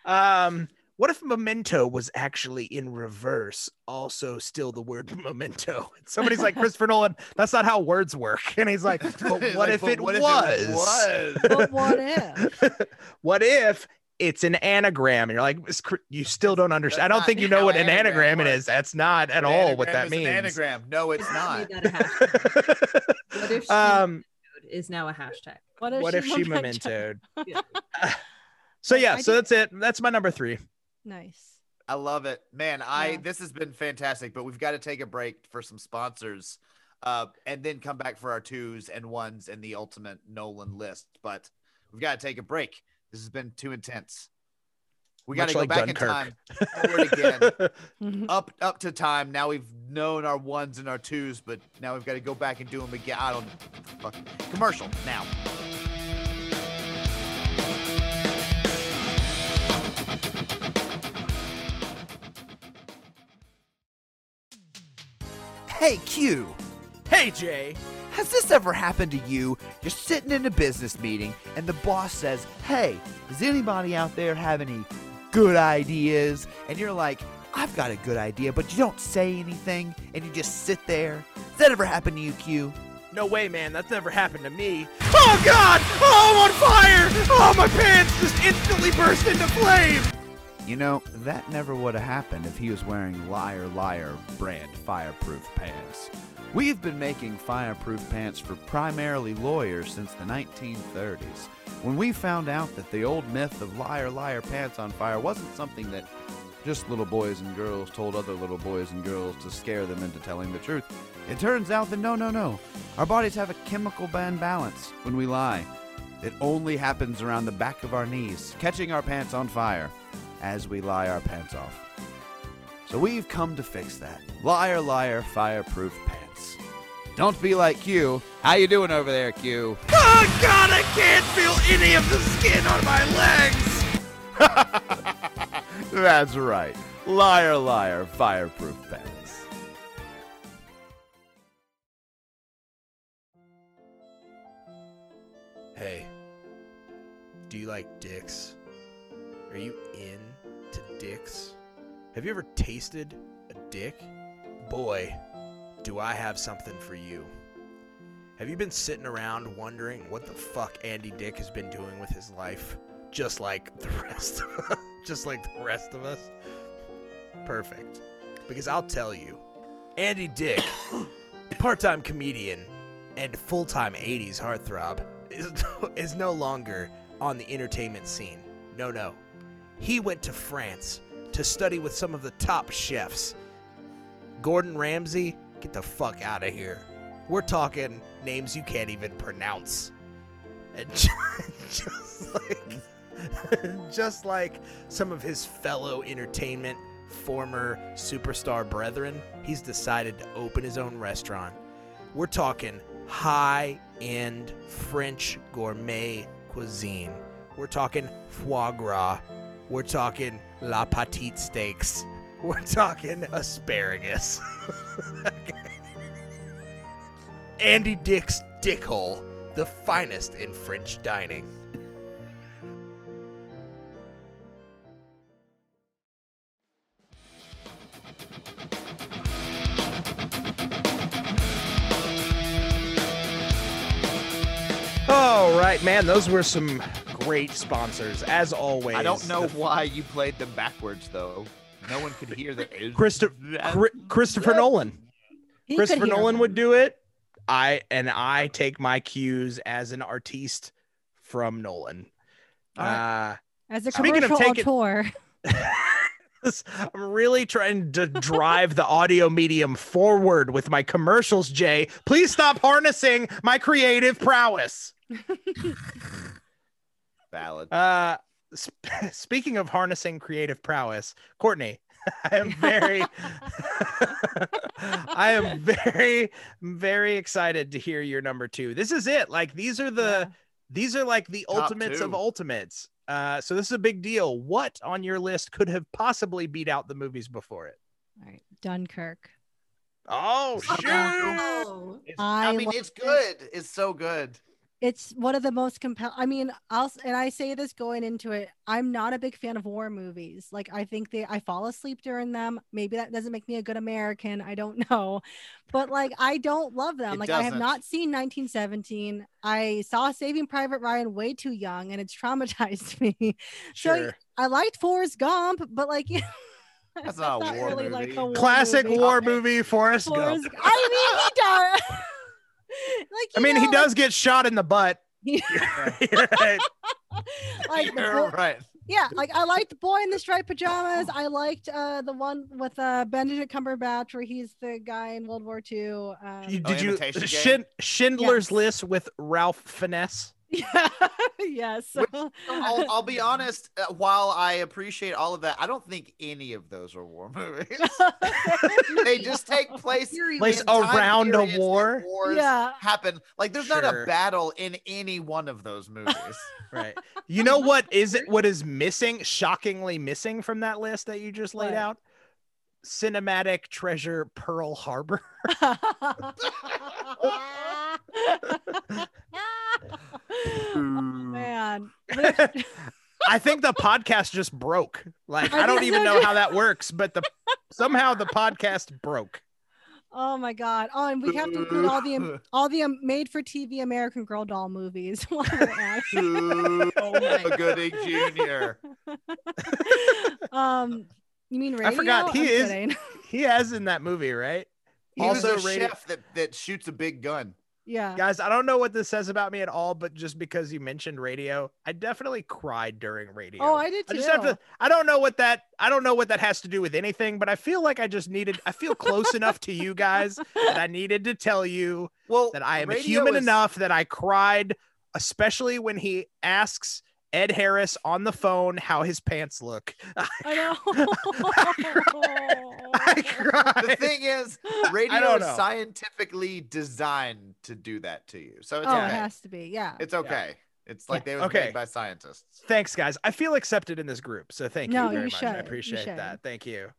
Speaker 3: um what if memento was actually in reverse also still the word [laughs] memento somebody's like [laughs] christopher nolan that's not how words work and he's like [laughs] but what
Speaker 4: like,
Speaker 3: if
Speaker 4: "But
Speaker 3: it
Speaker 4: what if
Speaker 3: was
Speaker 4: it was?"
Speaker 5: but what if?
Speaker 3: what if it's an anagram and you're like you still don't understand i don't think you know what an
Speaker 4: anagram
Speaker 3: anagram is that's not at
Speaker 4: An
Speaker 3: all what
Speaker 4: anagram
Speaker 3: that
Speaker 4: is an
Speaker 3: means
Speaker 4: anagram. No, it's not.
Speaker 8: Made that a hashtag. What if she
Speaker 3: um
Speaker 8: is now a hashtag?
Speaker 5: What if
Speaker 3: what
Speaker 5: she,
Speaker 3: if she
Speaker 5: memento-
Speaker 3: mementoed
Speaker 8: Yeah.
Speaker 3: so yeah so that's it that's my number three
Speaker 5: Nice.
Speaker 4: I love it, man. I
Speaker 5: Yeah.
Speaker 4: this has been fantastic, but we've got to take a break for some sponsors, uh, and then come back for our twos and ones and the ultimate Nolan list. But we've got to take a break. This has been too intense. We got to go
Speaker 3: like
Speaker 4: back
Speaker 3: Dunkirk.
Speaker 4: in time, forward again, [laughs] up up to time. Now we've known our ones and our twos, but now we've got to go back and do them again. I don't fuck. commercial now.
Speaker 11: Hey, Q.
Speaker 3: hey jay
Speaker 11: Has this ever happened to you? You're sitting in a business meeting and the boss says, Hey, does anybody out there have any good ideas? And you're like, I've got a good idea, but you don't say anything and you just sit there. Has that ever happened to you, Q?
Speaker 3: No way, man. That's never happened to me. Oh, God! Oh, I'm on fire! Oh, my pants just instantly burst into flame!
Speaker 11: You know, that never would have happened if he was wearing Liar Liar brand fireproof pants. We've been making fireproof pants for primarily lawyers since the 1930s. When we found out that the old myth of Liar Liar pants on fire wasn't something that just little boys and girls told other little boys and girls to scare them into telling the truth, it turns out that no, no, no. Our bodies have a chemical band balance when we lie. It only happens around the back of our knees, catching our pants on fire as we lie our pants off. So we've come to fix that. Liar, liar, fireproof pants. Don't be like Q. How you doing over there, Q?
Speaker 3: Oh, God, I can't feel any of the skin on my legs! [laughs]
Speaker 11: That's right. Liar, liar, fireproof pants.
Speaker 3: Hey, do you like dicks? Have you ever tasted a dick? Boy, do I have something for you. Have you been sitting around wondering what the fuck Andy Dick has been doing with his life? Just like the rest of us. [laughs] Just like the rest of us? Perfect. Because I'll tell you, Andy Dick, [coughs] part time comedian and full time 80s heartthrob, is, [laughs] is no longer on the entertainment scene. No, no. He went to France to study with some of the top chefs. Gordon Ramsay, get the fuck out of here. We're talking names you can't even pronounce. And [laughs] just like [laughs] just like some of his fellow entertainment former superstar brethren, he's decided to open his own restaurant. We're talking high end French gourmet cuisine. We're talking foie gras. We're talking La Petite Steaks. We're talking asparagus. [laughs] Andy Dick's Dickhole, the finest in French dining. All right, man. Those were some great sponsors, as always.
Speaker 4: I don't know
Speaker 3: The-
Speaker 4: why you played them backwards though. No one could hear the [laughs]
Speaker 3: Christo- [laughs] Chri- Christopher Nolan.
Speaker 5: He
Speaker 3: Christopher Nolan
Speaker 5: them.
Speaker 3: would do it. I and I take my cues as an artiste from Nolan. Uh,
Speaker 5: As a
Speaker 3: Speaking of
Speaker 5: commercial
Speaker 3: taking-
Speaker 5: tour. [laughs]
Speaker 3: I'm really trying to drive the audio medium forward with my commercials, Jay. Please stop harnessing my creative prowess.
Speaker 4: Valid.
Speaker 3: Uh, sp- [laughs] speaking of harnessing creative prowess, Courtney, [laughs] I am very, [laughs] I am very, very excited to hear your number two. This is it. Like these are the, these are like the
Speaker 4: Top
Speaker 3: ultimates of ultimates. Uh, so this is a big deal. What on your list could have possibly beat out the movies before it?
Speaker 5: All right, Dunkirk.
Speaker 3: Oh shoot!
Speaker 8: Oh.
Speaker 5: I,
Speaker 4: I mean,
Speaker 5: love
Speaker 4: it's
Speaker 5: it.
Speaker 4: good. It's so good.
Speaker 5: It's one of the most compelling. I mean, I'll and I say this going into it. I'm not a big fan of war movies. Like I think they, I fall asleep during them. Maybe that doesn't make me a good American. I don't [laughs] know, but like I don't love them.
Speaker 4: It
Speaker 5: like I have
Speaker 4: doesn't.
Speaker 5: seen 1917. I saw Saving Private Ryan way too young, and it's traumatized [laughs] me. So
Speaker 3: Sure.
Speaker 5: I liked Forrest Gump, but like [laughs]
Speaker 4: That's not a war
Speaker 5: really
Speaker 4: movie.
Speaker 5: like a war
Speaker 3: Classic
Speaker 5: movie.
Speaker 3: war movie, Forrest
Speaker 5: Forrest-
Speaker 3: Gump.
Speaker 5: I mean, he does. Like
Speaker 3: I
Speaker 5: you
Speaker 3: mean, he
Speaker 5: know,
Speaker 3: does get shot in the butt.
Speaker 5: like- [laughs]
Speaker 3: You're [laughs] [laughs] right.
Speaker 5: like
Speaker 4: You're
Speaker 5: boy-
Speaker 4: right.
Speaker 5: yeah, like I liked the boy in the striped pajamas. I liked uh the one with uh Benedict Cumberbatch where he's the guy in World War II. Um,
Speaker 3: You-
Speaker 4: Oh,
Speaker 3: Did you
Speaker 4: Imitation
Speaker 3: Schind- Schindler's
Speaker 5: Yes.
Speaker 3: List with Ralph Fiennes?
Speaker 5: Yeah, yes.
Speaker 4: Which- I'll, I'll be honest. Uh, while I appreciate all of that, I don't think any of those are war movies. they just take place
Speaker 3: Place around a war?
Speaker 4: Wars
Speaker 5: Yeah.
Speaker 4: happen. Like there's not a battle in any one of those movies.
Speaker 3: Right. You know what is it? What is missing? Shockingly missing from that list that you just laid
Speaker 5: What?
Speaker 3: out? Cinematic treasure Pearl Harbor. [laughs]
Speaker 5: oh, man. [laughs]
Speaker 3: I think the podcast just broke. Like
Speaker 5: I
Speaker 3: I don't even know how that works, but the somehow the podcast broke.
Speaker 5: oh my god. Oh, and we have to include all the [laughs] all the um, made for TV American Girl doll movies. while we're at it.
Speaker 8: Oh my
Speaker 4: Gooding Jr.
Speaker 5: um, you mean radio?
Speaker 3: I forgot he
Speaker 5: I'm
Speaker 3: is
Speaker 5: kidding.
Speaker 3: he has in that movie, right?
Speaker 4: He
Speaker 3: Also
Speaker 4: was a
Speaker 3: radio-
Speaker 4: chef that, that shoots a big gun.
Speaker 5: Yeah.
Speaker 3: Guys, I don't know what this says about me at all, but just because you mentioned radio, I definitely cried during radio.
Speaker 5: Oh, I did too.
Speaker 3: I just have to I don't know what that I don't know what that has to do with anything, but I feel like I just needed I feel close [laughs] enough to you guys that I needed to tell you
Speaker 4: Well,
Speaker 3: that I am human
Speaker 4: is-
Speaker 3: enough that I cried, especially when he asks Ed Harris on the phone how his pants look.
Speaker 5: I know. [laughs]
Speaker 3: I [laughs] cried.
Speaker 4: The thing is, radio is scientifically designed to do that to you. So it's
Speaker 5: oh,
Speaker 4: okay.
Speaker 5: it has to be. Yeah.
Speaker 4: It's okay. It's like they were
Speaker 3: Okay.
Speaker 4: made by scientists.
Speaker 3: Thanks, guys. I feel accepted in this group, so thank
Speaker 5: No,
Speaker 3: you very
Speaker 5: you
Speaker 3: much.
Speaker 5: should.
Speaker 3: I appreciate that. Thank you.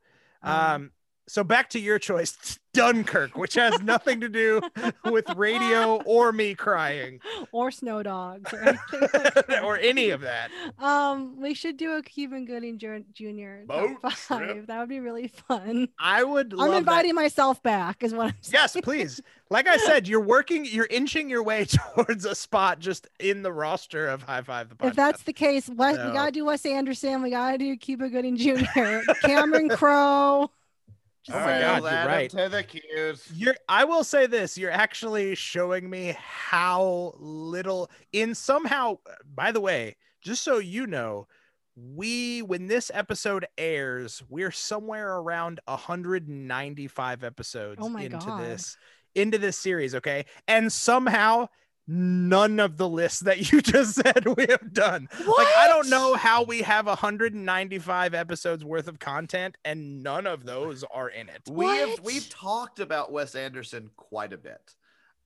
Speaker 5: Um,
Speaker 3: Um, so back to your choice, Dunkirk, which has nothing to do with radio or me crying
Speaker 5: or snow dogs or like [laughs]
Speaker 3: or any of that.
Speaker 5: Um, we should do a Cuba Gooding Jr. Jr.
Speaker 3: Boat
Speaker 5: five. That would be really fun.
Speaker 3: I would
Speaker 5: I'm
Speaker 3: that.
Speaker 5: inviting myself back, is what I'm saying.
Speaker 3: Yes, please. Like I said, you're working, you're inching your way [laughs] towards a spot just in the roster of High Five the podcast.
Speaker 5: If that's the case, Wes,
Speaker 3: So-
Speaker 5: we gotta do Wes Anderson. We gotta do Cuba Gooding Jr. Cameron [laughs] Crowe. Just
Speaker 3: Oh my
Speaker 5: saying.
Speaker 3: God,
Speaker 4: We'll
Speaker 3: you're right.
Speaker 4: To the cues.
Speaker 3: You're I will say this, you're actually showing me how little in somehow by the way, just so you know, we when this episode airs, we're somewhere around 195 episodes
Speaker 5: Oh
Speaker 3: into
Speaker 5: God.
Speaker 3: this into this series, okay? And somehow none of the lists that you [laughs] just said we have done. Like I don't know how we have 195 episodes worth of content and none of those are in it.
Speaker 4: We have
Speaker 5: What?
Speaker 4: we've talked about Wes Anderson quite a bit.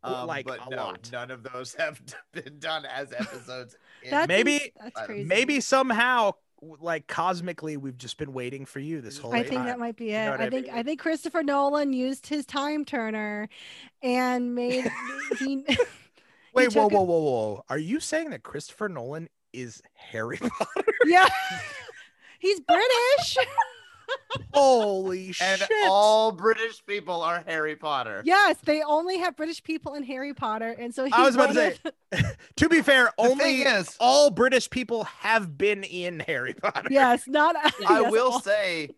Speaker 4: Um,
Speaker 3: like,
Speaker 4: but
Speaker 3: a
Speaker 4: no,
Speaker 3: lot.
Speaker 4: none of those [laughs] have been done as episodes. [laughs] in-
Speaker 5: That's
Speaker 3: Maybe-
Speaker 5: that's crazy.
Speaker 3: maybe somehow like cosmically we've just been waiting for you this whole time.
Speaker 5: I think
Speaker 3: time.
Speaker 5: that might be
Speaker 3: You
Speaker 5: it.
Speaker 3: know
Speaker 5: I,
Speaker 3: I
Speaker 5: think
Speaker 3: mean?
Speaker 5: I think Christopher Nolan used his time turner and made he
Speaker 3: wait whoa
Speaker 5: took
Speaker 3: whoa whoa whoa are you saying that christopher nolan is harry [laughs] potter
Speaker 5: yeah. [laughs] He's British. [laughs]
Speaker 3: holy shit.
Speaker 4: and
Speaker 3: shit
Speaker 4: all British people are Harry Potter.
Speaker 5: yes, they only have British people in Harry Potter, and so he
Speaker 3: I was about to
Speaker 5: wanted-
Speaker 3: to be fair only
Speaker 4: thing is,
Speaker 3: all british people have been in harry potter
Speaker 5: yes, not.
Speaker 4: I
Speaker 5: yes,
Speaker 4: will
Speaker 5: all-
Speaker 4: say,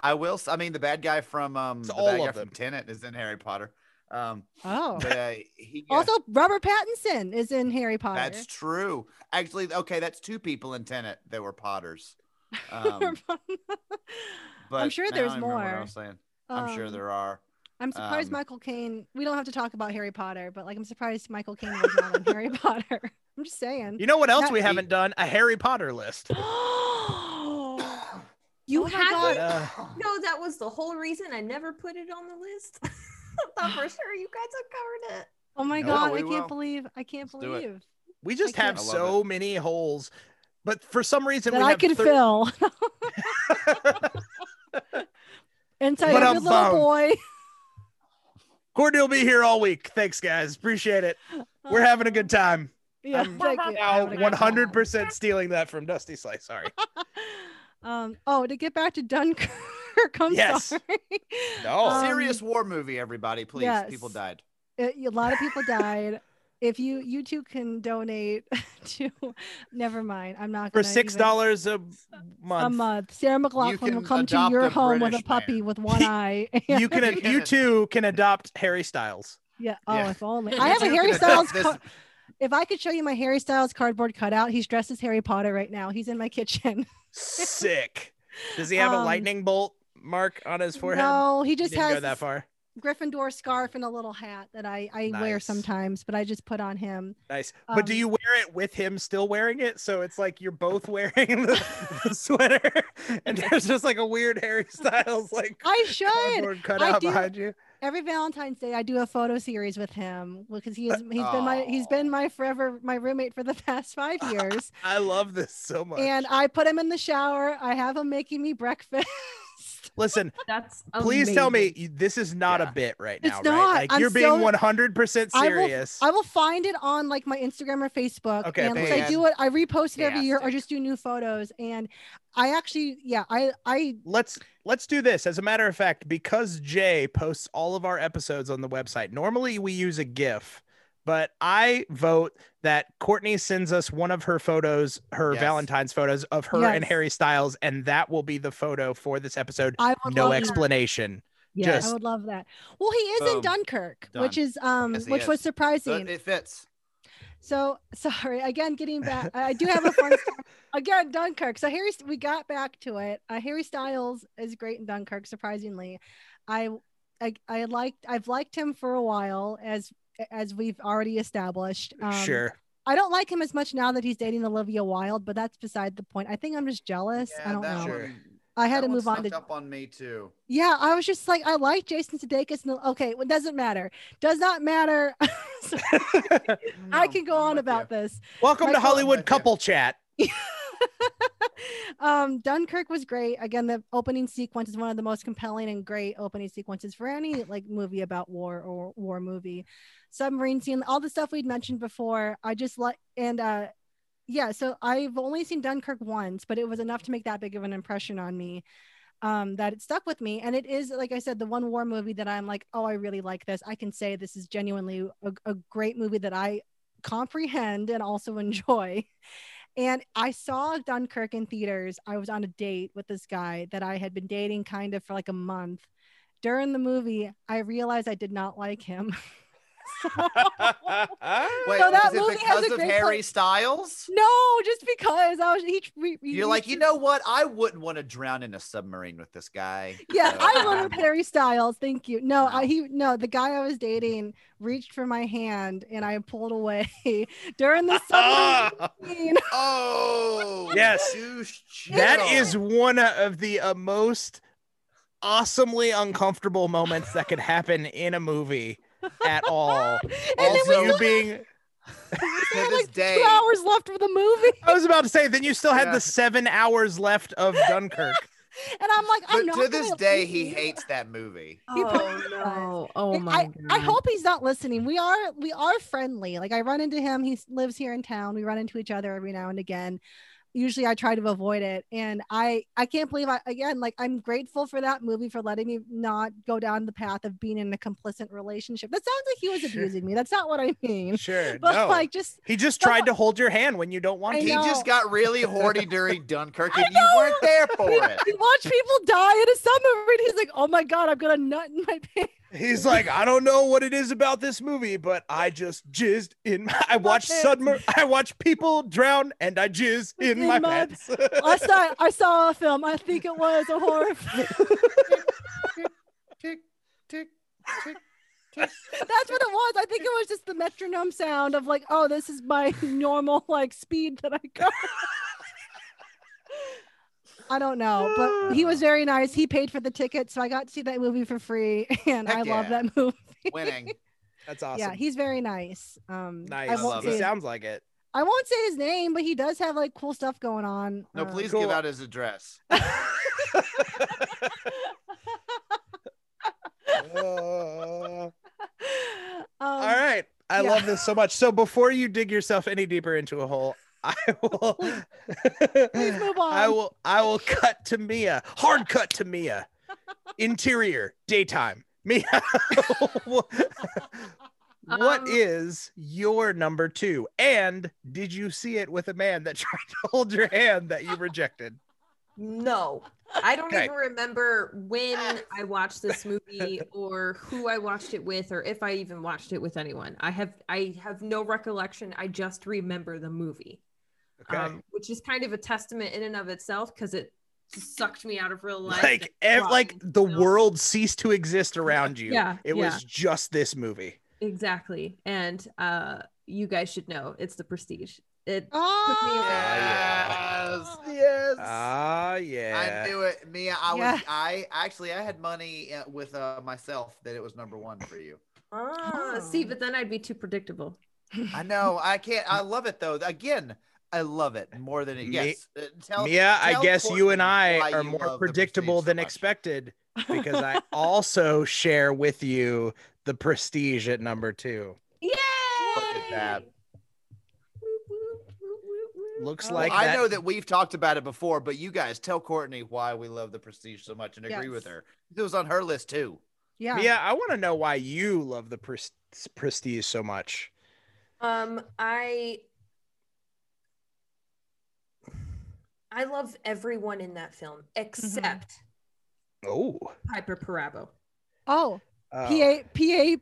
Speaker 4: I will. I mean, the bad guy from um,
Speaker 3: It's
Speaker 4: the
Speaker 3: all
Speaker 4: bad
Speaker 3: of
Speaker 4: guy from
Speaker 3: them.
Speaker 4: Tenet is in Harry Potter. Um,
Speaker 5: Oh.
Speaker 4: but uh, he uh,
Speaker 5: Also, Robert Pattinson is in Harry Potter.
Speaker 4: that's true. Actually, okay, that's two people in Tenet that were Potters. [laughs] Um, but
Speaker 5: sure
Speaker 4: now I
Speaker 5: there's
Speaker 4: don't What I
Speaker 5: more.
Speaker 4: was saying. I'm sure
Speaker 5: Um,
Speaker 4: there are.
Speaker 5: I'm surprised
Speaker 4: Um,
Speaker 5: Michael Caine. We don't have to talk about Harry Potter, but like I'm surprised Michael Caine was not in Harry [laughs] Potter. I'm just saying.
Speaker 3: You know what else
Speaker 5: That-
Speaker 3: we haven't done? A Harry Potter list. [gasps] [gasps]
Speaker 8: You
Speaker 5: Oh
Speaker 8: haven't?
Speaker 3: Uh,
Speaker 8: No, that was the whole reason I never put it on the list. [laughs] I [laughs] thought for sure you guys had covered it.
Speaker 5: Oh my
Speaker 4: No,
Speaker 5: god, I can't believe I can't
Speaker 4: Let's
Speaker 5: believe
Speaker 3: we just have
Speaker 4: can't- I love
Speaker 3: so many holes, but for some reason
Speaker 5: that
Speaker 3: we
Speaker 5: I
Speaker 3: have
Speaker 5: could
Speaker 3: thir-
Speaker 5: fill. [laughs] Inside
Speaker 3: But
Speaker 5: every
Speaker 3: I'm
Speaker 5: little
Speaker 3: bummed.
Speaker 5: boy.
Speaker 3: Courtney will be here all week. Thanks, guys. Appreciate it. We're having a good time.
Speaker 5: Yeah,
Speaker 3: I'm
Speaker 5: thank you.
Speaker 3: now
Speaker 5: Having a good time.
Speaker 3: 100% stealing that from Dusty Slice. Sorry. [laughs]
Speaker 5: Um. Oh, to get back to Dunkirk. [laughs] I'm
Speaker 3: Yes.
Speaker 5: sorry.
Speaker 3: No.
Speaker 5: Um,
Speaker 4: Serious war movie, everybody. Please,
Speaker 5: yes.
Speaker 4: people died.
Speaker 5: it- a lot of people died. [laughs] If you you two can donate [laughs] to, never mind. I'm not
Speaker 3: For
Speaker 5: gonna
Speaker 3: six dollars a month
Speaker 5: a
Speaker 3: month,
Speaker 5: month. Sarah McLachlan will come to your
Speaker 4: a
Speaker 5: home with a puppy
Speaker 4: man.
Speaker 5: with one eye. and-
Speaker 3: you can you too can adopt Harry Styles.
Speaker 5: Yeah. Oh,
Speaker 4: Yeah.
Speaker 5: if only. I have a Harry Styles.
Speaker 4: this-
Speaker 5: ca- if I could show you my Harry Styles cardboard cutout, he's dressed as Harry Potter right now. He's in my kitchen.
Speaker 3: Sick. Does he have a
Speaker 5: Um,
Speaker 3: lightning bolt mark on his forehead?
Speaker 5: No, he just has
Speaker 3: that far.
Speaker 5: Gryffindor scarf and a little hat that I I wear sometimes, but I just put on him.
Speaker 3: Nice. but do
Speaker 5: Um,
Speaker 3: you wear it with him still wearing it? So it's like you're both wearing [laughs] the, the sweater, [laughs] and there's just like a weird Harry Styles like
Speaker 5: I should.
Speaker 3: cutout
Speaker 5: do.
Speaker 3: behind you.
Speaker 5: Every Valentine's Day, I do a photo series with him because he is he's been my he's been my forever my roommate for the past five [laughs] years.
Speaker 3: I love this so much.
Speaker 5: and I put him in the shower. I have him making me breakfast.
Speaker 3: Listen,
Speaker 8: That's
Speaker 3: please tell me this is not
Speaker 4: Yeah.
Speaker 3: a bit right
Speaker 5: It's
Speaker 3: now,
Speaker 5: not.
Speaker 3: right? Like
Speaker 5: I'm
Speaker 3: you're being 100%
Speaker 5: I will,
Speaker 3: serious.
Speaker 5: I will find it on like my Instagram or Facebook.
Speaker 3: Okay,
Speaker 5: and like, I do it. I repost it every year or just do new photos. And I actually, yeah, I, I,
Speaker 3: let's let's do this as a matter of fact because jay posts all of our episodes on the website normally we use a gif but i vote that courtney sends us one of her photos her
Speaker 4: Yes.
Speaker 3: valentine's photos of her and harry styles and that will be the photo for this episode
Speaker 5: I would
Speaker 3: no
Speaker 5: love that.
Speaker 3: explanation
Speaker 8: Yes.
Speaker 5: I would love that. Well, he is in Dunkirk,
Speaker 4: Done.
Speaker 5: which is um,
Speaker 4: Yes, he
Speaker 5: which was surprising.
Speaker 4: So it fits.
Speaker 5: So sorry again, getting back. I do have a fun [laughs] story. again. Dunkirk. So Harry, we got back to it. Uh, Harry Styles is great in Dunkirk. Surprisingly, I, I, I liked. I've liked him for a while, as as we've already established. Um,
Speaker 3: sure
Speaker 5: I don't like him as much now that he's dating Olivia Wilde, but that's beside the point. I think I'm just jealous. I don't know.
Speaker 3: Sure.
Speaker 4: one-
Speaker 5: I had
Speaker 4: that
Speaker 5: to move on to
Speaker 4: up on me too.
Speaker 5: yeah, I was just like, I like Jason Sudeikis. And okay, well, it doesn't matter. Does not matter. So [laughs] I can go
Speaker 4: I'm
Speaker 5: on about
Speaker 4: you.
Speaker 5: this.
Speaker 3: welcome to hollywood
Speaker 4: with you.
Speaker 3: couple chat [laughs]
Speaker 5: um, Dunkirk was great. Again, the opening sequence is one of the most compelling and great opening sequences for any like movie about war or war movie. Submarine scene, all the stuff we'd mentioned before. I just like and uh yeah, so I've only seen Dunkirk once, but it was enough to make that big of an impression on me. Um, that it stuck with me. And it is, like I said, the one war movie that I'm like, oh, I really like this. I can say this is genuinely a, a great movie that I comprehend and also [laughs] enjoy. And I saw Dunkirk in theaters. I was on a date with this guy that I had been dating kind of for like a month. During the movie, I realized I did not like him. [laughs]
Speaker 4: Wait,
Speaker 5: So that
Speaker 4: was it
Speaker 5: movie has
Speaker 4: because
Speaker 5: a
Speaker 4: of
Speaker 5: great
Speaker 4: Harry
Speaker 5: part-
Speaker 4: Styles?
Speaker 5: no, just because I was he, he- he-
Speaker 4: You're like, you know what? I wouldn't want to drown in a submarine with this guy.
Speaker 5: yeah,
Speaker 4: So,
Speaker 5: I went
Speaker 4: um,
Speaker 5: with Harry Styles. Thank you. No, I, he no, the guy I was dating reached for my hand and I pulled away [laughs] during the submarine scene. [laughs]
Speaker 4: Oh,
Speaker 3: Yes.
Speaker 4: douche
Speaker 3: that
Speaker 4: chill.
Speaker 3: is one of the uh, most awesomely uncomfortable moments that could happen in a movie at all [laughs]
Speaker 5: And then
Speaker 3: also [laughs]
Speaker 5: we
Speaker 3: you
Speaker 5: still
Speaker 3: being
Speaker 4: to this
Speaker 5: like
Speaker 4: day.
Speaker 5: two hours left of the movie,
Speaker 3: I was about to say, then you still had
Speaker 4: Yeah.
Speaker 3: the seven hours left of [laughs] Dunkirk.
Speaker 5: and I'm like, I'm
Speaker 4: But
Speaker 5: not
Speaker 4: to this day,
Speaker 5: leave.
Speaker 4: he hates that movie.
Speaker 5: He
Speaker 8: Oh no! Oh my
Speaker 5: I,
Speaker 8: god!
Speaker 5: I hope he's not listening. We are we are friendly. Like I run into him. He lives here in town. We run into each other every now and again. Usually I try to avoid it. And I I can't believe I again like I'm grateful for that movie for letting me not go down the path of being in a complicit relationship. That sounds like he was
Speaker 3: Sure.
Speaker 5: abusing me. That's not what I mean.
Speaker 3: Sure. [laughs]
Speaker 5: But
Speaker 3: no.
Speaker 5: like just
Speaker 3: he just
Speaker 5: but
Speaker 3: tried to hold your hand when you don't want
Speaker 5: I
Speaker 3: to.
Speaker 4: He just got really horny during [laughs] Dunkirk,
Speaker 5: I
Speaker 4: and you weren't there for
Speaker 5: we,
Speaker 4: it.
Speaker 5: we watch people die in a submarine. He's like, oh my god, I'm gonna nut in my [laughs] pants.
Speaker 3: He's like, I don't know what it is about this movie, but I just jizzed in my. I watched
Speaker 5: pants.
Speaker 3: submer. I watched people drown, and I jizz in,
Speaker 5: In
Speaker 3: my,
Speaker 5: my-
Speaker 3: pants.
Speaker 5: Last night I saw a film. I think it was a horror. [laughs] film.
Speaker 4: Tick, tick, tick.
Speaker 5: That's what it was. I think it was just the metronome sound of like, oh, this is my [laughs] normal like speed that I go. [laughs] I don't know, but he was very nice. He paid for the ticket, so I got to see that movie for free, [laughs] and
Speaker 4: Heck
Speaker 5: I love that [laughs] movie.
Speaker 4: Winning.
Speaker 3: That's awesome.
Speaker 5: Yeah, he's very nice. Um,
Speaker 3: nice.
Speaker 5: I won't
Speaker 4: love
Speaker 5: say
Speaker 3: He sounds like it.
Speaker 5: I won't say his name, but he does have like cool stuff going on.
Speaker 4: No,
Speaker 5: Um,
Speaker 4: please
Speaker 3: Cool.
Speaker 4: give out his address.
Speaker 3: Uh, [laughs]
Speaker 5: um,
Speaker 3: all right. I
Speaker 5: yeah.
Speaker 3: love this so much. So before you dig yourself any deeper into a hole, I [laughs] will
Speaker 5: Please [laughs] move on.
Speaker 3: I will I will cut to Mia. Hard cut to Mia. [laughs] Interior, daytime. Mia. what
Speaker 8: Um,
Speaker 3: is your number two? And did you see it with a man that tried to hold your hand that you rejected?
Speaker 8: No, I don't
Speaker 3: Okay.
Speaker 8: even remember when I watched this movie or who I watched it with or if I even watched it with anyone. I have I have no recollection. I just remember the movie,
Speaker 3: Okay.
Speaker 8: um, which is kind of a testament in and of itself because it sucked me out of real life.
Speaker 3: like ev-
Speaker 8: brought
Speaker 3: like the
Speaker 8: to film.
Speaker 3: world ceased to exist around you.
Speaker 8: Yeah,
Speaker 3: It
Speaker 8: yeah.
Speaker 3: was just this movie.
Speaker 8: exactly. And uh, you guys should know it's the Prestige. It
Speaker 5: Oh,
Speaker 8: took me
Speaker 4: Yes. Yes.
Speaker 3: Ah, yeah.
Speaker 4: I knew it, Mia. I was. I actually I had money uh, with uh, myself that it was number one for you.
Speaker 8: Ah, see,
Speaker 5: Oh.
Speaker 8: but then I'd be too predictable.
Speaker 4: I know. I can't. I love it though. Again, I love it more than it.
Speaker 3: Me-
Speaker 4: Yes. Uh, tell,
Speaker 3: Mia, I
Speaker 4: tell
Speaker 3: guess you and I are more predictable
Speaker 4: Prestige so
Speaker 3: than expected because I [laughs] also share with you the prestige at number two.
Speaker 8: Yay!
Speaker 4: Look at that.
Speaker 3: Looks like
Speaker 4: I
Speaker 3: that-
Speaker 4: know that we've talked about it before, but you guys tell Courtney why we love the Prestige so much and agree with her. It was on her list too.
Speaker 5: yeah.
Speaker 3: Mia, I want to know why you love the pres- prestige so much.
Speaker 8: Um, I I love everyone in that film except
Speaker 3: Oh.
Speaker 8: Piper Perabo.
Speaker 5: Oh,
Speaker 3: uh,
Speaker 5: P.A. P.A.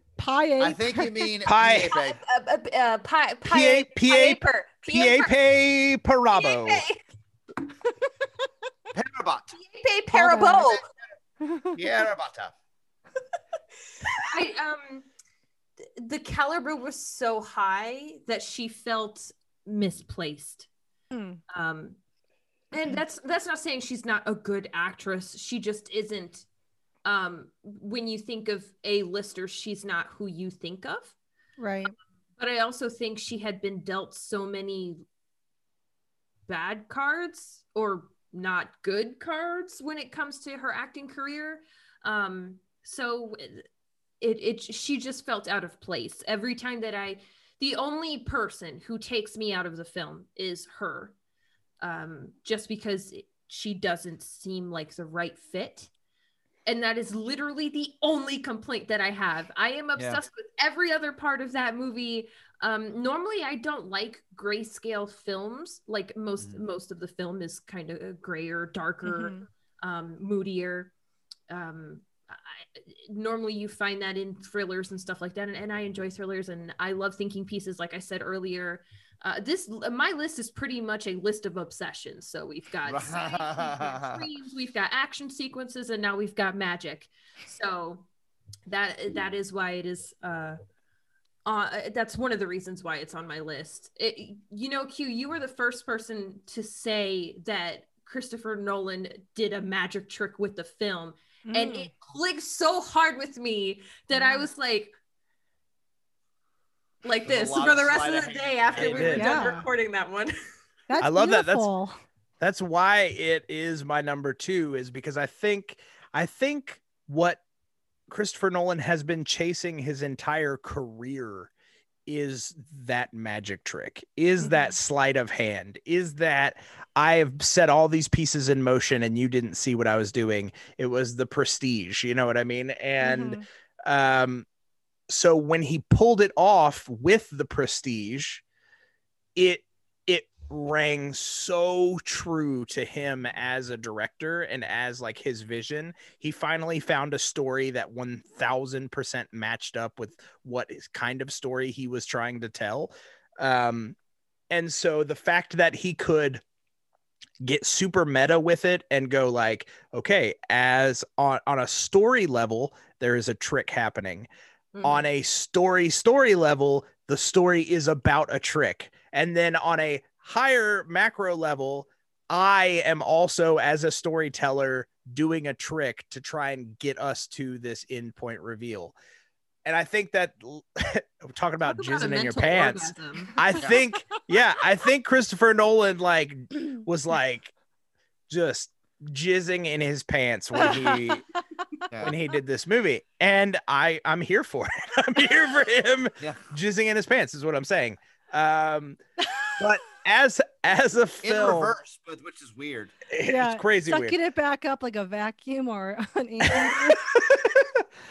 Speaker 4: I think you mean [laughs]
Speaker 3: Pie.
Speaker 4: Pie.
Speaker 8: Uh, uh, uh, Pi-
Speaker 3: P.A.
Speaker 8: Pi-
Speaker 3: P.A. P.A. Parabo.
Speaker 4: Parabot. [laughs]
Speaker 8: Pipe Parabo.
Speaker 4: Parabata. [laughs]
Speaker 8: I um the caliber was so high that she felt misplaced.
Speaker 5: Hmm.
Speaker 8: Um and that's that's not saying she's not a good actress. She just isn't um when you think of a lister, she's not who you think of.
Speaker 5: Right.
Speaker 8: But I also think she had been dealt so many bad cards or not good cards when it comes to her acting career. Um, so it, it she just felt out of place every time that I. The only person who takes me out of the film is her, um, just because she doesn't seem like the right fit. And that is literally the only complaint that I have. I am obsessed with every other part of that movie. Um, normally, I don't like grayscale films. Like most most of the film is kind of grayer, darker,
Speaker 5: Mhm.
Speaker 8: um, moodier. Um, I, normally, you find that in thrillers and stuff like that, and, and I enjoy thrillers, and I love thinking pieces. Like I said earlier, uh, this my list is pretty much a list of obsessions. So we've got [laughs] sex, we've got dreams, we've got action sequences, and now we've got magic. So that that is why it is. Uh, uh, that's one of the reasons why it's on my list. It, you know, Q, you were the first person to say that Christopher Nolan did a magic trick with the film, and
Speaker 5: Mm.
Speaker 8: it clicked so hard with me that I was like, like
Speaker 4: There's
Speaker 8: this for the rest of
Speaker 4: of
Speaker 8: the day after we were done
Speaker 5: Yeah.
Speaker 8: recording that one. [laughs]
Speaker 5: That's
Speaker 3: I love that. That's- That's why it is my number two, is because I think I think what Christopher Nolan has been chasing his entire career is that magic trick, is that sleight of hand, is that I have set all these pieces in motion and you didn't see what I was doing. It was the prestige, you know what I mean? And
Speaker 5: Mhm.
Speaker 3: um so when he pulled it off with the prestige it it rang so true to him as a director and as like his vision. He finally found a story that 1000% matched up with what is kind of story he was trying to tell. Um and so the fact that he could get super meta with it and go like okay as on on a story level there is a trick happening on a story story level the story is about a trick. And then on a higher macro level i am also as a storyteller doing a trick to try and get us to this endpoint reveal. And i think that we're [laughs] talking about jizzing in your pants.
Speaker 8: orgasm.
Speaker 3: i think yeah i think christopher nolan like was like just jizzing in his pants when he [laughs] when he did this movie and i i'm here for it [laughs] i'm here for him [laughs]
Speaker 4: Yeah.
Speaker 3: jizzing in his pants is what i'm saying um [laughs] but as as a
Speaker 4: In
Speaker 3: film
Speaker 4: reverse, but which is weird.
Speaker 3: it's crazy
Speaker 5: sucking
Speaker 3: weird
Speaker 5: it back up like a vacuum or an ant.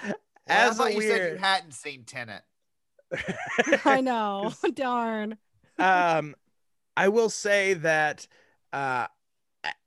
Speaker 4: Well,
Speaker 3: as
Speaker 4: I
Speaker 3: a
Speaker 4: thought you said you
Speaker 3: weird
Speaker 4: hadn't seen Tenet.
Speaker 5: I know. Darn.
Speaker 3: um i will say that uh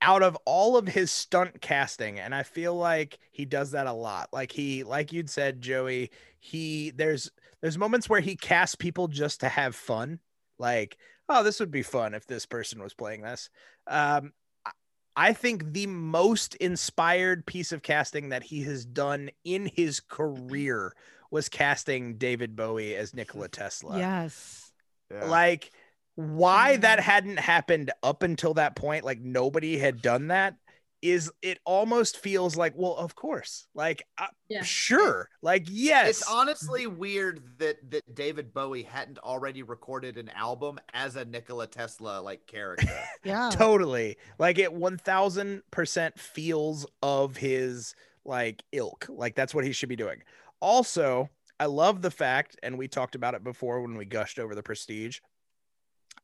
Speaker 3: out of all of his stunt casting and i feel like he does that a lot. Like he like you'd said joey he there's there's moments where he casts people just to have fun. Like oh this would be fun if this person was playing this. Um I- I think the most inspired piece of casting that he has done in his career was casting David Bowie as Nikola Tesla.
Speaker 5: Yes.
Speaker 3: like why that hadn't happened up until that point like nobody had done that is it almost feels like well of course like uh,
Speaker 8: Yeah.
Speaker 3: sure like yes
Speaker 4: It's honestly weird that that David Bowie hadn't already recorded an album as a Nikola Tesla like character. [laughs]
Speaker 5: Yeah.
Speaker 3: totally like it 1000% feels of his like ilk like that's what he should be doing also i love the fact and we talked about it before when we gushed over the prestige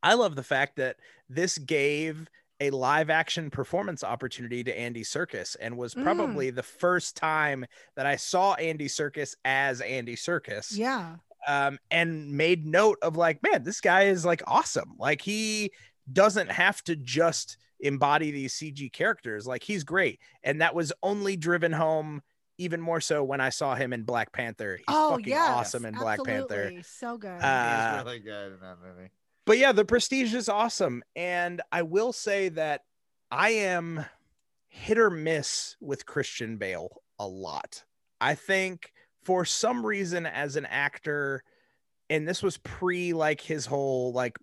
Speaker 3: i love the fact that this gave a live action performance opportunity to Andy Serkis and was
Speaker 5: Mm.
Speaker 3: probably the first time that I saw Andy Serkis as Andy Serkis
Speaker 5: Yeah.
Speaker 3: um, and made note of like, man, this guy is like awesome. Like he doesn't have to just embody these CG characters. Like he's great, and that was only driven home even more so when I saw him in Black Panther. He's
Speaker 5: oh
Speaker 3: fucking
Speaker 5: yes.
Speaker 3: awesome in Black Panther.
Speaker 5: So good.
Speaker 3: Uh,
Speaker 4: He's really good in that movie.
Speaker 3: But yeah, the Prestige is awesome, and I will say that I am hit or miss with Christian Bale a lot. I think for some reason as an actor and this was pre like his whole like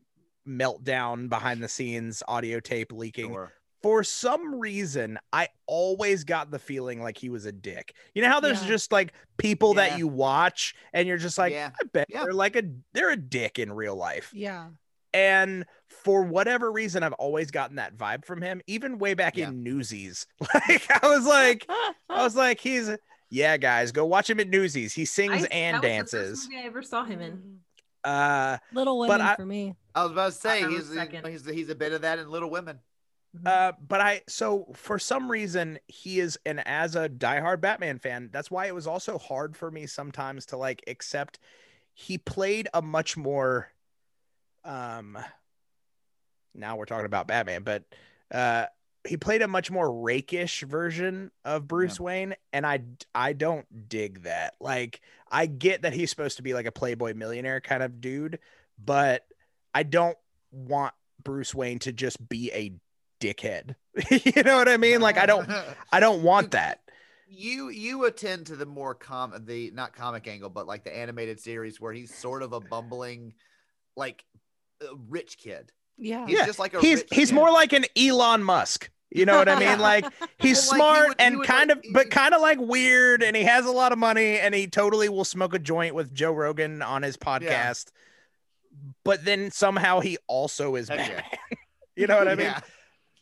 Speaker 3: meltdown behind the scenes audio tape leaking
Speaker 4: Sure.
Speaker 3: for some reason i always got the feeling like he was a dick you know how there's
Speaker 5: Yeah.
Speaker 3: just like people
Speaker 4: Yeah.
Speaker 3: that you watch and you're just like
Speaker 4: Yeah.
Speaker 3: i bet
Speaker 4: Yeah.
Speaker 3: they're like a they're a dick in real life
Speaker 5: yeah.
Speaker 3: And for whatever reason i've always gotten that vibe from him even way back
Speaker 4: Yeah.
Speaker 3: in newsies [laughs] like i was like i was like he's yeah guys go watch him at newsies he sings
Speaker 8: I-
Speaker 3: and
Speaker 8: that was the
Speaker 3: dances
Speaker 8: first movie I ever saw him in.
Speaker 3: uh
Speaker 5: Little women
Speaker 3: I-
Speaker 5: for me.
Speaker 4: I was about to say
Speaker 8: I was
Speaker 4: he's,
Speaker 8: second.
Speaker 4: he's he's a bit of that in Little Women.
Speaker 3: Uh, but I so for some reason he is, and as a diehard Batman fan, that's why it was also hard for me sometimes to like accept. He played a much more, um. Now we're talking about Batman, but uh, he played a much more rakish version of Bruce Wayne, and I I don't dig that. Like I get that he's supposed to be like a playboy millionaire kind of dude, but I don't want Bruce Wayne to just be a dickhead. [laughs] you know what I mean? Like I don't I don't [laughs] want that.
Speaker 4: You you attend to the more com the not comic angle, but like the animated series where he's sort of a bumbling, like rich kid.
Speaker 5: Yeah.
Speaker 4: He's
Speaker 3: yeah.
Speaker 4: just like a
Speaker 3: he's
Speaker 4: rich
Speaker 3: he's
Speaker 4: kid.
Speaker 3: more like an Elon Musk. You know what I mean? [laughs] Like he's
Speaker 4: Well, like, he
Speaker 3: smart
Speaker 4: would-
Speaker 3: and
Speaker 4: would,
Speaker 3: kind
Speaker 4: like,
Speaker 3: of but kind of like weird and he has a lot of money and he totally will smoke a joint with Joe Rogan on his podcast. But then somehow he also is
Speaker 4: Heck yeah. [laughs]
Speaker 3: You know what I mean?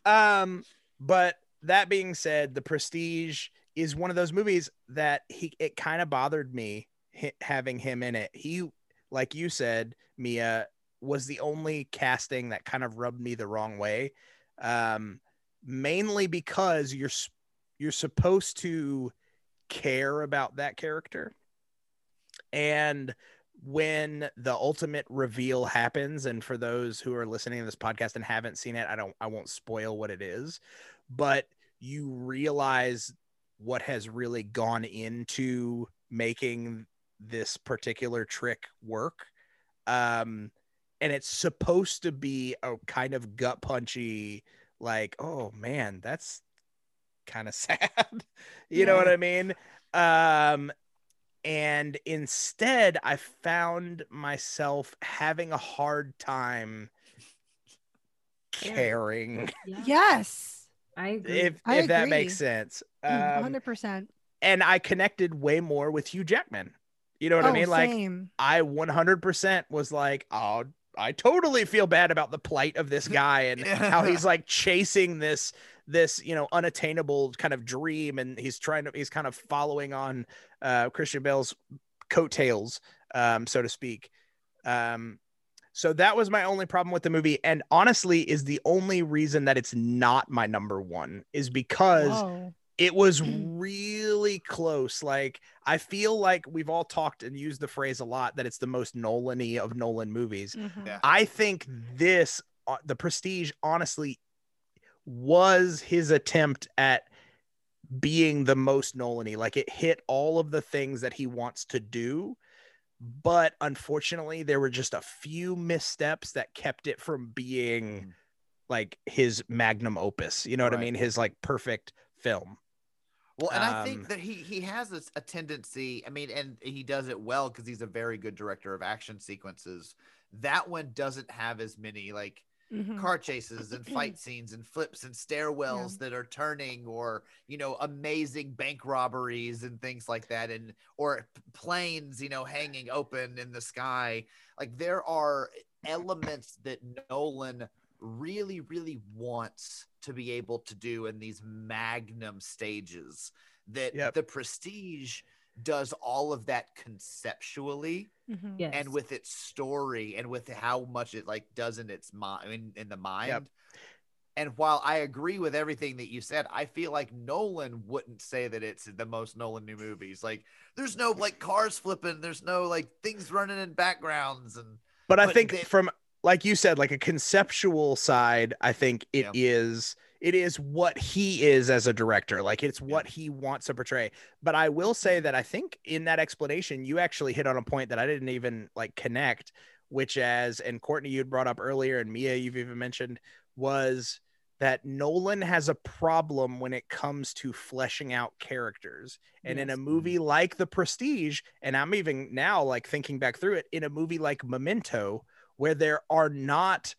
Speaker 4: Yeah.
Speaker 3: Um, but that being said, The Prestige is one of those movies that he it kind of bothered me hi- having him in it. He, like you said, Mia was the only casting that kind of rubbed me the wrong way. Um, mainly because you're you're supposed to care about that character, and when the ultimate reveal happens and for those who are listening to this podcast and haven't seen it i don't i won't spoil what it is but you realize what has really gone into making this particular trick work um and it's supposed to be a kind of gut punchy like oh man that's kind of [laughs] sad. You know what i mean? Um and instead i found myself having a hard time caring. [laughs]
Speaker 5: Yes.
Speaker 8: I agree.
Speaker 3: if
Speaker 5: I
Speaker 3: if that makes sense. Um,
Speaker 5: 100%.
Speaker 3: and i connected way more with hugh jackman. You know what i
Speaker 5: Oh,
Speaker 3: mean? Like
Speaker 5: same.
Speaker 3: I 100% was like, oh, I totally feel bad about the plight of this [laughs] guy and how he's like chasing this this you know unattainable kind of dream and he's trying to he's kind of following on uh Christian Bale's coattails um so to speak um so that was my only problem with the movie and honestly is the only reason that it's not my number 1 is because
Speaker 5: Whoa.
Speaker 3: It was really close. Like I feel like we've all talked and used the phrase a lot that it's the most Nolan-y of Nolan movies.
Speaker 5: Mhm.
Speaker 4: Yeah.
Speaker 3: I think this, uh, the Prestige, honestly, was his attempt at being the most Nolan-y. Like it hit all of the things that he wants to do, but unfortunately, there were just a few missteps that kept it from being like his magnum opus. You know what I mean? His like perfect film.
Speaker 4: Well, and I
Speaker 3: Um,
Speaker 4: think that he he has this, a tendency. I mean, and he does it well because he's a very good director of action sequences. That one doesn't have as many like
Speaker 5: Mhm.
Speaker 4: car chases and fight [clears throat] scenes and flips and stairwells that are turning or you know amazing bank robberies and things like that and or planes you know hanging open in the sky like there are elements that Nolan really really wants to be able to do in these magnum stages that
Speaker 3: Yep.
Speaker 4: the prestige does all of that conceptually
Speaker 5: Mhm.
Speaker 8: yes.
Speaker 4: and with its story and with how much it like does in its mind in, in the mind and while i agree with everything that you said i feel like nolan wouldn't say that it's the most nolan new movies like there's no like cars flipping there's no like things running in backgrounds and
Speaker 3: But I think
Speaker 4: they-
Speaker 3: from like you said, like a conceptual side, I think it is
Speaker 4: Yeah.
Speaker 3: it is what he is as a director. Like it's what he wants to portray. But I will say that I think in that explanation, you actually hit on a point that I didn't even like connect, which as and Courtney you'd brought up earlier, and Mia you've even mentioned, was that Nolan has a problem when it comes to fleshing out characters. And in a movie mm-hmm. like The Prestige, and I'm even now like thinking back through it, in a movie like Memento, where there are not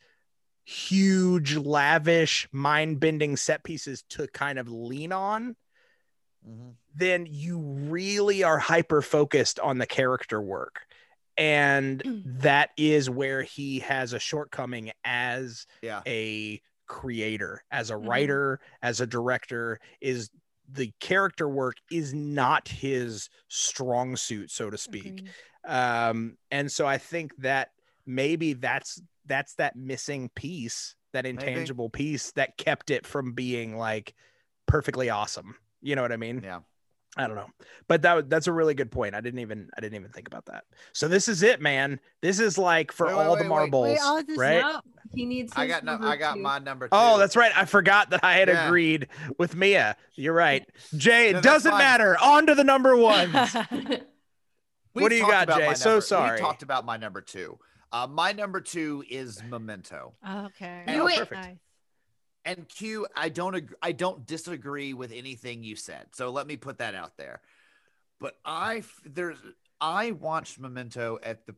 Speaker 3: huge, lavish, mind bending set pieces to kind of lean on, mm-hmm. then you really are hyper focused on the character work. And that is where he has a shortcoming as
Speaker 4: yeah
Speaker 3: a creator, as a
Speaker 5: Mhm.
Speaker 3: writer, as a director, is the character work is not his strong suit, so to speak
Speaker 5: Agreed.
Speaker 3: um and so i think that maybe that's that's that missing piece that intangible piece that kept it from being like perfectly awesome you know what i mean
Speaker 4: yeah
Speaker 3: i don't know but that that's a really good point i didn't even i didn't even think about that so this is it man this is like for
Speaker 4: Wait, wait,
Speaker 3: all
Speaker 4: wait,
Speaker 3: the marbles
Speaker 5: Wait, I'll
Speaker 3: right
Speaker 8: Nope, he needs.
Speaker 4: i got no i got
Speaker 8: two.
Speaker 4: my number two.
Speaker 3: Oh, that's right. I forgot that I had
Speaker 4: Yeah.
Speaker 3: agreed with Mia. You're right. [laughs] Jay, it
Speaker 4: No,
Speaker 3: doesn't
Speaker 4: fine.
Speaker 3: matter. On to the number ones. [laughs] What do you got, Jay? So sorry.
Speaker 4: we talked about my number two uh, my number two is memento
Speaker 5: Okay.
Speaker 4: And-
Speaker 8: Knew
Speaker 3: perfect.
Speaker 5: Nice.
Speaker 4: And Q, I don't ag- I don't disagree with anything you said. So let me put that out there. But I f- there's I watched Memento at the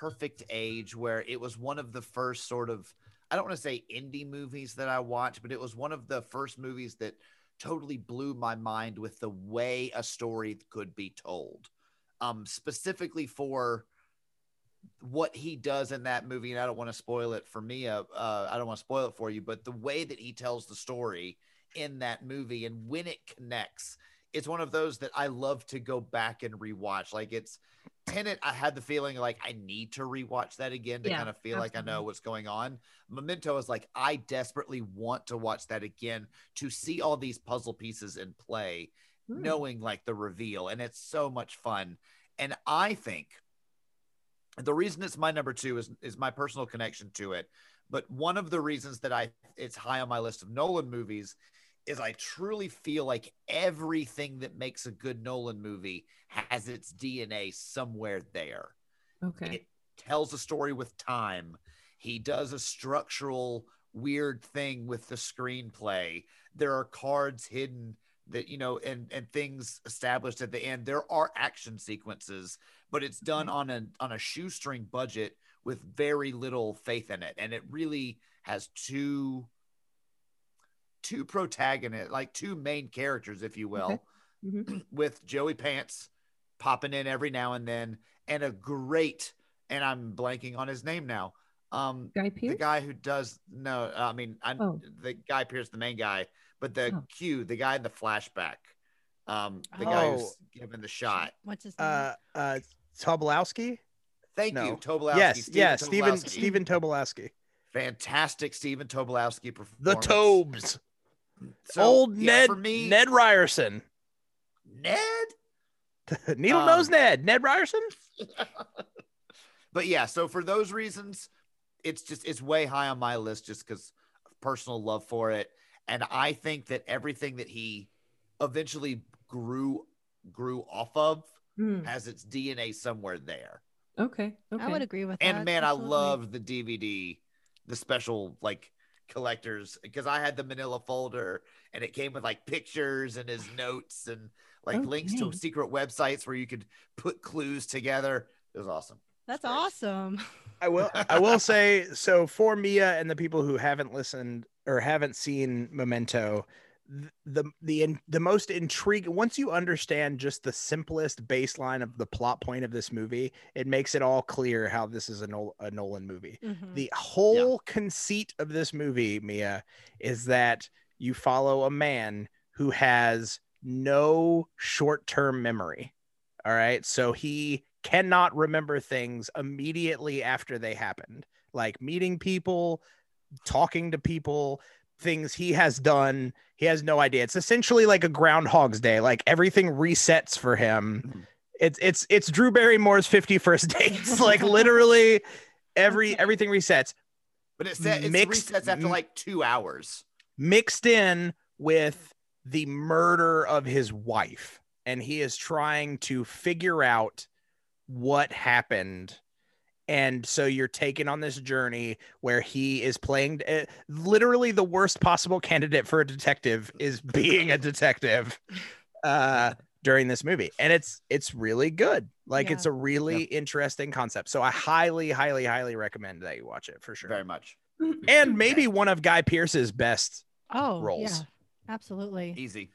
Speaker 4: perfect age where it was one of the first sort of I don't want to say indie movies that I watched, but it was one of the first movies that totally blew my mind with the way a story could be told. Um specifically for what he does in that movie, and I don't want to spoil it for me. Uh, uh, I don't want to spoil it for you, but the way that he tells the story in that movie and when it connects, it's one of those that I love to go back and rewatch. Like it's Tenet, I had the feeling like I need to rewatch that again to
Speaker 8: Yeah,
Speaker 4: kind of feel like I know what's going on. Memento is like I desperately want to watch that again to see all these puzzle pieces in play,
Speaker 8: Hmm.
Speaker 4: knowing like the reveal, and it's so much fun. And I think the reason it's my number two is is my personal connection to it. But one of the reasons that I it's high on my list of Nolan movies is I truly feel like everything that makes a good Nolan movie has its DNA somewhere there.
Speaker 8: Okay.
Speaker 4: It tells a story with time. He does a structural weird thing with the screenplay. There are cards hidden that you know and and things established at the end. There are action sequences, but it's done on a on a shoestring budget with very little faith in it and it really has two two protagonists, like two main characters if you will,
Speaker 8: Mhm. [clears throat]
Speaker 4: with Joey Pants popping in every now and then and a great and I'm blanking on his name now. Um
Speaker 8: Guy
Speaker 4: the guy who does no, I mean, I
Speaker 8: Oh.
Speaker 4: the guy Pearce, the main guy, but the
Speaker 8: Oh.
Speaker 4: Q, the guy in the flashback, um, the guy
Speaker 3: Oh.
Speaker 4: who's given the shot.
Speaker 5: What's his name?
Speaker 3: Uh, uh, Tobolowsky.
Speaker 4: Thank
Speaker 3: No.
Speaker 4: you, Tobolowsky.
Speaker 3: Yes,
Speaker 4: Stephen
Speaker 3: yeah, Stephen
Speaker 4: Tobolowsky.
Speaker 3: Stephen Tobolowsky.
Speaker 4: fantastic Stephen Tobolowsky performance.
Speaker 3: The Tobes.
Speaker 4: So,
Speaker 3: Old
Speaker 4: yeah,
Speaker 3: Ned
Speaker 4: for me,
Speaker 3: Ned Ryerson.
Speaker 4: Ned. [laughs]
Speaker 3: Needle
Speaker 4: Um,
Speaker 3: nose Ned. Ned Ryerson. [laughs]
Speaker 4: But yeah, so for those reasons, it's just it's way high on my list just because of personal love for it, and I think that everything that he eventually grew grew off of
Speaker 8: Hmm.
Speaker 4: has its DNA somewhere there.
Speaker 8: Okay. Okay.
Speaker 5: I would agree with
Speaker 4: And
Speaker 5: that.
Speaker 4: And man,
Speaker 5: absolutely.
Speaker 4: I love the DVD, the special like collectors because I had the Manila folder and it came with like pictures and his notes and like links to secret websites where you could put clues together. It was awesome.
Speaker 5: That's awesome.
Speaker 3: I will I will say so for Mia and the people who haven't listened or haven't seen Memento, th- the the in- the most intriguing once you understand just the simplest baseline of the plot point of this movie, it makes it all clear how this is a, Nol- a Nolan movie.
Speaker 5: Mhm.
Speaker 3: The whole conceit of this movie, Mia, is that you follow a man who has no short-term memory. All right. So he cannot remember things immediately after they happened, like meeting people, talking to people, things he has done. He has no idea. It's essentially like a Groundhog's Day. Like everything resets for him. Mm-hmm. It's it's it's Drew Barrymore's 51st dates. [laughs] like literally every everything resets.
Speaker 4: But it, set,
Speaker 3: Mixed-
Speaker 4: resets after like two hours.
Speaker 3: mixed in with the murder of his wife and he is trying to figure out what happened and so you're taken on this journey where he is playing uh, literally the worst possible candidate for a detective is being a [laughs] detective uh during this movie and it's it's really good like
Speaker 5: Yeah.
Speaker 3: it's a really interesting concept so i highly highly highly recommend that you watch it for sure
Speaker 4: Very much.
Speaker 3: and maybe one of guy pearce's best
Speaker 5: Oh,
Speaker 3: roles.
Speaker 5: yeah, absolutely.
Speaker 4: Easy.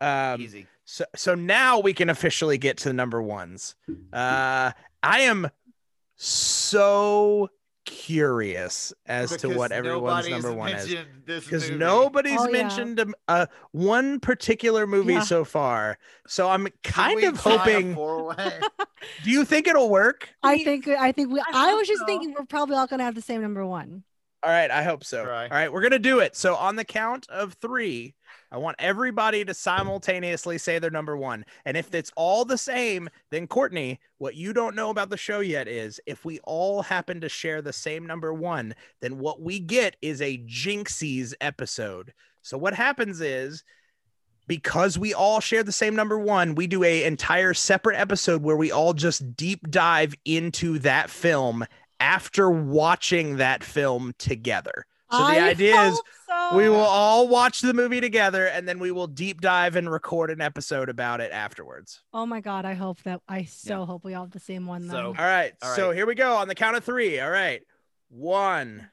Speaker 3: um
Speaker 4: Easy.
Speaker 3: so so now we can officially get to the number ones uh i am so curious as to what everyone's number one is because nobody's
Speaker 5: Oh, yeah.
Speaker 3: mentioned um, uh, one particular movie
Speaker 5: Yeah.
Speaker 3: so far so i'm kind of hoping [laughs] do you think it'll work
Speaker 5: I think I think we.
Speaker 8: I
Speaker 5: I, was just
Speaker 8: so.
Speaker 5: thinking we're probably all gonna have the same number one.
Speaker 3: All right, I hope so.
Speaker 4: Try.
Speaker 3: All right, we're gonna do it. So on the count of three, I want everybody to simultaneously say their number one. And if it's all the same, then Courtney, what you don't know about the show yet is if we all happen to share the same number one, then what we get is a Jinxies episode. So what happens is because we all share the same number one, we do a entire separate episode where we all just deep dive into that film after watching that film together. So the
Speaker 5: I
Speaker 3: idea is
Speaker 5: so.
Speaker 3: we will all watch the movie together and then we will deep dive and record an episode about it afterwards.
Speaker 5: Oh my god! I hope that I so hope we all have the same one. Then.
Speaker 4: So-
Speaker 3: All right.
Speaker 4: All
Speaker 3: So here we go on the count of three. All right. One,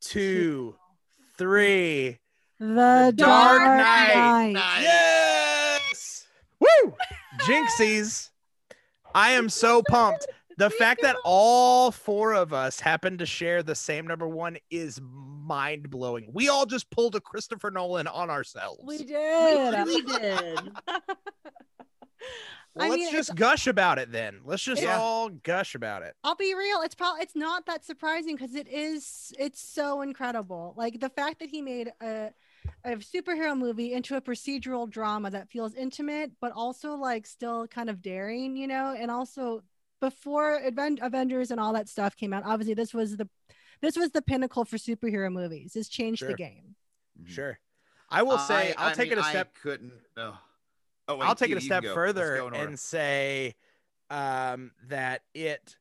Speaker 3: two, [laughs] three.
Speaker 5: the
Speaker 3: Dark
Speaker 5: Dark
Speaker 3: Knight.
Speaker 5: Knight.
Speaker 3: Yes. Woo! [laughs] Jinxies. I am so pumped. The fact that all four of us happen to share the same number one is mind blowing. We all just pulled a Christopher Nolan on ourselves.
Speaker 5: We
Speaker 8: We
Speaker 5: did.
Speaker 8: really did.
Speaker 3: Well,
Speaker 5: I
Speaker 3: let's
Speaker 5: mean,
Speaker 3: just gush about it then. Let's just
Speaker 4: Yeah.
Speaker 3: all gush about it.
Speaker 5: I'll be real. It's probably it's not that surprising because it is. It's so incredible. Like the fact that he made a a superhero movie into a procedural drama that feels intimate, but also like still kind of daring, you know, and also before Aven- Avengers and all that stuff came out, obviously this was the this was the pinnacle for superhero movies. This changed
Speaker 3: Sure.
Speaker 5: the game.
Speaker 3: Sure. I will say
Speaker 4: I-
Speaker 3: I'll
Speaker 4: I
Speaker 3: take it
Speaker 4: mean,
Speaker 3: a
Speaker 4: I
Speaker 3: step.
Speaker 4: couldn't. Oh, oh wait,
Speaker 3: I'll take
Speaker 4: Q,
Speaker 3: it a step
Speaker 4: can go. Let's
Speaker 3: further
Speaker 4: go in order.
Speaker 3: and say um, that it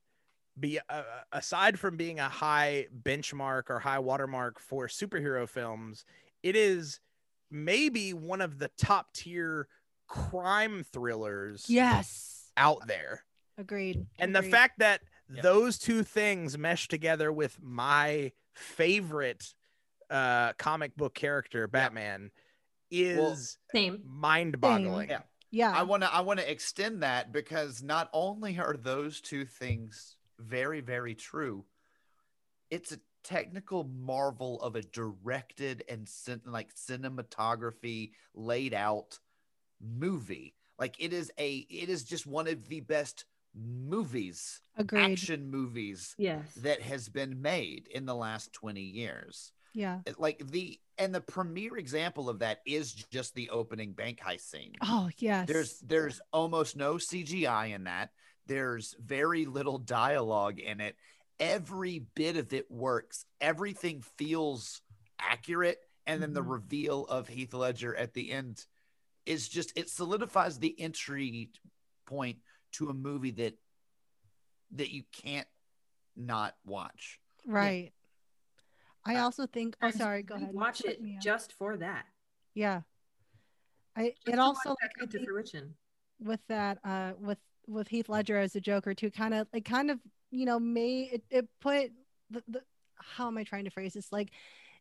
Speaker 3: be uh, aside from being a high benchmark or high watermark for superhero films, it is maybe one of the top tier crime thrillers
Speaker 5: Yes.
Speaker 3: out there.
Speaker 5: Agreed.
Speaker 3: And the fact that those two things mesh together with my favorite uh comic book character, Batman, is
Speaker 8: Same.
Speaker 3: mind-boggling.
Speaker 4: Yeah.
Speaker 5: Yeah.
Speaker 4: I want to. I want to extend that because not only are those two things very, very true, it's a technical marvel of a directed and cin- like cinematography laid out movie. Like it is a. It is just one of the best movies,
Speaker 5: Agreed.
Speaker 4: action movies
Speaker 8: Yes.
Speaker 4: that has been made in the last twenty years.
Speaker 5: Yeah.
Speaker 4: Like the and the premier example of that is just the opening bank heist scene.
Speaker 5: Oh yes.
Speaker 4: There's there's almost no CGI in that. There's very little dialogue in it. Every bit of it works. Everything feels accurate. And then the
Speaker 5: Mm-hmm.
Speaker 4: reveal of Heath Ledger at the end is just it solidifies the entry point to a movie that that you can't not watch.
Speaker 5: right. I also think. Oh, sorry. Go ahead.
Speaker 8: Watch it just for that.
Speaker 5: Yeah. I
Speaker 8: Just
Speaker 5: it also like, I
Speaker 8: to fruition.
Speaker 5: with that uh with with Heath Ledger as the Joker too kind of like kind of you know made it, it put the, the how am I trying to phrase this like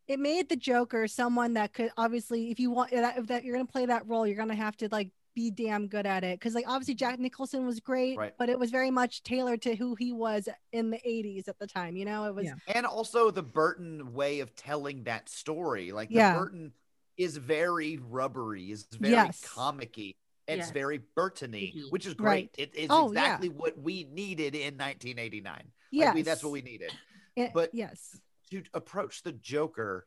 Speaker 5: it made the Joker someone that could obviously if you want that if that you're gonna play that role you're gonna have to like be damn good at it because like obviously Jack Nicholson was great
Speaker 4: Right.
Speaker 5: but it was very much tailored to who he was in the 80s at the time you know it was
Speaker 4: and also the Burton way of telling that story. Like the
Speaker 5: Yeah.
Speaker 4: Burton is very rubbery, is very
Speaker 5: Yes.
Speaker 4: comicky. It's
Speaker 5: Yes.
Speaker 4: very Burtony, which is
Speaker 5: Right.
Speaker 4: great. It is
Speaker 5: Oh, yeah.
Speaker 4: exactly what we needed in 1989. Like we, that's what we needed.
Speaker 5: It-
Speaker 4: but
Speaker 5: yes
Speaker 4: to approach the Joker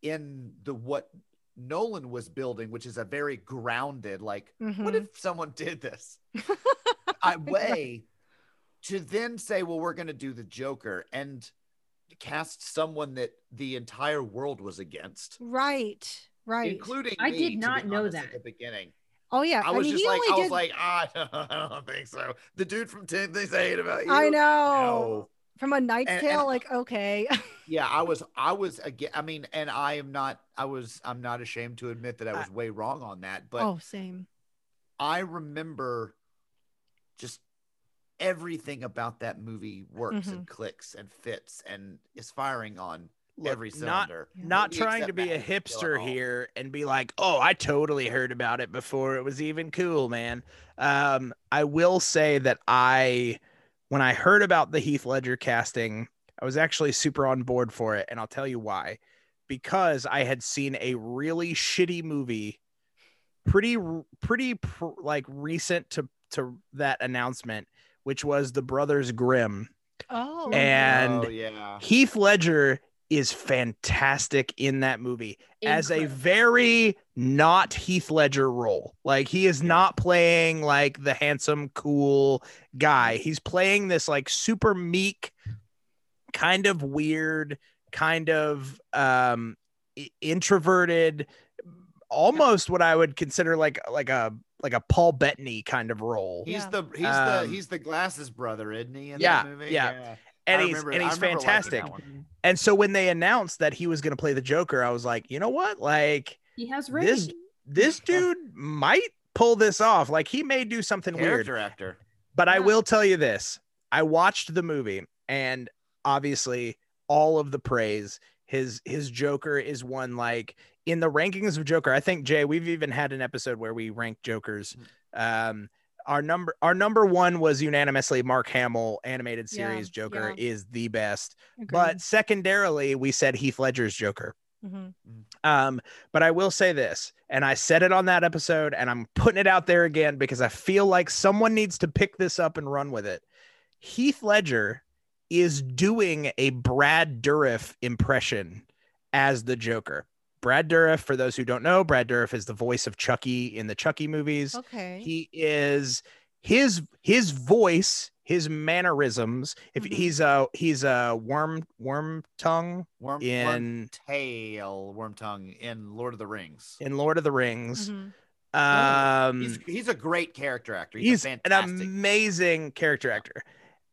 Speaker 4: in the what Nolan was building, which is a very grounded, like, what
Speaker 5: Mhm.
Speaker 4: if someone [laughs] did this? [laughs] I way to then say, well, we're going to do the Joker and cast someone that the entire world was against,
Speaker 5: right right
Speaker 4: including
Speaker 8: I
Speaker 4: me,
Speaker 8: did not know
Speaker 4: honest,
Speaker 8: that.
Speaker 4: at the beginning.
Speaker 5: oh yeah
Speaker 4: I was
Speaker 5: mean,
Speaker 4: just like,
Speaker 5: only
Speaker 4: I was like, ah, [laughs] I don't think so. The dude from Ten Things I Hate About You.
Speaker 5: I know
Speaker 4: No.
Speaker 5: From a Knight's
Speaker 4: And-
Speaker 5: Tale
Speaker 4: and-
Speaker 5: like okay. [laughs]
Speaker 4: Yeah i was i was again i mean and i am not i was i'm not ashamed to admit that i was way wrong on that but
Speaker 5: oh same.
Speaker 4: I remember just everything about that movie works and clicks and fits and is firing on
Speaker 3: Look,
Speaker 4: every
Speaker 3: not
Speaker 4: cylinder.
Speaker 3: Not trying to be a hipster here and be like, "Oh, I totally heard about it before it was even cool, man." Um, I will say that I, when I heard about the Heath Ledger casting, I was actually super on board for it, and I'll tell you why. Because I had seen a really shitty movie, pretty pretty pr- like recent to to that announcement, which was The Brothers Grimm
Speaker 5: oh, oh
Speaker 3: and
Speaker 4: Oh, yeah.
Speaker 3: Heath Ledger is fantastic in that movie as a very not Heath Ledger role. Like he is not playing like the handsome, cool guy. He's playing this like super meek, kind of weird, kind of um introverted, almost what I would consider like like a like a Paul Bettany kind of role.
Speaker 4: he's the he's the
Speaker 3: Um,
Speaker 4: he's the glasses brother isn't he in
Speaker 3: yeah,
Speaker 4: that movie
Speaker 3: yeah. And
Speaker 4: I
Speaker 3: he's
Speaker 4: remember-
Speaker 3: and he's fantastic. And so when they announced that he was going to play the Joker, I was like, you know what? Like
Speaker 8: He has
Speaker 3: this
Speaker 8: range.
Speaker 3: this dude might pull this off. Like he may do something weird.
Speaker 4: character actor
Speaker 3: But I will tell you this. I watched the movie and obviously all of the praise. His his Joker is one like in the rankings of Joker. I think Jay, we've even had an episode where we rank Jokers. Um our number our number one was unanimously Mark Hamill animated
Speaker 5: Yeah,
Speaker 3: series Joker
Speaker 5: yeah.
Speaker 3: is the best.
Speaker 5: Agreed.
Speaker 3: But secondarily, we said Heath Ledger's Joker.
Speaker 5: Mhm.
Speaker 3: Um, but I will say this, and I said it on that episode, and I'm putting it out there again because I feel like someone needs to pick this up and run with it. Heath Ledger is doing a Brad Dourif impression as the Joker. Brad Dourif, for those who don't know, Brad Dourif is the voice of Chucky in the Chucky movies.
Speaker 5: okay
Speaker 3: He is his his voice his mannerisms. If
Speaker 5: Mm-hmm.
Speaker 3: he's a he's a worm worm tongue
Speaker 4: Worm,
Speaker 3: in
Speaker 4: worm tail, worm tongue in Lord of the Rings.
Speaker 3: in Lord of the Rings.
Speaker 5: Mhm.
Speaker 3: Um,
Speaker 4: he's he's a great character actor. He's,
Speaker 3: he's
Speaker 4: a
Speaker 3: an amazing character actor.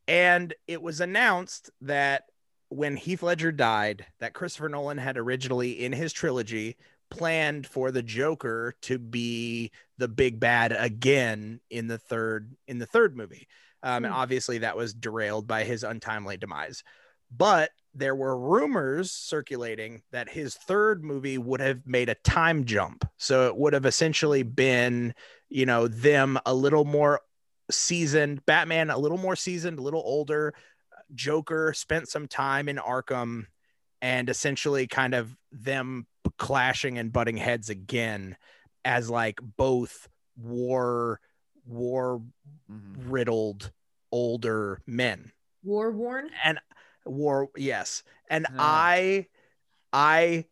Speaker 3: And it was announced that when Heath Ledger died, that Christopher Nolan had originally in his trilogy planned for the Joker to be the big bad again in the third in the third movie. Um, and
Speaker 5: Hmm.
Speaker 3: obviously that was derailed by his untimely demise. But there were rumors circulating that his third movie would have made a time jump. So it would have essentially been, you know, them a little more seasoned, Batman a little more seasoned, a little older, Joker spent some time in Arkham and essentially kind of them clashing and butting heads again as like both war war
Speaker 4: Mhm.
Speaker 3: riddled older men
Speaker 8: War worn.
Speaker 3: and war yes and
Speaker 4: Yeah.
Speaker 3: i i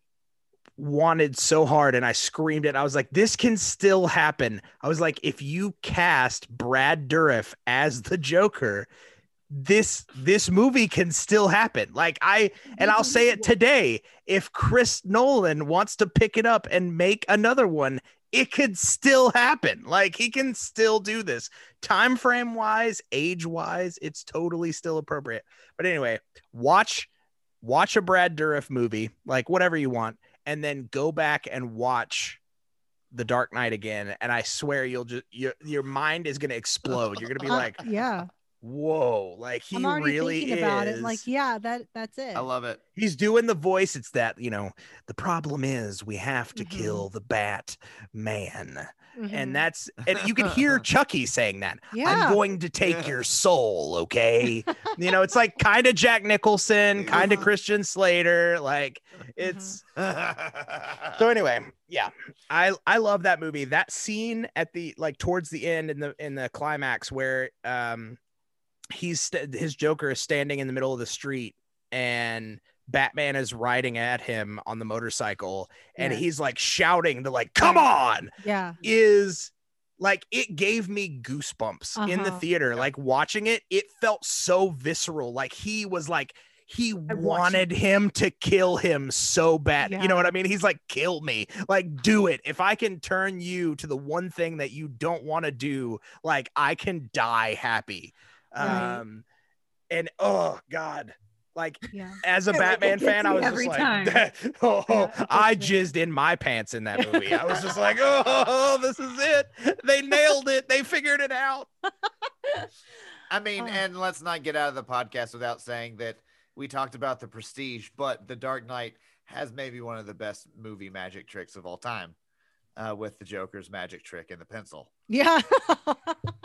Speaker 3: wanted so hard and i screamed it i was like this can still happen i was like if you cast brad dourif as the joker this this movie can still happen. Like i and i'll say it today if chris nolan wants to pick it up and make another one it could still happen. Like he can still do this. Time frame wise age wise it's totally still appropriate. But anyway watch watch a brad dourif movie like whatever you want and then go back and watch the dark knight again and i swear you'll just your, your mind is going to explode. You're going to be
Speaker 5: Uh,
Speaker 3: like
Speaker 5: yeah.
Speaker 3: Whoa like he
Speaker 5: I'm already
Speaker 3: really
Speaker 5: thinking
Speaker 3: is
Speaker 5: about it. Like, yeah, that that's it.
Speaker 4: I love it.
Speaker 3: he's doing the voice it's that you know the problem is we have to
Speaker 5: Mhm.
Speaker 3: kill the bat man
Speaker 5: Mhm.
Speaker 3: and that's and you can hear [laughs] chucky saying that
Speaker 5: yeah.
Speaker 3: i'm going to take your soul okay [laughs] you know it's like kind of jack nicholson kind of christian slater like it's so anyway yeah i i love that movie that scene at the like towards the end in the in the climax where um he's st- his joker is standing in the middle of the street and batman is riding at him on the motorcycle and
Speaker 5: Yeah.
Speaker 3: he's like shouting to like come on!
Speaker 5: Yeah.
Speaker 3: is like it gave me goosebumps in the
Speaker 5: Uh-huh.
Speaker 3: theater. Like watching it it felt so visceral. Like he was like he wanted him to kill him so bad. You know what i mean? He's like kill me. Like do it. If i can turn you to the one thing that you don't want to do like i can die happy
Speaker 5: Right.
Speaker 3: um and oh god like
Speaker 5: Yeah.
Speaker 3: as a [laughs]
Speaker 8: It,
Speaker 3: Batman
Speaker 8: it
Speaker 3: fan, I was just
Speaker 8: time. [laughs]
Speaker 3: like, oh,
Speaker 5: Yeah,
Speaker 3: I jizzed in my pants in that movie. I was just like, [laughs] oh, this is it. They nailed it. They figured it out.
Speaker 4: I mean,
Speaker 5: Oh.
Speaker 4: and let's not get out of the podcast without saying that we talked about the prestige, but the Dark Knight has maybe one of the best movie magic tricks of all time uh, with the Joker's magic trick and the pencil.
Speaker 5: Yeah. [laughs]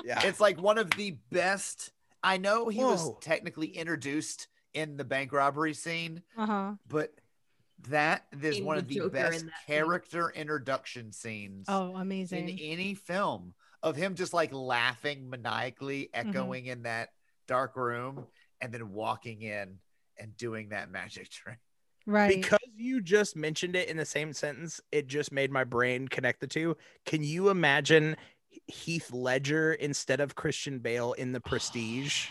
Speaker 3: Yeah.
Speaker 4: It's like one of the best. I know he was technically introduced in the bank robbery scene,
Speaker 5: uh-huh.
Speaker 4: but that is
Speaker 8: Seeing
Speaker 4: one
Speaker 8: the
Speaker 4: of the
Speaker 8: Joker in
Speaker 4: best
Speaker 8: that scene.
Speaker 4: character introduction scenes
Speaker 5: Oh, amazing.
Speaker 4: in
Speaker 5: amazing.
Speaker 4: any film of him just like laughing maniacally,
Speaker 5: Mm-hmm.
Speaker 4: echoing in that dark room, and then walking in and doing that magic [laughs] trick.
Speaker 5: Right.
Speaker 3: Because you just mentioned it in the same sentence, it just made my brain connect the two. Can you imagine Heath Ledger instead of Christian Bale in The Prestige?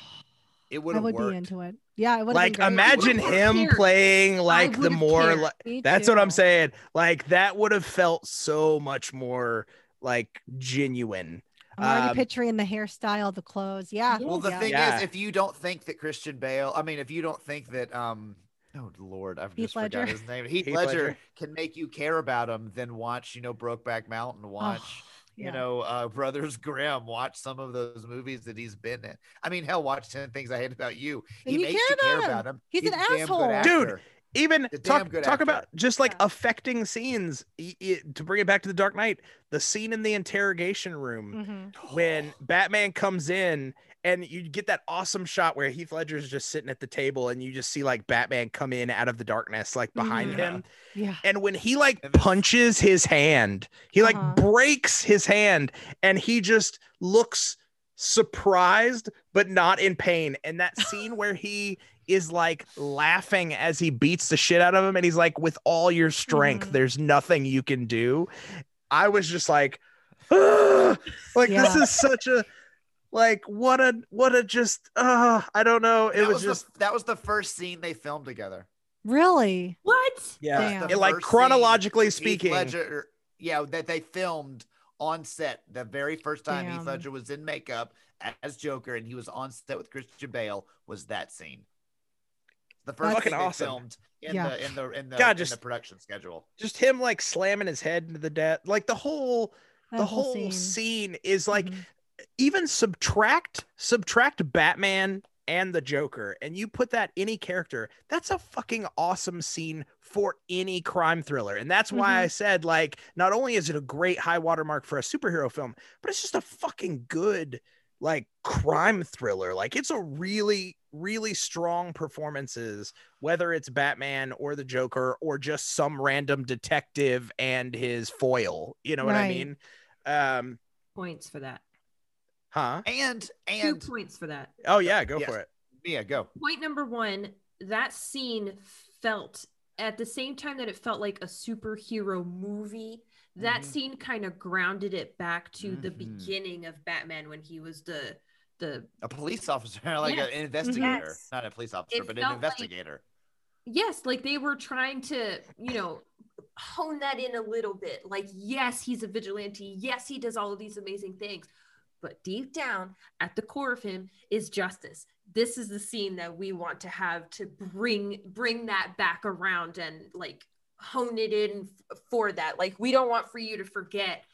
Speaker 4: It would
Speaker 5: I
Speaker 4: have
Speaker 5: would
Speaker 4: worked.
Speaker 5: be into it. Yeah, it would
Speaker 3: Like,
Speaker 5: been
Speaker 3: imagine
Speaker 8: would've
Speaker 3: him
Speaker 8: cared.
Speaker 3: playing like the more. Like,
Speaker 5: Me
Speaker 3: that's what I'm saying. Like, that would have felt so much more like genuine.
Speaker 5: I'm already
Speaker 3: um,
Speaker 5: picturing the hairstyle, the clothes. Yeah.
Speaker 4: Well, the
Speaker 5: yeah.
Speaker 4: thing
Speaker 3: Yeah.
Speaker 4: is, if you don't think that Christian Bale, I mean, if you don't think that, um, oh Lord, I've
Speaker 5: Heath
Speaker 4: just forgot his name. Heath,
Speaker 3: Heath
Speaker 4: Ledger,
Speaker 3: Ledger.
Speaker 4: can make you care about him, then watch, you know, Brokeback Mountain, watch,
Speaker 5: yeah.
Speaker 4: you know, uh, Brothers [laughs] Grimm, watch some of those movies that he's been in. I mean, hell, watch Ten Things I Hate About You.
Speaker 5: And
Speaker 4: he
Speaker 5: you
Speaker 4: makes
Speaker 5: care
Speaker 4: you care
Speaker 5: about him.
Speaker 4: about him.
Speaker 5: He's an
Speaker 4: a damn good
Speaker 5: asshole.
Speaker 3: Dude,
Speaker 4: actor.
Speaker 3: Even talk talk
Speaker 4: actor.
Speaker 3: about just like
Speaker 5: Yeah.
Speaker 3: affecting scenes Y- y- to bring it back to the Dark Knight. The scene in the interrogation room
Speaker 5: Mhm.
Speaker 3: when [gasps] Batman comes in and you get that awesome shot where Heath Ledger is just sitting at the table and you just see like Batman come in out of the darkness like behind
Speaker 5: Mhm.
Speaker 3: him.
Speaker 5: Yeah.
Speaker 3: And when he like punches his hand, he like
Speaker 5: Uh-huh.
Speaker 3: breaks his hand and he just looks surprised but not in pain. And that scene [laughs] where he is like laughing as he beats the shit out of him and he's like with all your strength
Speaker 5: Mhm.
Speaker 3: there's nothing you can do. I was just like "Ah!" [gasps] like this is such a Like what a what a just uh I don't know. It was,
Speaker 4: was,
Speaker 3: just
Speaker 4: the, that was the first scene they filmed together.
Speaker 5: Really?
Speaker 8: What?
Speaker 3: yeah. It, like chronologically
Speaker 4: scene, Heath
Speaker 3: speaking.
Speaker 4: Ledger, yeah, that they filmed on set the very first time
Speaker 5: Damn.
Speaker 4: Heath Ledger was in makeup as Joker and he was on set with Christian Bale was that scene. The first
Speaker 3: Fucking
Speaker 4: thing
Speaker 3: awesome.
Speaker 4: filmed in
Speaker 5: Yeah.
Speaker 4: the in the in the,
Speaker 3: God,
Speaker 4: in
Speaker 3: just-
Speaker 4: the production schedule.
Speaker 3: Just him like slamming his head into the death. Like the whole
Speaker 5: That
Speaker 3: the whole
Speaker 5: scene.
Speaker 3: scene is like
Speaker 5: Mhm.
Speaker 3: even subtract subtract Batman and the Joker and you put that any character, that's a fucking awesome scene for any crime thriller. And that's why I said like not only is it a great high watermark for a superhero film, but it's just a fucking good like crime thriller. Like it's a really really strong performances whether it's Batman or the Joker or just some random detective and his foil. You know what I mean? Um
Speaker 8: Points for that.
Speaker 3: huh?
Speaker 4: And
Speaker 8: Two
Speaker 4: and
Speaker 8: points for that.
Speaker 3: Oh yeah, go
Speaker 4: Yes.
Speaker 3: for it.
Speaker 4: Mia, go.
Speaker 8: Point number one, that scene felt at the same time that it felt like a superhero movie. That
Speaker 4: Mhm.
Speaker 8: scene kind of grounded it back to the
Speaker 4: Mhm.
Speaker 8: beginning of Batman when he was the the
Speaker 4: A police officer, [laughs] like
Speaker 8: Yes.
Speaker 4: an investigator,
Speaker 8: Yes.
Speaker 4: not a police officer,
Speaker 8: It
Speaker 4: but an
Speaker 8: felt like-
Speaker 4: investigator.
Speaker 8: yes, like they were trying to, you know, hone that in a little bit. Like, yes, he's a vigilante. Yes, he does all of these amazing things. But deep down at the core of him is justice. This is the scene that we want to have to bring bring that back around and like hone it in f- for that. Like we don't want for you to forget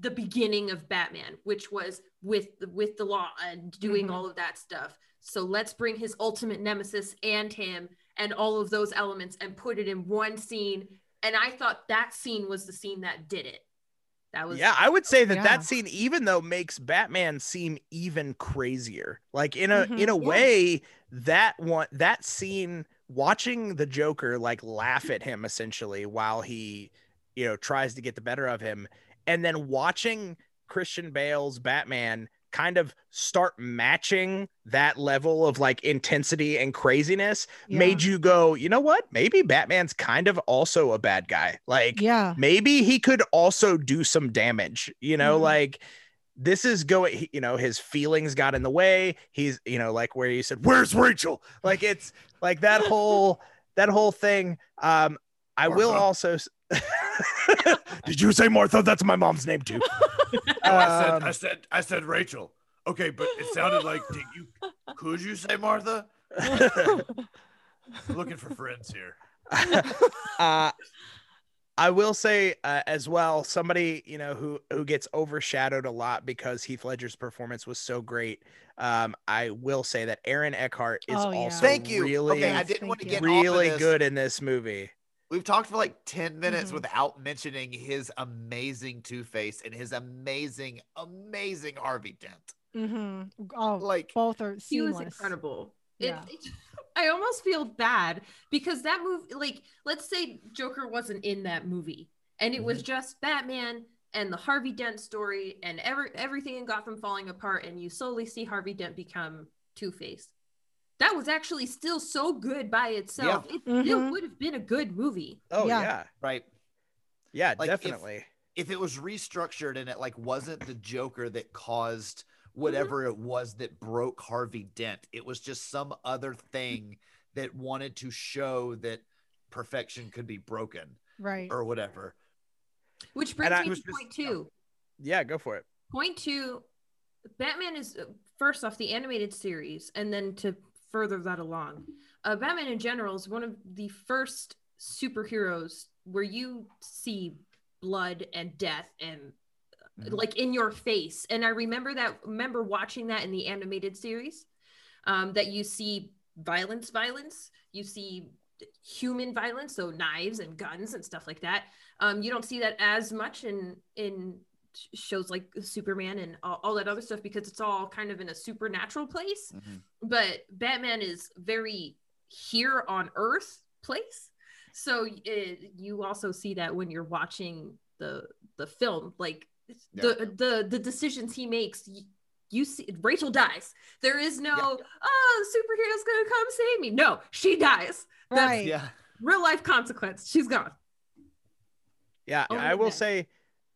Speaker 8: the beginning of Batman, which was with the, with the law and doing
Speaker 5: Mhm.
Speaker 8: all of that stuff. So let's bring his ultimate nemesis and him and all of those elements and put it in one scene. And I thought that scene was the scene that did it. That was
Speaker 3: Yeah, I would say that
Speaker 5: Yeah.
Speaker 3: that scene, even though makes Batman seem even crazier, like in a
Speaker 5: Mhm.
Speaker 3: in a
Speaker 8: Yeah.
Speaker 3: way, that one that scene, watching the Joker like laugh at him essentially while he, you know, tries to get the better of him, and then watching Christian Bale's Batman kind of start matching that level of like intensity and craziness
Speaker 5: Yeah.
Speaker 3: made you go, you know what? Maybe Batman's kind of also a bad guy. Like
Speaker 5: Yeah.
Speaker 3: maybe he could also do some damage you know
Speaker 5: Mhm.
Speaker 3: like this is going you know his feelings got in the way he's you know like where you said where's rachel like it's like that [laughs] whole that whole thing um i will also [laughs] did you say martha that's my mom's name too [laughs]
Speaker 10: I said,
Speaker 3: Um,
Speaker 10: I said, I said Rachel. Okay, but it sounded like did you? Could you say Martha? Looking for friends here.
Speaker 3: uh, I will say uh, as well, somebody you know who who gets overshadowed a lot because Heath Ledger's performance was so great. Um, I will say that Aaron Eckhart is
Speaker 5: Oh, yeah.
Speaker 3: also
Speaker 4: Thank you.
Speaker 3: really,
Speaker 4: okay, I didn't want to get
Speaker 3: really
Speaker 4: this.
Speaker 3: good in this movie.
Speaker 4: We've talked for like 10 minutes
Speaker 5: Mhm.
Speaker 4: without mentioning his amazing Two Face and his amazing, amazing Harvey Dent.
Speaker 5: Mm-hmm. Oh,
Speaker 4: Like,
Speaker 5: both are
Speaker 8: he was incredible. It,
Speaker 5: Yeah.
Speaker 8: it- [laughs] I almost feel bad because that movie, like, let's say Joker wasn't in that movie and it was just Batman and the Harvey Dent story and every everything in Gotham falling apart, and you slowly see Harvey Dent become Two Face. That was actually still so good by itself. It still
Speaker 5: Mhm.
Speaker 8: would have been a good movie.
Speaker 3: Oh
Speaker 5: Yeah.
Speaker 3: yeah,
Speaker 4: right.
Speaker 3: yeah,
Speaker 4: Like,
Speaker 3: definitely.
Speaker 4: If it was restructured and it like wasn't the Joker that caused whatever it was that broke Harvey Dent, it was just some other thing that wanted to show that perfection could be broken
Speaker 5: Right.
Speaker 4: or whatever.
Speaker 8: Which brings
Speaker 3: And
Speaker 8: me to
Speaker 3: just-
Speaker 8: point two.
Speaker 3: Yeah, go for it.
Speaker 8: Point two, Batman is uh, first off the animated series, and then to further that along, uh, Batman in general is one of the first superheroes where you see blood and death and uh,
Speaker 4: Mhm.
Speaker 8: like in your face. And I remember that remember watching that in the animated series, um, that you see violence, violence, you see human violence, so knives and guns and stuff like that. Um, you don't see that as much in in shows like Superman and all, all that other stuff because it's all kind of in a supernatural place.
Speaker 4: Mhm.
Speaker 8: But Batman is very here on Earth place. So it, you also see that when you're watching the the film, like the the the decisions he makes. y- You see, Rachel dies. There is no, oh, the superhero's gonna come save me. No, she dies. That's
Speaker 5: Right.
Speaker 4: Yeah.
Speaker 8: real life consequence. She's gone.
Speaker 3: Yeah,
Speaker 8: Only
Speaker 3: I will
Speaker 8: that.
Speaker 3: say,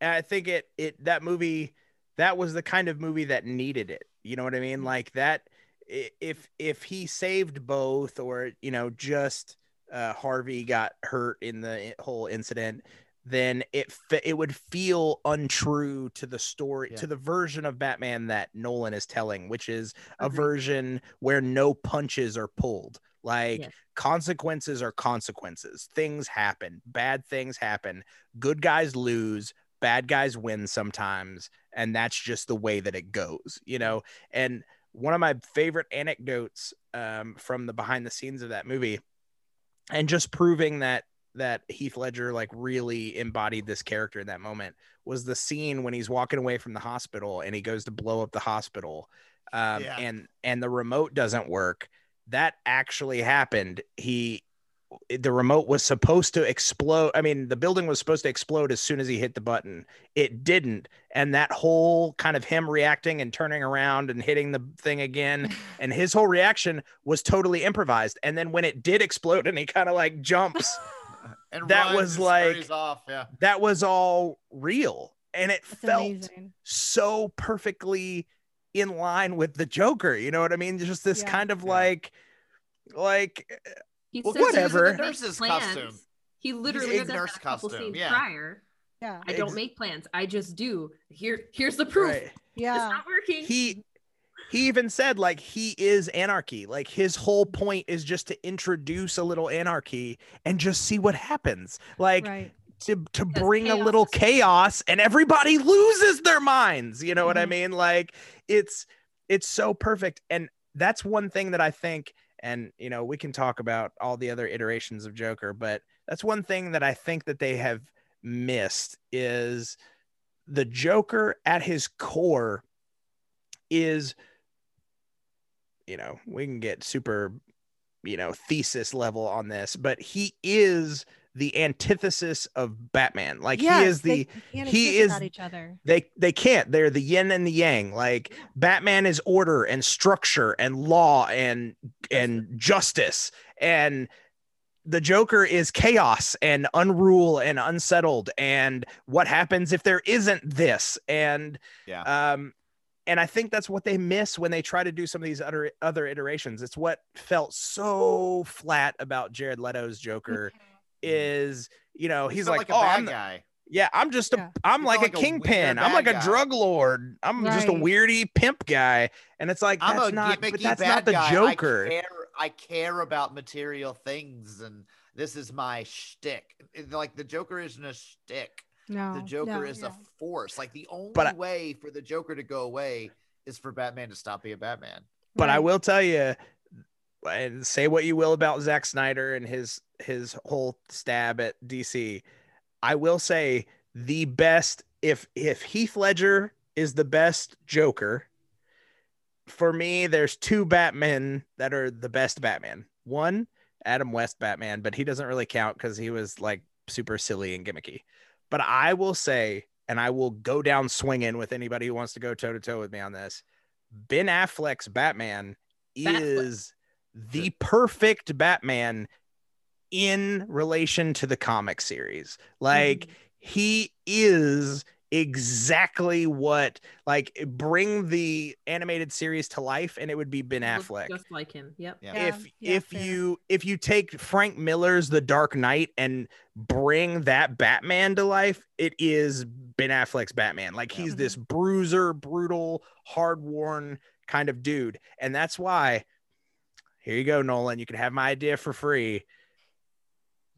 Speaker 3: I think it it that movie that was the kind of movie that needed it. You know what I mean? Like that if if he saved both or you know just uh Harvey got hurt in the whole incident, then it it would feel untrue to the story
Speaker 4: Yeah.
Speaker 3: to the version of Batman that Nolan is telling, which is a version where no punches are pulled. Like
Speaker 8: Yes.
Speaker 3: consequences are consequences. Things happen. Bad things happen. Good guys lose. Bad guys win sometimes. And that's just the way that it goes, you know? And one of my favorite anecdotes um, from the behind the scenes of that movie, and just proving that that Heath Ledger like really embodied this character in that moment was the scene when he's walking away from the hospital and he goes to blow up the hospital um,
Speaker 4: Yeah.
Speaker 3: and and the remote doesn't work that actually happened he the remote was supposed to explode i mean the building was supposed to explode as soon as he hit the button it didn't and that whole kind of him reacting and turning around and hitting the thing again [laughs] and his whole reaction was totally improvised and then when it did explode and he kind of like jumps [laughs]
Speaker 4: And
Speaker 3: That was like-.
Speaker 4: Yeah.
Speaker 3: that was all real and it
Speaker 5: That's
Speaker 3: felt
Speaker 5: amazing.
Speaker 3: so perfectly in line with the joker you know what i mean just this
Speaker 5: Yeah.
Speaker 3: kind of
Speaker 4: Yeah.
Speaker 3: like like eh,
Speaker 8: He
Speaker 4: Well,
Speaker 8: says
Speaker 3: because he was in
Speaker 8: he
Speaker 3: the
Speaker 4: nurse's
Speaker 8: plans.
Speaker 4: costume.
Speaker 8: He literally
Speaker 4: in
Speaker 8: said
Speaker 4: nurse
Speaker 8: that a
Speaker 4: costume, yeah.
Speaker 8: prior.
Speaker 5: Yeah.
Speaker 8: I don't
Speaker 3: Ex-
Speaker 8: make plans. I just do. Here, here's the proof.
Speaker 3: right.
Speaker 8: It's not working.
Speaker 3: he he even said like he is anarchy like his whole point is just to introduce a little anarchy and just see what happens like
Speaker 5: Right.
Speaker 3: To to bring a little chaos. and everybody loses their minds you know what i
Speaker 5: Mhm.
Speaker 3: mean? Like it's it's so perfect. And that's one thing that i think and you know we can talk about all the other iterations of joker but that's one thing that i think that they have missed is the joker at his core is you know we can get super you know thesis level on this but he is the antithesis of batman. Like he is the
Speaker 5: they can't
Speaker 3: he is-
Speaker 5: without each other.
Speaker 3: they they can't. They're the yin and the yang. Like batman is order and structure and law and and justice. And the joker is chaos and unrule and unsettled and what happens if there isn't this? And
Speaker 4: Yeah.
Speaker 3: um and i think that's what they miss when they try to do some of these other other iterations. It's what felt so flat about jared leto's joker Mm-hmm. is you know he's
Speaker 4: felt
Speaker 3: like,
Speaker 4: a
Speaker 3: oh
Speaker 4: bad
Speaker 3: i'm the-
Speaker 4: guy.
Speaker 3: yeah, I'm just a
Speaker 5: Yeah.
Speaker 3: I'm like, a
Speaker 4: like a
Speaker 3: kingpin.
Speaker 4: weird
Speaker 3: I'm like
Speaker 4: bad
Speaker 3: a
Speaker 4: guy.
Speaker 3: drug lord. I'm just a weirdy pimp guy. And it's like
Speaker 4: I'm
Speaker 3: that's
Speaker 4: a
Speaker 3: not
Speaker 4: gimmicky
Speaker 3: but that's
Speaker 4: bad
Speaker 3: not the
Speaker 4: guy.
Speaker 3: Joker.
Speaker 4: I care, I care about material things, and this is my shtick. Like the Joker isn't a shtick.
Speaker 5: No.
Speaker 4: The Joker
Speaker 5: no,
Speaker 4: is
Speaker 5: yeah.
Speaker 4: a force. Like the only
Speaker 3: But I-
Speaker 4: way for the Joker to go away is for Batman to stop being Batman.
Speaker 3: But I will tell you and say what you will about Zack Snyder and his his whole stab at DC. I will say the best if if Heath Ledger is the best Joker, for me, there's two Batmen that are the best Batman. One, Adam West Batman, but he doesn't really count because he was like super silly and gimmicky. But I will say, and I will go down swinging with anybody who wants to go toe to toe with me on this. Ben Affleck's Batman
Speaker 8: Batfleck.
Speaker 3: is the perfect Batman in relation to the comic series. Like mm-hmm. he is exactly what like bring the animated series to life and it would be Ben Affleck
Speaker 8: just like him. Yep.
Speaker 4: Yeah.
Speaker 5: Yeah,
Speaker 3: if
Speaker 5: yeah,
Speaker 3: if
Speaker 5: fair.
Speaker 3: you if you take Frank Miller's The Dark Knight and bring that Batman to life, it is Ben Affleck's Batman. Like he's this mm-hmm. bruiser, brutal, hard-worn kind of dude. And that's why here you go, Nolan. You can have my idea for free.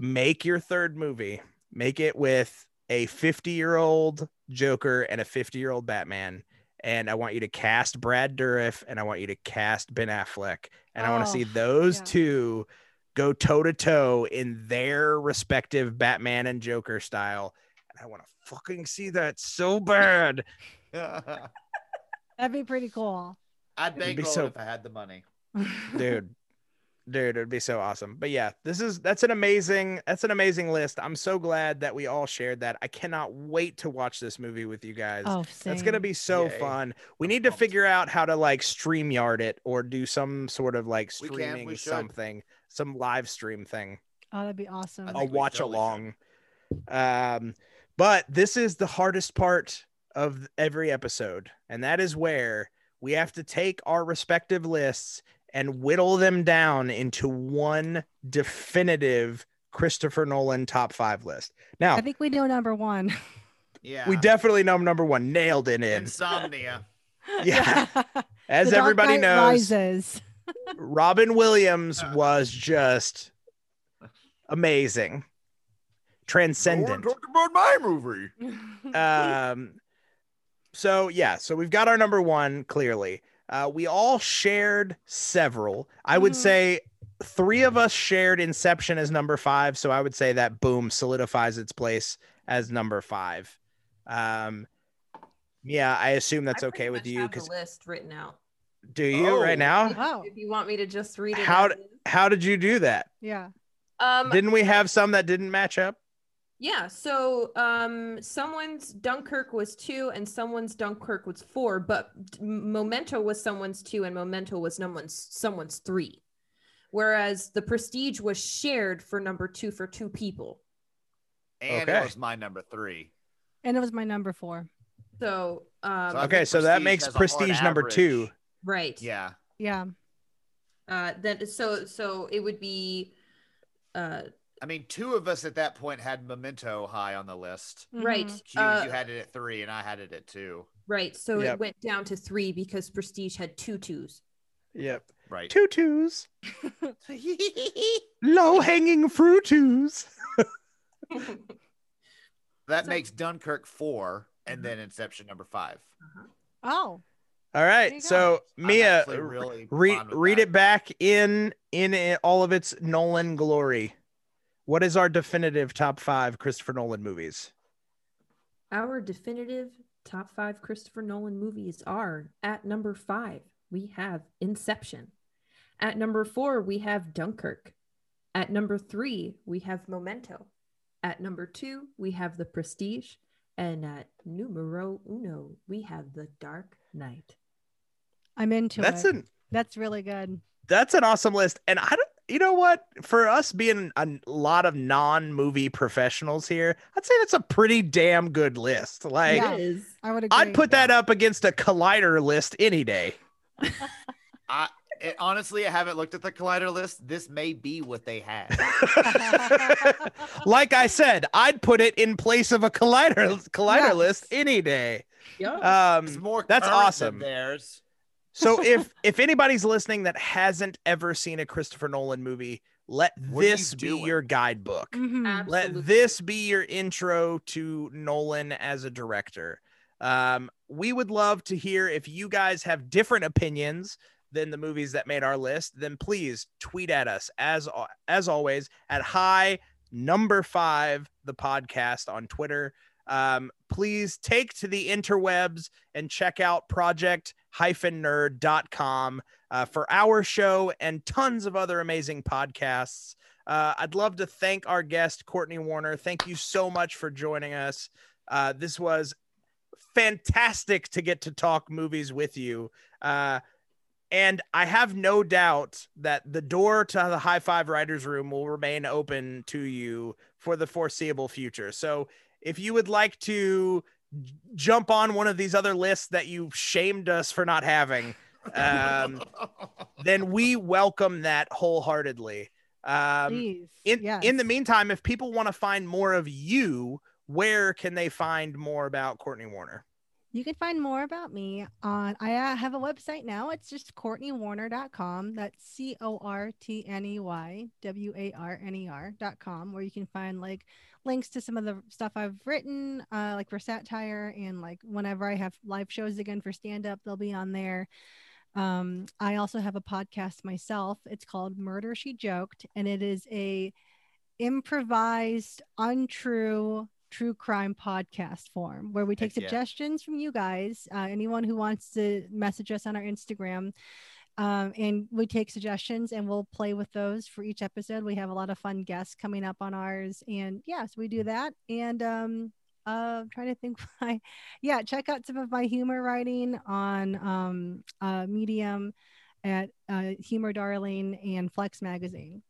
Speaker 3: Make your third movie. Make it with a 50-year-old Joker and a 50-year-old Batman. And I want you to cast Brad Dourif and I want you to cast Ben Affleck. And I want to
Speaker 5: Oh,
Speaker 3: see those
Speaker 5: yeah.
Speaker 3: two go toe to toe in their respective Batman and Joker style. And I want to fucking see that so bad. [laughs]
Speaker 5: That'd be pretty cool.
Speaker 4: I'd
Speaker 3: It'd be
Speaker 4: bankroll
Speaker 3: so-
Speaker 4: if I had the money. [laughs]
Speaker 3: dude dude it'd be so awesome. But yeah this is that's an amazing that's an amazing list. I'm so glad that we all shared that. I cannot wait to watch this movie with you guys.
Speaker 5: Oh,
Speaker 3: that's gonna be so
Speaker 4: Yay.
Speaker 3: fun. We need to figure out how to like stream yard it or do some sort of like
Speaker 4: We can,
Speaker 3: streaming
Speaker 4: we should.
Speaker 3: something some live stream thing.
Speaker 5: Oh, that'd be awesome.
Speaker 4: I
Speaker 3: a
Speaker 4: think we
Speaker 3: watch
Speaker 4: totally should.
Speaker 3: along. Um but this is the hardest part of every episode and that is where we have to take our respective lists and whittle them down into one definitive Christopher Nolan top five list. Now,
Speaker 5: I think we know number one.
Speaker 4: Yeah.
Speaker 3: we definitely know number one, nailed it in.
Speaker 4: Insomnia. [laughs]
Speaker 3: Yeah. [laughs] As
Speaker 5: The
Speaker 3: everybody
Speaker 5: Knight
Speaker 3: knows,
Speaker 5: Rises.
Speaker 3: Robin Williams was just amazing, transcendent.
Speaker 10: Talk about my movie.
Speaker 3: um so yeah so we've got our number one clearly uh we all shared several i would
Speaker 5: Mhm.
Speaker 3: say three of us shared inception as number five so i would say that boom solidifies its place as number five um yeah i assume that's
Speaker 8: I
Speaker 3: okay with you because
Speaker 8: list written out.
Speaker 3: do you
Speaker 4: Oh.
Speaker 3: right now
Speaker 5: Wow.
Speaker 8: If you want me to just read it.
Speaker 3: how d- how did you do that
Speaker 5: Yeah.
Speaker 8: Um,
Speaker 3: didn't we have some that didn't match up
Speaker 8: Yeah, so um someone's Dunkirk was 2 and someone's Dunkirk was 4, but M- Memento was someone's 2 and Memento was someone's someone's 3. Whereas the Prestige was shared for number 2 for two people.
Speaker 4: And
Speaker 3: Okay.
Speaker 4: it was my number three.
Speaker 5: And it was my number four.
Speaker 8: So um
Speaker 4: So
Speaker 3: okay so that makes
Speaker 4: has a hard
Speaker 3: prestige number two
Speaker 8: right.
Speaker 4: Yeah.
Speaker 5: Yeah.
Speaker 8: Uh then so so it would be uh
Speaker 4: I mean, two of us at that point had Memento high on the list.
Speaker 8: right.
Speaker 5: Mhm.
Speaker 4: Q,
Speaker 8: Uh,
Speaker 4: you had it at three, and I had it at two.
Speaker 8: right. So
Speaker 3: Yep.
Speaker 8: it went down to 3 because Prestige had two twos.
Speaker 3: yep
Speaker 4: Right.
Speaker 3: two twos [laughs] low hanging fruit twos [laughs]
Speaker 4: That
Speaker 8: So-
Speaker 4: makes Dunkirk four, and then Inception number five.
Speaker 5: Oh.
Speaker 3: All right,
Speaker 5: you go.
Speaker 3: so Mia,
Speaker 4: really
Speaker 3: read read
Speaker 4: that.
Speaker 3: it back in in it, all of its Nolan glory. What is our definitive top five Christopher Nolan movies?
Speaker 8: Our definitive top five Christopher Nolan movies are at number five, we have Inception. At number four, we have Dunkirk. At number three, we have Memento. At number two, we have The Prestige. And at numero uno, we have The Dark Knight.
Speaker 5: I'm into
Speaker 3: That's
Speaker 5: it.
Speaker 3: an
Speaker 5: That's really good.
Speaker 3: that's an awesome list, and I don't. You know what? For us being a lot of non-movie professionals here, I'd say that's a pretty damn good list. Like,
Speaker 5: Yeah. I would agree.
Speaker 3: I'd put that up against a Collider list any day. [laughs]
Speaker 4: I it, honestly, I haven't looked at the Collider list. This may be what they had. [laughs] [laughs]
Speaker 3: like I said, I'd put it in place of a Collider Collider
Speaker 5: Yes.
Speaker 3: list any day.
Speaker 8: Yeah.
Speaker 4: It's
Speaker 3: Um,
Speaker 4: more
Speaker 3: that's
Speaker 4: current than
Speaker 3: awesome.
Speaker 4: Theirs.
Speaker 3: So [laughs] if if anybody's listening that hasn't ever seen a Christopher Nolan movie, let
Speaker 4: What are you
Speaker 3: this be
Speaker 4: doing?
Speaker 3: your guidebook.
Speaker 5: Mhm.
Speaker 3: Let this be your intro to Nolan as a director. Um, we would love to hear if you guys have different opinions than the movies that made our list. Then please tweet at us as as always at high number five the podcast on Twitter. Um, please take to the interwebs and check out project nerd.com uh, for our show and tons of other amazing podcasts. Uh, I'd love to thank our guest, Courtney Warner. Thank you so much for joining us. Uh, this was fantastic to get to talk movies with you. Uh, and I have no doubt that the door to the High Five Writers Room will remain open to you for the foreseeable future. So if you would like to jump on one of these other lists that you shamed us for not having, um, [laughs] then we welcome that wholeheartedly. Um,
Speaker 5: Please.
Speaker 3: in
Speaker 5: yes.
Speaker 3: in the meantime, if people want to find more of you, where can they find more about Courtney Warner?
Speaker 5: You can find more about me on I uh, have a website now. It's just courtneywarner.com. That's C O R T N E Y W A R N E R.com where you can find like links to some of the stuff I've written uh like for satire and like whenever I have live shows again for stand up they'll be on there. Um I also have a podcast myself. It's called Murder She Joked and it is a improvised untrue true crime podcast form where we take
Speaker 4: Heck yeah.
Speaker 5: suggestions from you guys uh, anyone who wants to message us on our instagram um, and we take suggestions and we'll play with those for each episode we have a lot of fun guests coming up on ours and yes we do that and um uh I'm trying to think [laughs] why yeah check out some of my humor writing on um uh medium at uh humor darling and flex magazine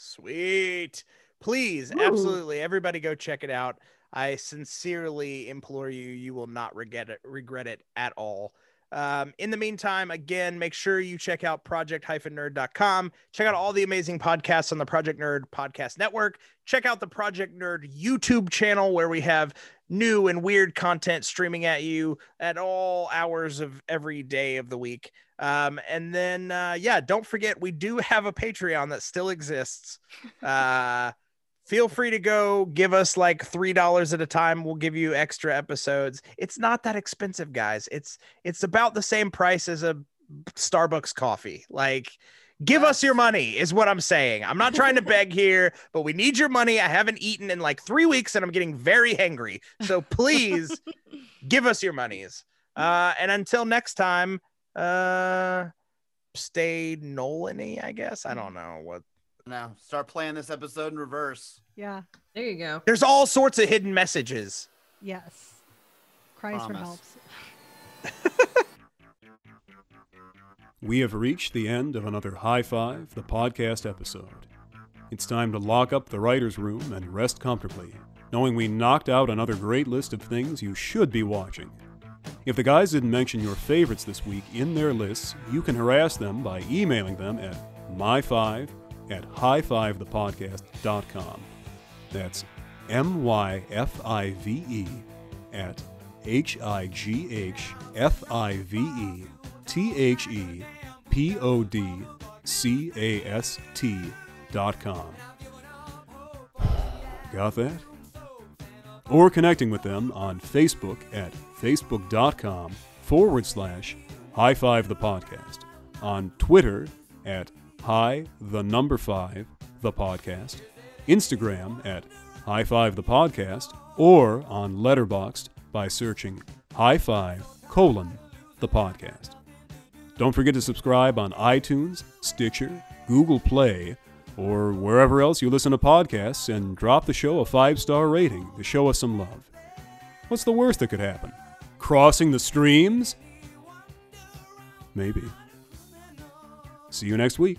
Speaker 3: Sweet. Please,
Speaker 8: Ooh.
Speaker 3: absolutely. Everybody go check it out. I sincerely implore you, you will not regret it, regret it at all. Um, in the meantime, again, make sure you check out project-nerd.com. Check out all the amazing podcasts on the Project Nerd Podcast Network. Check out the Project Nerd YouTube channel where we have new and weird content streaming at you at all hours of every day of the week. Um, and then, uh, yeah, don't forget, we do have a Patreon that still exists. [laughs] Uh, feel free to go give us like three dollars at a time. We'll give you extra episodes. It's not that expensive guys. It's it's about the same price as a starbucks coffee. Like give us your money is what i'm saying. I'm not trying to [laughs] beg here but we need your money. I haven't eaten in like three weeks and i'm getting very hangry. So please [laughs] give us your monies. Uh and until next time uh stay nolan i guess? I don't know what
Speaker 4: Now start playing this episode in reverse.
Speaker 5: Yeah.
Speaker 8: There you go.
Speaker 3: there's all sorts of hidden messages
Speaker 5: Yes. Cries for
Speaker 4: Promise.
Speaker 5: help. [laughs]
Speaker 1: We have reached the end of another High Five, the podcast episode. It's time to lock up the writer's room and rest comfortably, knowing we knocked out another great list of things you should be watching. If the guys didn't mention your favorites this week in their lists, you can harass them by emailing them at my5 at highfivethepodcast.com. That's M Y F I V E at H I G H F I V E T H E P O D C A S T dot com. Got that? Or connecting with them on Facebook at facebook.com forward slash high five the podcast, on Twitter at high the number five the podcast, Instagram at high five the podcast, or on Letterboxd by searching high five colon the podcast. Don't forget to subscribe on iTunes, Stitcher, Google Play, or wherever else you listen to podcasts and drop the show a five star rating to show us some love. What's the worst that could happen? Crossing the streams? Maybe. See you next week.